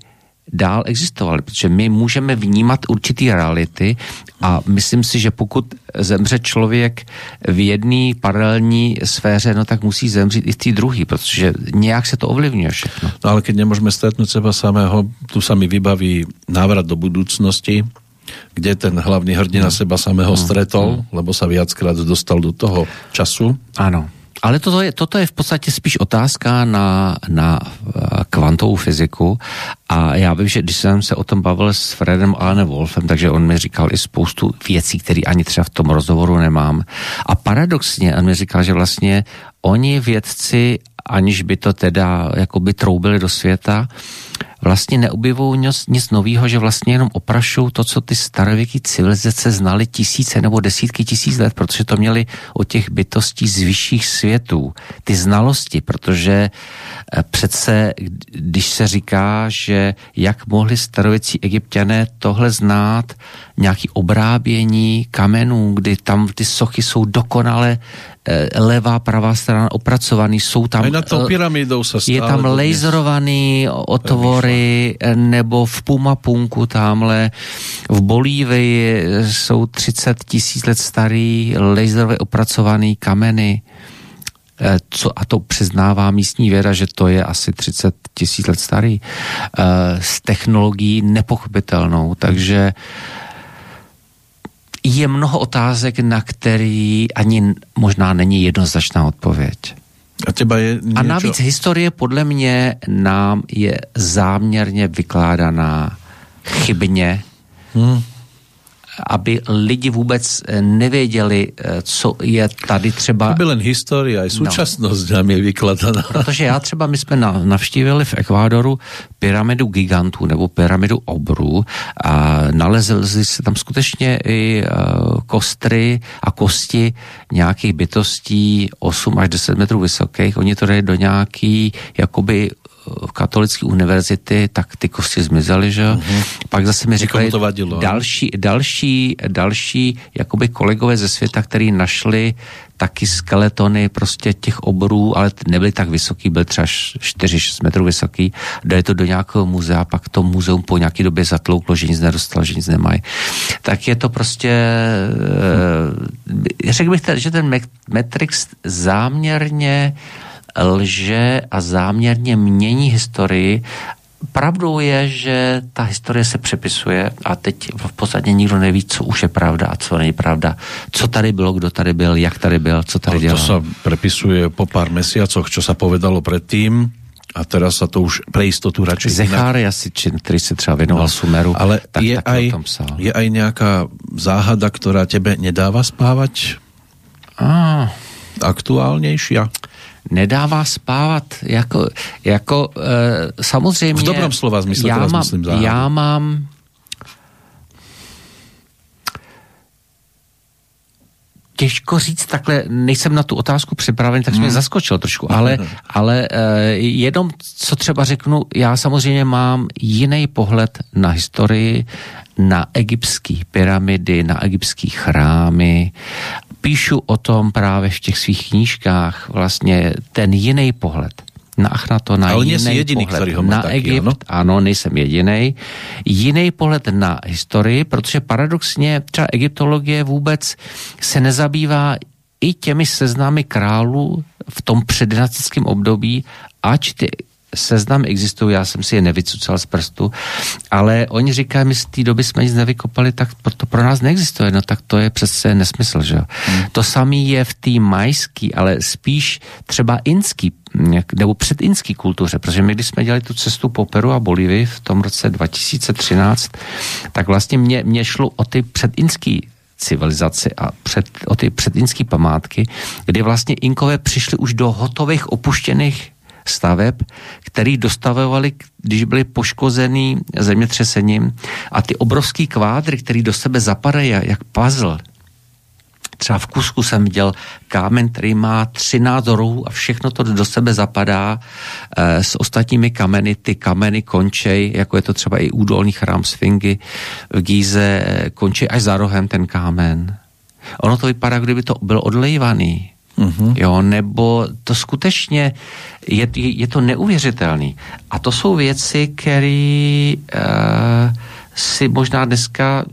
dál existovali, protože my můžeme vnímat určitý reality a myslím si, že pokud zemře člověk v jedné paralelní sféře, no tak musí zemřít i v té druhé, protože nějak se to ovlivňuje všechno. No ale keď nemůžeme stretnout seba samého, tu sa mi vybaví návrat do budoucnosti, kde ten hlavný hrdina hmm. seba samého hmm. stretol, hmm. lebo sa viackrát dostal do toho času. Ano. Ale toto je, toto je v podstatě spíš otázka na, na kvantovou fyziku a já vím, že když jsem se o tom bavil s Fredem Alanem Wolfem, takže on mi říkal i spoustu věcí, které ani třeba v tom rozhovoru nemám. A paradoxně on mi říkal, že vlastně oni vědci, aniž by to teda jakoby troubili do světa, vlastně neobjevují nic, nic nového, že vlastně jenom oprašují to, co ty starověké civilizace znali tisíce nebo desítky tisíc let, protože to měli o těch bytostí z vyšších světů. Ty znalosti, protože přece, když se říká, že jak mohli starověcí egyptiané tohle znát, nějaký obrábění kamenů, kdy tam ty sochy jsou dokonale levá, pravá strana opracovaný, jsou tam... Aj na tou pyramidou se Je tam laserovaný otvory, nebo v Pumapunku tamhle, v Bolívii jsou 30 tisíc let starý laserově opracovaný kameny. Co, a to přiznává místní věda, že to je asi 30 tisíc let starý, s technologií nepochopitelnou, takže je mnoho otázek, na který ani možná není jednoznačná odpověď. A, těba je niečo... a navíc historie podle mě nám je záměrně vykládaná chybně. Hmm aby lidi vůbec eh, nevěděli, eh, co je tady třeba... To by len historie, i současnost no. nám je vykladaná. Protože já třeba, my jsme navštívili v Ekvádoru pyramidu gigantů nebo pyramidu obrů a nalezli se tam skutečně i eh, kostry a kosti nějakých bytostí 8 až 10 metrů vysokých. Oni to dali do nějaký jakoby katolické univerzity, tak ty kosti zmizely, že jo. Mm-hmm. Pak zase mi říkali to vadilo, další, další, další jakoby kolegové ze světa, který našli taky skeletony prostě těch oborů, ale nebyly tak vysoký, byl třeba 4-6 metrů vysoký, dají to do nějakého muzea, pak to muzeum po nějaké době zatlouklo, že nic nedostalo, že nic nemají. Tak je to prostě, eh, řekl bych, že ten Matrix záměrně lže a záměrně mění historii Pravdou je, že ta historie se přepisuje a teď v podstatě nikdo neví, co už je pravda a co není pravda. Co tady bylo, kdo tady byl, jak tady byl, co tady dělal. To se prepisuje po pár mesiacoch, čo sa povedalo předtím a teraz sa to už pre istotu radšej... Zachária Sitchin, který se třeba věnoval no, Sumeru, ale tak je aj, o tom psal. je aj nějaká záhada, která tebe nedává spávať? Ah. Aktuálnější? Nedává spávat. Jako, jako e, samozřejmě... V dobrém slova smyslu já mám, myslím záhadu. Já mám... Těžko říct takhle, nejsem na tu otázku připraven, tak jsem hmm. mě zaskočil trošku, ale, ale e, jenom, co třeba řeknu, já samozřejmě mám jiný pohled na historii, na egyptské pyramidy, na egyptské chrámy píšu o tom právě v těch svých knížkách vlastně ten jiný pohled na Achnato, na Ale jiný jediný, pohled ho na taky, Egypt, ano? ano, nejsem jediný. Jiný pohled na historii, protože paradoxně třeba egyptologie vůbec se nezabývá i těmi seznamy králů v tom předdynastickém období, ač ty seznam existují, já jsem si je nevycucal z prstu, ale oni říkají, my z té doby jsme nic nevykopali, tak to pro nás neexistuje, no tak to je přece nesmysl, že jo. Hmm. To samé je v té majský, ale spíš třeba inský, nebo předinský kultuře, protože my, když jsme dělali tu cestu po Peru a Bolívii v tom roce 2013, tak vlastně mě, mě šlo o ty předinský civilizaci a před, o ty předinské památky, kdy vlastně Inkové přišli už do hotových opuštěných staveb, který dostavovali, když byli poškozený zemětřesením a ty obrovský kvádry, který do sebe zapadají jak puzzle, třeba v Kusku jsem viděl kámen, který má 13 rohů a všechno to do sebe zapadá e, s ostatními kameny. Ty kameny končej, jako je to třeba i údolný chrám Sfingy v Gíze, končí až za rohem ten kámen. Ono to vypadá, kdyby to byl odlejvaný. Mm-hmm. Jo, nebo to skutečně je, je, to neuvěřitelný. A to jsou věci, které uh, si možná dneska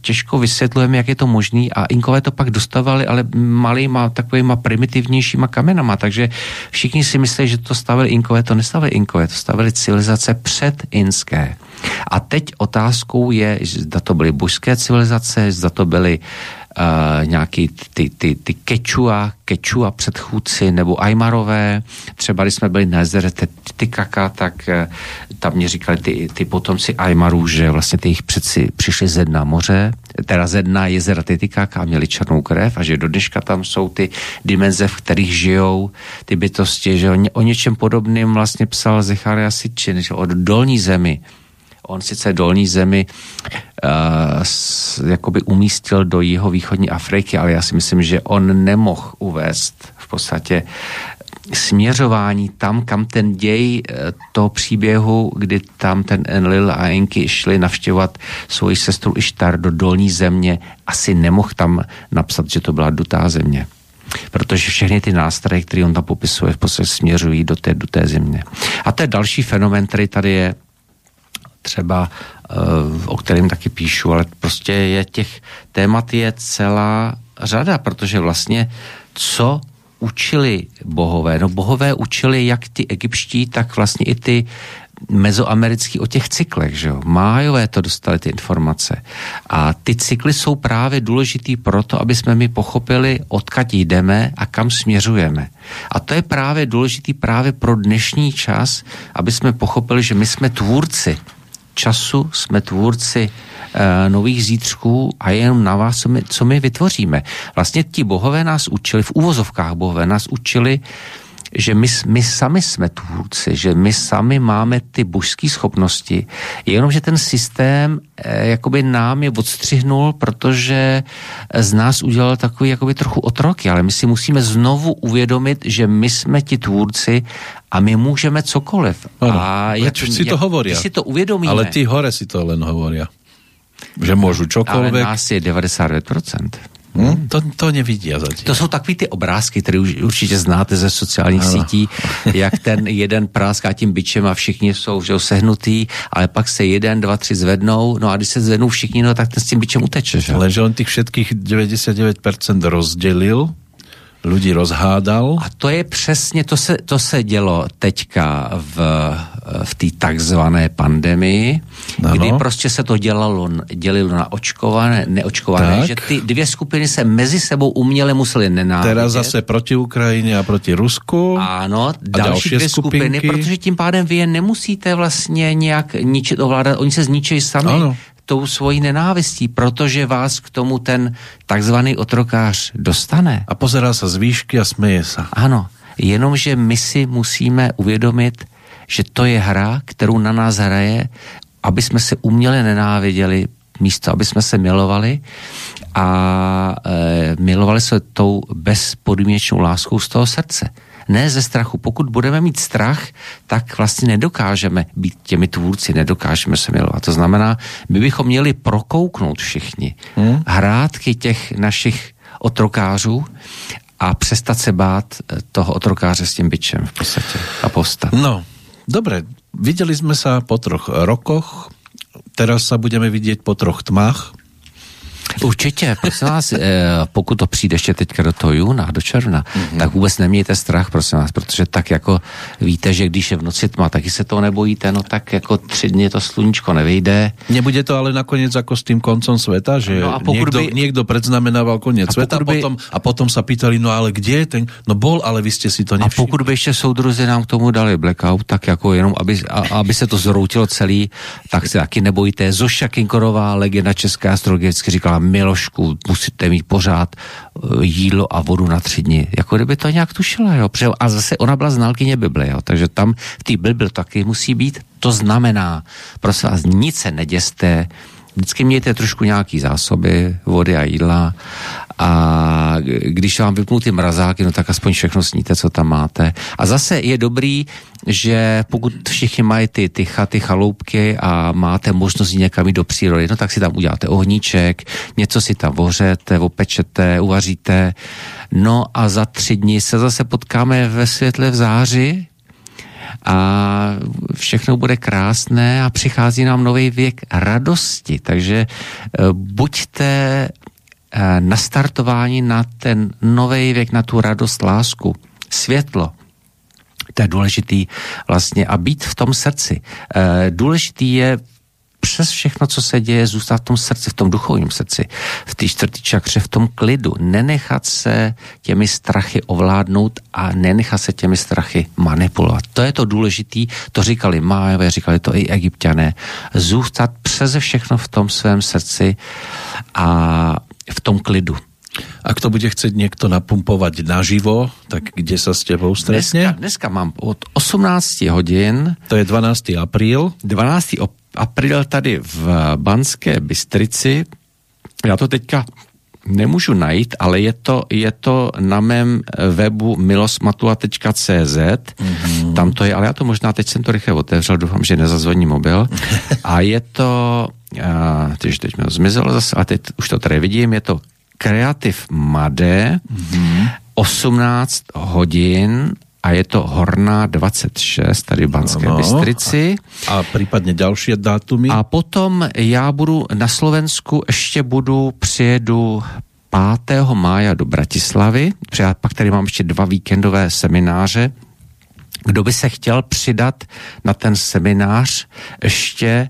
těžko vysvětlujeme, jak je to možný a Inkové to pak dostavali, ale malýma, takovýma primitivnějšíma kamenama, takže všichni si myslí, že to stavili Inkové, to nestavili Inkové, to stavili civilizace před Inské. A teď otázkou je, zda to byly božské civilizace, zda to byly uh, nějaký ty, ty, ty kečua, kečua předchůdci nebo ajmarové. Třeba když jsme byli na jezere Titicaca, tak uh, tam mě říkali ty, ty potomci ajmarů, že vlastně ty jich přeci přišli ze dna moře, teda ze dna jezera Titicaca a měli černou krev a že do dneška tam jsou ty dimenze, v kterých žijou ty bytosti, že o, ně, o něčem podobným vlastně psal Zecharia Sitchin, že od dolní zemi On sice dolní zemi uh, s, jakoby umístil do jeho východní Afriky, ale já si myslím, že on nemohl uvést v podstatě směřování tam, kam ten děj eh, toho příběhu, kdy tam ten Enlil a Enki šli navštěvovat svoji sestru Ištar do dolní země, asi nemohl tam napsat, že to byla dutá země protože všechny ty nástroje, které on tam popisuje, v podstatě směřují do té duté země. A to je další fenomen, který tady je třeba, eh, o kterém taky píšu, ale prostě je těch témat je celá řada, protože vlastně co učili bohové? No bohové učili jak ty egyptští, tak vlastně i ty mezoamerický o těch cyklech, že jo. Májové to dostali ty informace. A ty cykly jsou právě důležitý proto, aby jsme my pochopili, odkud jdeme a kam směřujeme. A to je právě důležitý právě pro dnešní čas, aby jsme pochopili, že my jsme tvůrci času jsme tvůrci e, nových zítřků a je jenom na vás, co my, co my vytvoříme. Vlastně ti bohové nás učili, v úvozovkách bohové nás učili že my, my sami jsme tvůrci, že my sami máme ty božské schopnosti, jenomže ten systém eh, jakoby nám je odstřihnul, protože z nás udělal takový jakoby trochu otroky, ale my si musíme znovu uvědomit, že my jsme ti tvůrci a my můžeme cokoliv. Ano, a veď si to hovoria. Si to uvědomíme. Ale ty hore si to len hovoria. Že môžu ale čokoľvek. nás je 99%. Hm? To, to nevidia zatiaľ. To jsou takový ty obrázky, které už určitě znáte ze sociálních Ano. sítí, jak ten jeden práská tím bičem a všichni jsou že sehnutý, ale pak se jeden, dva, tři zvednou, no a když se zvednou všichni, no tak ten s tím bičem uteče, že? Lenže on tých všetkých 99% rozdelil, ľudí rozhádal. A to je přesně, to se, to se dělo teďka v, v té takzvané pandemii, Ano. kdy prostě se to dělalo, dělilo na očkované, neočkované, Tak. že ty dvě skupiny se mezi sebou uměle musely nenávidět. Teraz zase proti Ukrajine a proti Rusku. Ano, další další dvě skupiny, skupinky. protože tím pádem vy je nemusíte vlastně nějak ničit, ovládat, oni se zničí sami Ano. Tou svojí nenávistí, protože vás k tomu ten takzvaný otrokář dostane. A pozerá sa z výšky a smeje sa. Ano, jenomže my si musíme uvědomit, že to je hra, kterou na nás hraje, aby jsme se uměle nenáviděli, místo, aby jsme se milovali a e, milovali se tou bezpodmínečnou láskou z toho srdce. Ne ze strachu. Pokud budeme mít strach, tak vlastně nedokážeme být těmi tvůrci, nedokážeme se milovat. To znamená, my bychom měli prokouknout všichni hmm? hrátky těch našich otrokářů a přestat se bát eh, toho otrokáře s tím byčem v podstatě a povstat. No, dobre, videli sme sa po troch rokoch, teraz sa budeme vidieť po troch tmách. Určitě, prosím vás, eh, pokud to přijde ještě teďka do toho júna, do června, mm-hmm. tak vůbec nemějte strach, prosím vás, protože tak jako víte, že když je v noci tma, taky se toho nebojíte, no tak jako tři dny to sluníčko nevyjde. Nebude to ale nakoniec ako s tým koncom sveta, že No a pokud niekto, by- niekto predznamenával koniec A sveta a pokud by- potom, a potom sa pýtali, no ale kde je ten? No bol, ale vy ste si to A nevšimli. pokud by ještě soudruzi nám k tomu dali blackout, tak jako jenom, aby, a, aby se to zhroutilo celý, tak se taky nebojte. Zoša Kinkorová, legenda česká astrologie, vždycky říkala, Milošku, musíte mít pořád eh, jídlo a vodu na tři dny. Jako kdyby to nějak tušila, jo. A zase ona byla znalkyně Bible, jo. Takže tam v té Bible taky musí být. To znamená, prosím vás, nic se neděste, vždycky mějte trošku nějaký zásoby vody a jídla a když vám vypnou ty mrazáky, no tak aspoň všechno sníte, co tam máte. A zase je dobrý, že pokud všichni mají ty, ty chaty, chaloupky a máte možnost někam jít do přírody, no tak si tam uděláte ohníček, něco si tam vořete, opečete, uvaříte. No a za tři dny se zase potkáme ve světle v záři, a všechno bude krásné a přichází nám nový věk radosti. Takže eh, buďte eh, nastartováni na ten nový věk, na tu radost, lásku, světlo. To je důležitý vlastně a být v tom srdci. Eh, Důležitý je přes všechno, co se děje, zůstat v tom srdci, v tom duchovním srdci, v té čtvrtý čakře, v tom klidu. Nenechat se těmi strachy ovládnout a nenechat se těmi strachy manipulovat. To je to důležitý, to říkali Májové, říkali to i egyptiané. Zůstat přeze všechno v tom svém srdci a v tom klidu. Ak to bude chcieť niekto napumpovať naživo, tak kde sa s tebou Dneska, stretne? dneska mám od 18 hodin To je 12. apríl. 12. apríl tady v Banské Bystrici. Já to teďka nemůžu najít, ale je to, je to na mém webu milosmatua.cz, mm-hmm. tam to je, ale já to možná, teď jsem to rychle otevřel, doufám, že nezazvoní mobil. A je to, a, tyž teď mi to zmizelo zase, a teď už to tady vidím, je to Creative Made, mm-hmm. 18 hodin a je to Horná 26, tady v Banské Ano. Bystrici. A prípadne ďalšie dátumy. A potom já budu na Slovensku, ještě budu, přijedu 5. mája do Bratislavy, pak tady mám ještě dva víkendové semináře, kdo by se chtěl přidat na ten seminář ještě,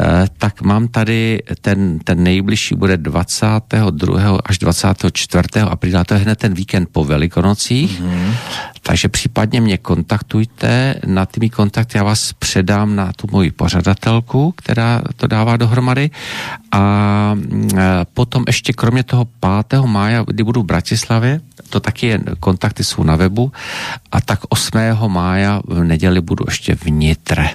eh, tak mám tady ten, ten nejbližší bude 22. až 24. apríla, to je hned ten víkend po Velikonocích. Mm-hmm. Takže případně mě kontaktujte, na ty mý kontakty já vás předám na tu moji pořadatelku, která to dává dohromady a mm, e, potom ještě kromě toho 5. mája, kdy budu v Bratislavě, to taky je, kontakty jsou na webu a tak 8. mája v neděli budu ještě v Nitre.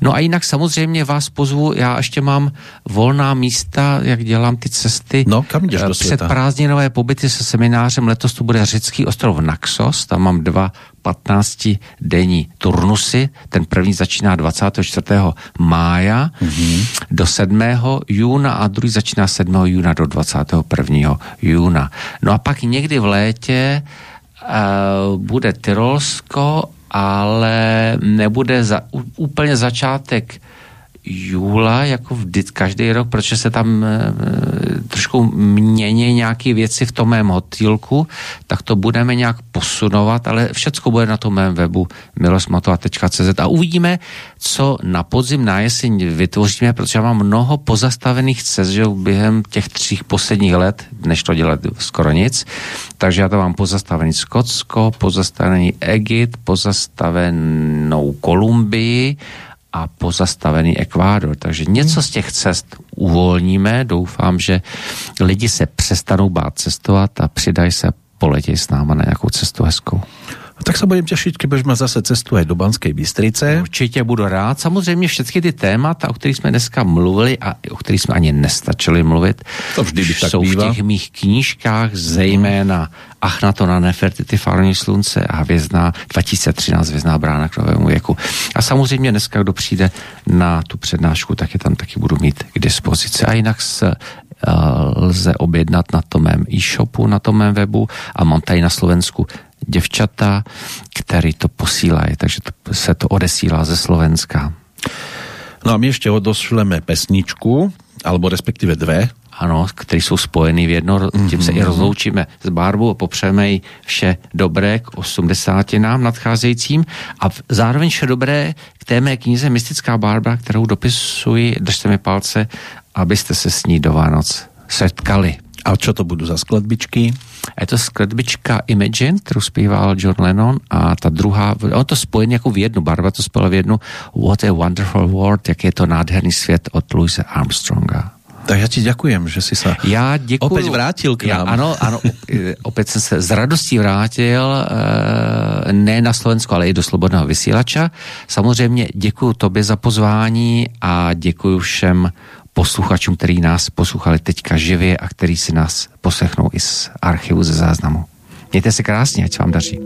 No a jinak samozřejmě vás pozvu, já ještě mám volná místa, jak dělám ty cesty. No, kam jdeš do Před prázdninové pobyty se seminářem, letos to bude řecký ostrov Naxos, tam mám dva 15 denní turnusy, ten první začíná 24. mája mm-hmm. do 7. júna a druhý začíná 7. júna do 21. júna. No a pak někdy v létě bude Tyrolsko ale nebude za, úplně začátek júla, jako vždy, každý rok, protože se tam e, trošku mění nějaké věci v tom mém hotýlku, tak to budeme nějak posunovat, ale všecko bude na tom mém webu milosmatova.cz a uvidíme, co na podzim, na jeseň vytvoříme, protože já mám mnoho pozastavených cest, že během těch tří posledních let, než to dělat skoro nic, takže já to mám pozastavený Skotsko, pozastavený Egypt, pozastavenou Kolumbii a pozastavený Ekvádor. Takže něco z těch cest uvolníme. Doufám, že lidi se přestanou bát cestovat a přidají se poletěj s náma na nějakou cestu hezkou. Tak sa budem těšit, když budeme zase cestovať do Banskej Bystrice. Určitě budu rád. Samozřejmě všechny ty témata, o kterých jsme dneska mluvili a o kterých jsme ani nestačili mluvit, To vždy by tak jsou bývá. v těch mých knížkách, zejména Achnaton Nefertiti, Farní slunce a hvězdná 2013 hvězdná brána k novému věku. A samozřejmě dneska, kdo přijde na tu přednášku, tak je tam taky budu mít k dispozici. A jinak se uh, lze objednat na tom mém e-shopu, na tom mém webu a mám tady na Slovensku děvčata, který to posílají, takže to, se to odesílá ze Slovenska. No a my ještě odošleme pesničku, alebo respektive dve. ano, který jsou spojený v jedno, tím se i rozloučíme s Barbou a popřejeme jí vše dobré k 80 nám nadcházejícím a zároveň vše dobré k té mé knize Mystická Barbara, kterou dopisuji, držte mi palce, abyste se s ní do Vánoc setkali. A čo to budú za skladbičky? A je to skladbička Imagine, kterou zpíval John Lennon a ta druhá, on to spojený jako v jednu, barva to spojila v jednu What a Wonderful World, jak je to nádherný svět od Louise Armstronga. Tak já ti ďakujem, že si sa Já děkuji. Opět vrátil k Já, nám. ano, ano, e, opět jsem se s radostí vrátil, e, ne na Slovensko, ale i do Slobodného vysílača. Samozřejmě děkuji tobě za pozvání a děkuji všem posluchačům, který nás poslouchali teďka živě a který si nás poslechnou i z archivu ze záznamu. Mějte se krásně, ať vám daří.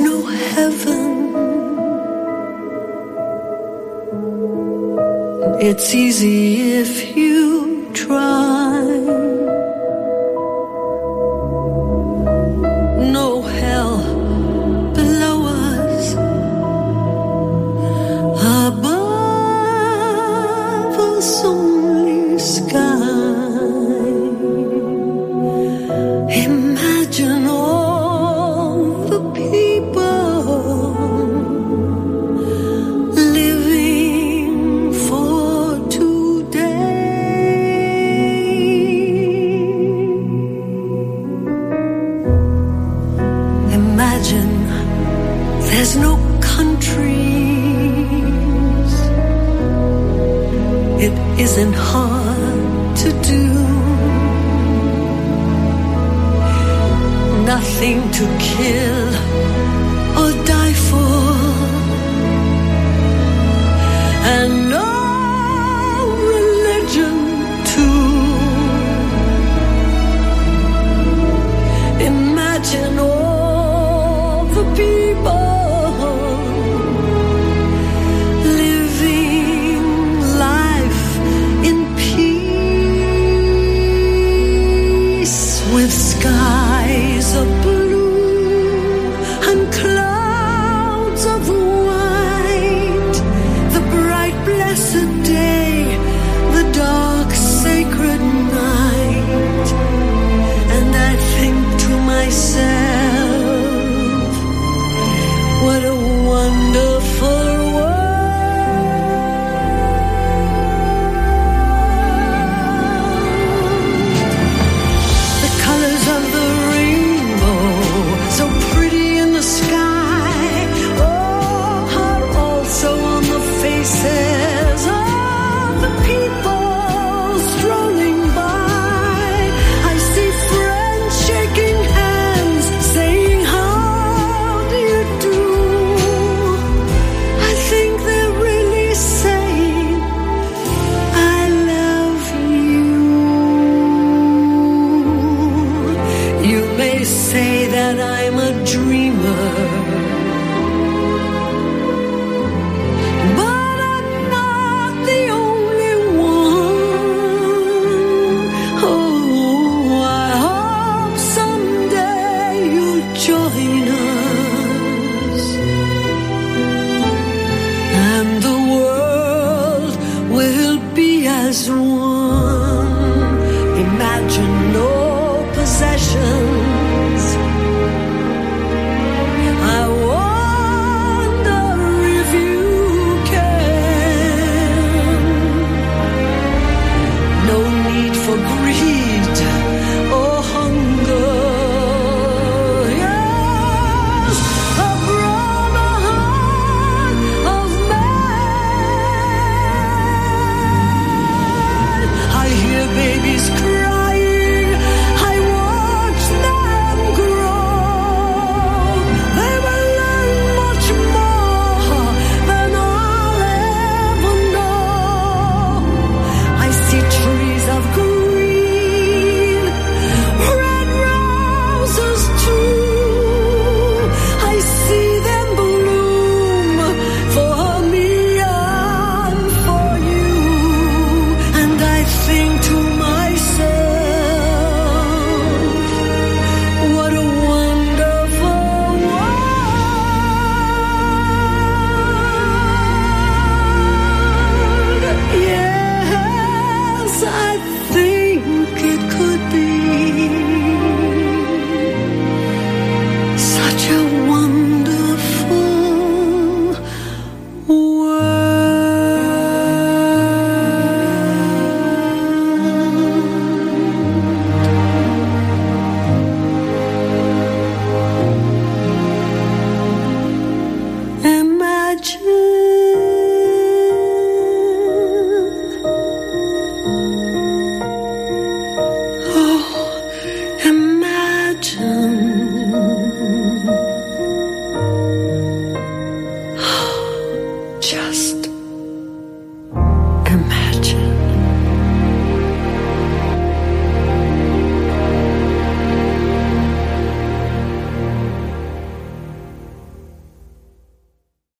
No. It's easy if you try. But